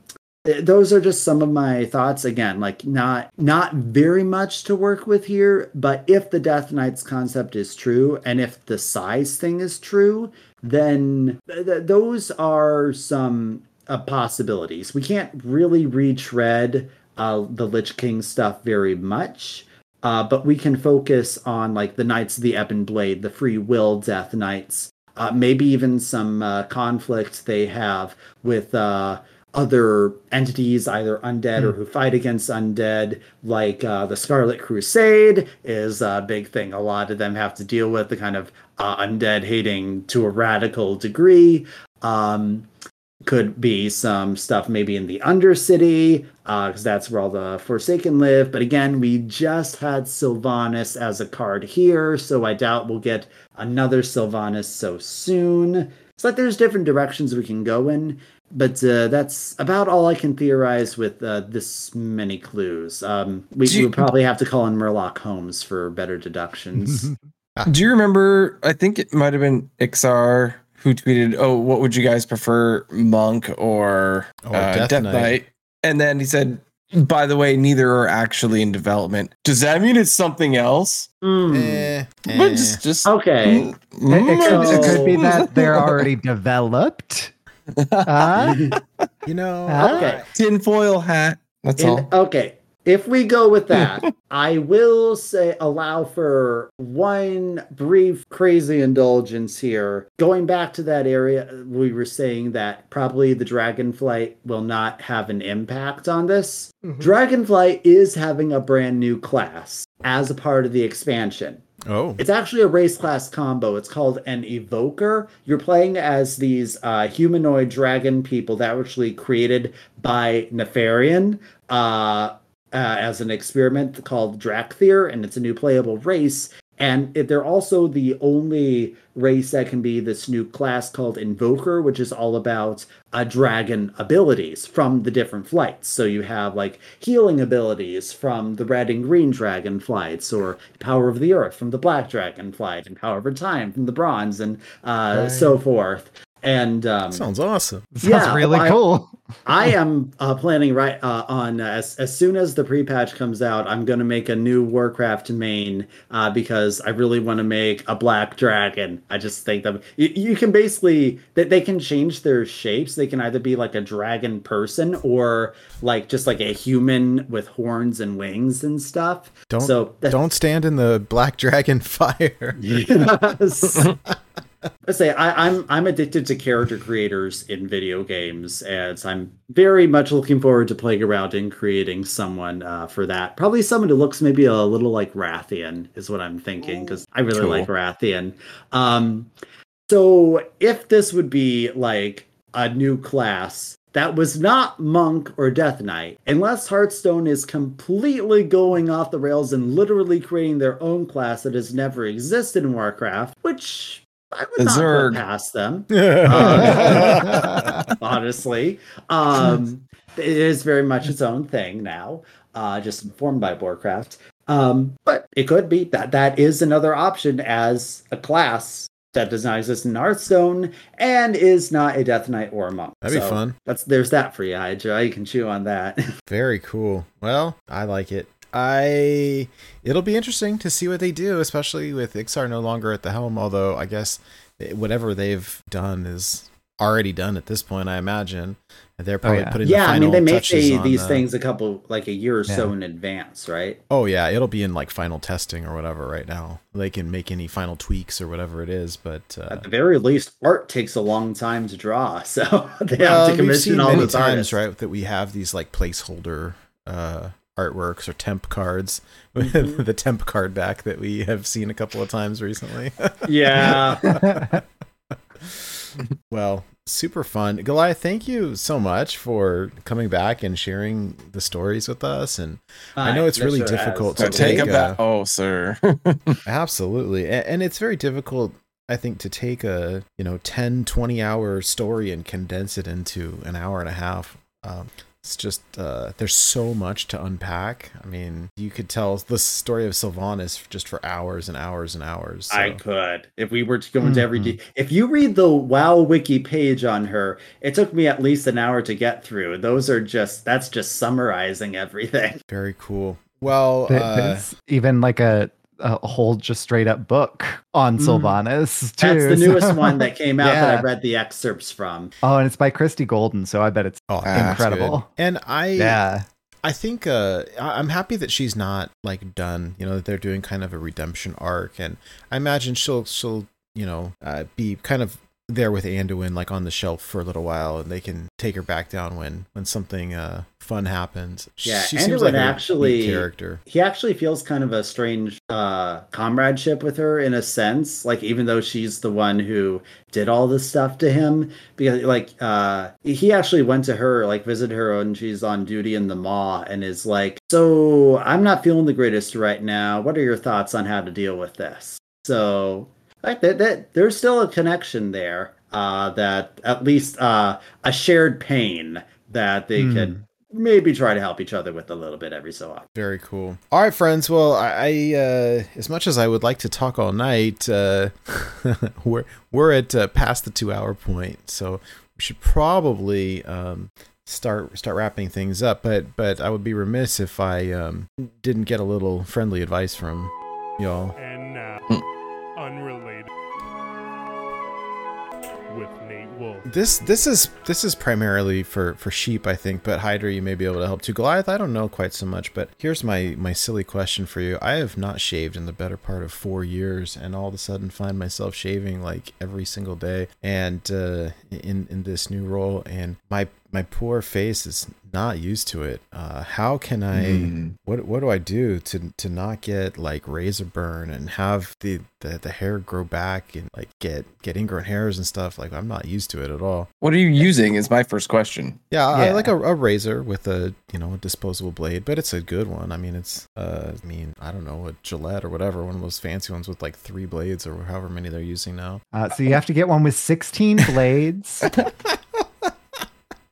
those are just some of my thoughts. Again, like not not very much to work with here, but if the Death Knights concept is true, and if the size thing is true, then th- th- those are some uh, possibilities. We can't really retread uh, the Lich King stuff very much. Uh, but we can focus on like the Knights of the Ebon Blade, the Free Will Death Knights, uh, maybe even some uh, conflict they have with uh, other entities, either undead or who fight against undead, like uh, the Scarlet Crusade is a big thing. A lot of them have to deal with the kind of uh, undead hating to a radical degree. Um, could be some stuff maybe in the Undercity, because that's where all the Forsaken live. But again, we just had Sylvanas as a card here, so I doubt we'll get another Sylvanas so soon. It's like there's different directions we can go in, but uh, that's about all I can theorize with uh, this many clues. Um, we, you- would probably have to call in Murloc Holmes for better deductions. Do you remember? I think it might have been Iksar who tweeted, "Oh, what would you guys prefer, Monk or, Or uh, Death Death, Knight." Knight?" And then he said, "By the way, neither are actually in development. Does that mean it's something else?" Hmm. Eh, But eh. just, just Okay. It, it could, it could be that they're already developed. Uh, you know, Okay. tinfoil hat. That's In- all. okay. If we go with that, I will say allow for one brief crazy indulgence here. Going back to that area, we were saying that probably the Dragonflight will not have an impact on this. Dragonflight is having a brand new class as a part of the expansion. Oh, It's actually a race class combo. It's called an evoker. You're playing as these uh, humanoid dragon people that were actually created by Nefarian uh, uh, as an experiment called Dracthyr, and it's a new playable race. And they're also the only race that can be this new class called Invoker, which is all about uh, dragon abilities from the different flights. So you have like healing abilities from the red and green dragon flights, or Power of the Earth from the black dragon flight, and Power of Time from the bronze, and uh, so forth. And um, sounds awesome. sounds Yeah, really I- cool. I am uh, planning right uh, on uh, as as soon as the pre-patch comes out. I'm gonna make a new Warcraft main uh, because I really want to make a black dragon. I just think that you, you can basically that they can change their shapes. They can either be like a dragon person or like just like a human with horns and wings and stuff. Don't so that- don't stand in the black dragon fire. Yes. I say I, I'm I'm addicted to character creators in video games, and so I'm very much looking forward to playing around and creating someone uh, for that. Probably someone who looks maybe a little like Wrathion is what I'm thinking because I really Cool. like Wrathion. Um, so if this would be like a new class that was not Monk or Death Knight, unless Hearthstone is completely going off the rails and literally creating their own class that has never existed in Warcraft, which I would not Zerg. put past them, Uh, honestly. Um, it is very much its own thing now, uh, just informed by Warcraft. Um, but it could be that that is another option as a class that does not exist in Hearthstone and is not a Death Knight or a monk. That'd be fun. That's there's that for you, Hydra. You can chew on that. Very cool. Well, I like it. I it'll be interesting to see what they do, especially with Iksar no longer at the helm. Although I guess whatever they've done is already done at this point. I imagine and they're probably yeah. putting the yeah, I mean they make touches the, these the- things a couple like a year or so in advance, right? Oh yeah, it'll be in like final testing or whatever right now. They can make any final tweaks or whatever it is, but uh, At the very least, art takes a long time to draw, so they well, have to we've seen commission all many those times, right, that we have these like placeholder uh, artworks or temp cards. Mm-hmm. the temp card back that we have seen a couple of times recently. Yeah, well, super fun. Goliath, thank you so much for coming back and sharing the stories with us. And I know it's really sure has. difficult So to take take a. Oh, sir. absolutely, and, and it's very difficult. I think to take a, you know, 10, 20 hour story and condense it into an hour and a half, um, it's just uh, there's so much to unpack. I mean, you could tell the story of Sylvanas just for hours and hours and hours. so- I could. If we were to go into every Mhm. de- if you read the WoW wiki page on her, it took me at least an hour to get through. Those are just that's just summarizing everything. Very cool. Well, There- uh, There's even like a a whole just straight up book on Mm. Sylvanas too. That's the so- newest one that came out that I read the excerpts from. Oh, and it's by Christie Golden, so I bet it's oh, incredible. And I, Yeah. I think uh, I- I'm happy that she's not like done. You know that they're doing kind of a redemption arc, and I imagine she'll she'll you know uh, be kind of there with Anduin like on the shelf for a little while, and they can take her back down when when something uh, fun happens. Yeah, she Anduin a neat actually- character. He actually feels kind of a strange uh, comradeship with her in a sense. Like even though she's the one who did all this stuff to him, because like uh, he actually went to her, like visited her when she's on duty in the Maw, and is like, "So I'm not feeling the greatest right now. What are your thoughts on how to deal with this?" So like that, that there's still a connection there. Uh, that at least uh, a shared pain that they Hmm. could maybe try to help each other with a little bit every so often. Very cool. All right, friends. Well, I, I uh, as much as I would like to talk all night, uh, we're we're at uh, past the two hour point, so we should probably um, start start wrapping things up. But but I would be remiss if I um, didn't get a little friendly advice from y'all. And now, unrelated with Nate Wolf. This this is this is primarily for for sheep, I think. But Hydra, you may be able to help too. Goliath, I don't know quite so much. But here's my my silly question for you. I have not shaved in the better part of four years, and all of a sudden find myself shaving like every single day, and uh, in in this new role, and my my poor face is not used to it. Uh, how can I? Mm. What what do I do to to not get like razor burn and have the, the the hair grow back and like get get ingrown hairs and stuff? Like I'm not used to it at all. What are you using? Is my first question. Yeah, I like a, a razor with a you know a disposable blade, but it's a good one. I mean, it's uh, I mean, I don't know, a Gillette or whatever, one of those fancy ones with like three blades or however many they're using now. Uh, so you have to get one with 16 blades.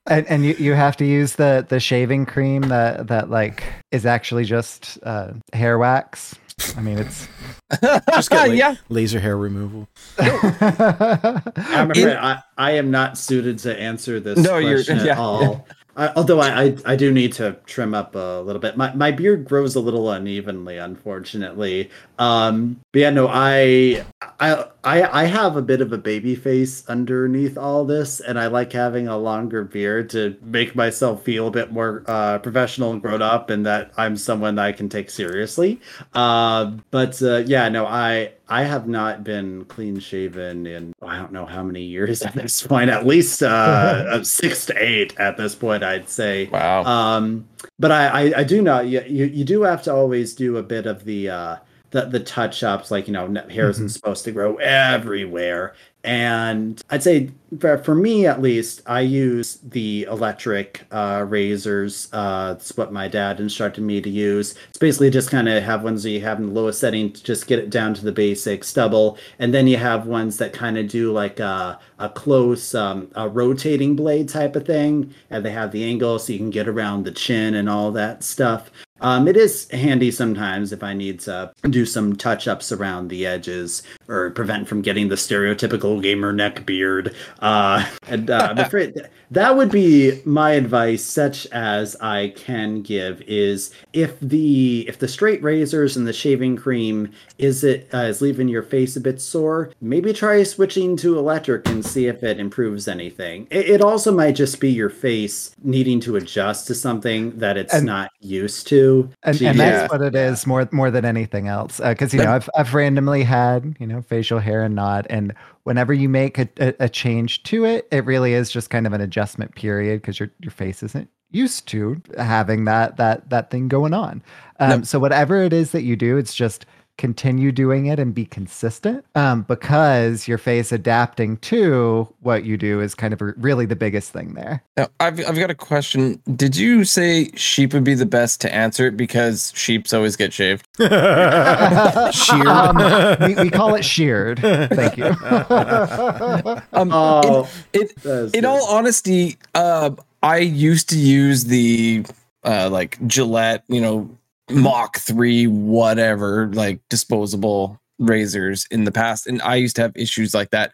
And, and you, you have to use the, the shaving cream that, that like is actually just uh, hair wax. I mean, it's Just get la- yeah. laser hair removal. I'm In- afraid I, I am not suited to answer this No, you're- question at yeah, all. I, although I, I I do need to trim up a little bit. My my beard grows a little unevenly, unfortunately. Um, but yeah, no, I I I I have a bit of a baby face underneath all this, and I like having a longer beard to make myself feel a bit more uh, professional and grown up, and that I'm someone that I can take seriously. Uh, but uh, yeah, no, I I have not been clean shaven in I don't know how many years at this point. At least uh, six to eight at this point, I'd say. Wow. Um, but I, I, I do know you, you you do have to always do a bit of the uh the the touch ups, like you know, hair isn't supposed to grow everywhere. And I'd say for, for me at least, I use the electric uh, razors. Uh, it's what my dad instructed me to use. It's basically just kind of have ones that you have in the lowest setting to just get it down to the basic stubble, and then you have ones that kind of do like a, a close, um, a rotating blade type of thing, and they have the angle so you can get around the chin and all that stuff. Um, it is handy sometimes if I need to do some touch ups around the edges or prevent from getting the stereotypical gamer neck beard. Uh, and uh, I'm afraid that would be my advice, such as I can give, is if the if the straight razors and the shaving cream is it uh, is leaving your face a bit sore, maybe try switching to electric and see if it improves anything. It, it also might just be your face needing to adjust to something that it's And- not used to. And, Gee, and Yeah. that's what it is more more than anything else because you know I've, I've randomly had you know facial hair and not and whenever you make a, a, a change to it it really is just kind of an adjustment period because your your face isn't used to having that that that thing going on um, Yep. so whatever it is that you do it's just continue doing it and be consistent um, because your face adapting to what you do is kind of really the biggest thing there. Now, I've, I've got a question. Did you say sheep would be the best to answer it because sheeps always get shaved? Sheared. Um, we, we call it sheared. Thank you. Um, Oh, in, in, that's in all honesty, uh, I used to use the uh, like Gillette, you know, Mach 3, whatever, like disposable razors in the past. And I used to have issues like that.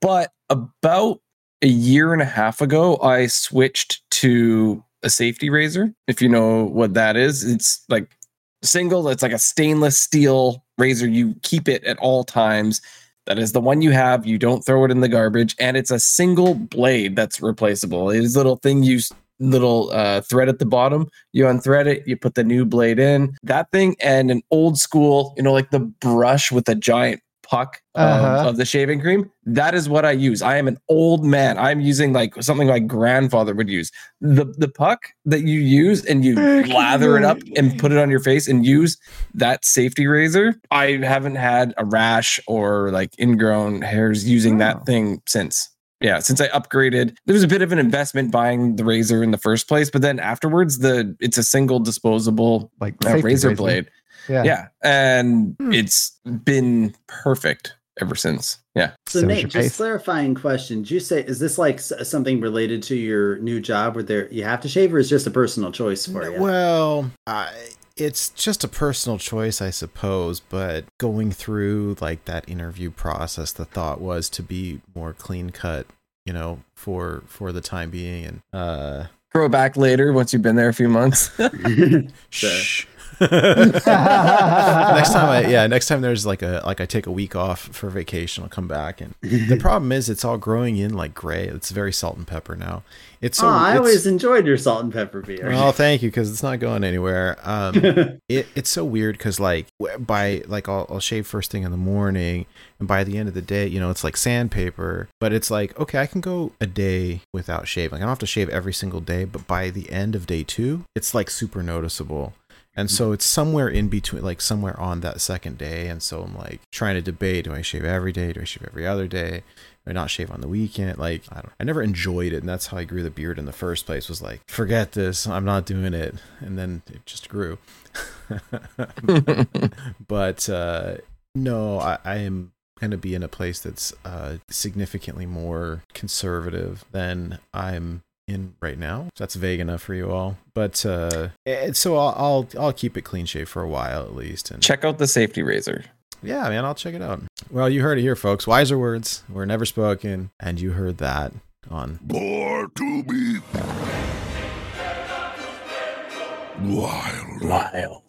But about a year and a half ago, I switched to a safety razor. If you know what that is, it's like single, it's like a stainless steel razor. You keep it at all times. That is the one you have. You don't throw it in the garbage, and it's a single blade that's replaceable. It is a little thing you little uh, thread at the bottom. You unthread it, you put the new blade in. That thing and an old school, you know, like the brush with a giant puck of, Uh-huh. of the shaving cream. That is what I use. I am an old man. I'm using like something my grandfather would use. The the puck that you use and you lather it up and put it on your face and use that safety razor. I haven't had a rash or like ingrown hairs using Oh. that thing since. Yeah, since I upgraded, there was a bit of an investment buying the razor in the first place, but then afterwards, the it's a single disposable like uh, razor razor. blade. Yeah. Yeah, and Hmm. it's been perfect ever since. Yeah. So, So Nate, just face. clarifying question. Did you say is this like something related to your new job where there you have to shave, or is just a personal choice for you? Well, I, it's just a personal choice, I suppose. But going through like that interview process, the thought was to be more clean cut, you know, for for the time being. And uh, Grow back later once you've been there a few months. shh. next time I yeah, next time there's like a like I take a week off for vacation, I'll come back and the problem is it's all growing in like gray. It's very salt and pepper now. It's so oh, I it's- always enjoyed your salt and pepper beer. Well, thank you, because it's not going anywhere. Um, it, it's so weird because like by like I'll, I'll shave first thing in the morning, and by the end of the day, you know, it's like sandpaper. But it's like okay, I can go a day without shaving. I don't have to shave every single day, but by the end of day two, it's like super noticeable. And so it's somewhere in between, like somewhere on that second day. And so I'm like trying to debate: do I shave every day? Do I shave every other day? Do I not shave on the weekend? Like I don't. I never enjoyed it, and that's how I grew the beard in the first place. Was like, forget this. I'm not doing it. And then it just grew. but uh, no, I, I am going to be in a place that's uh, significantly more conservative than I'm in right now. That's vague enough for you all, but uh, it, so I'll, I'll I'll keep it clean shave for a while at least. And Check out the safety razor. yeah, man, I'll check it out. Well, you heard it here, folks. Wiser words were never spoken, and you heard that on Born to be wild. Wild.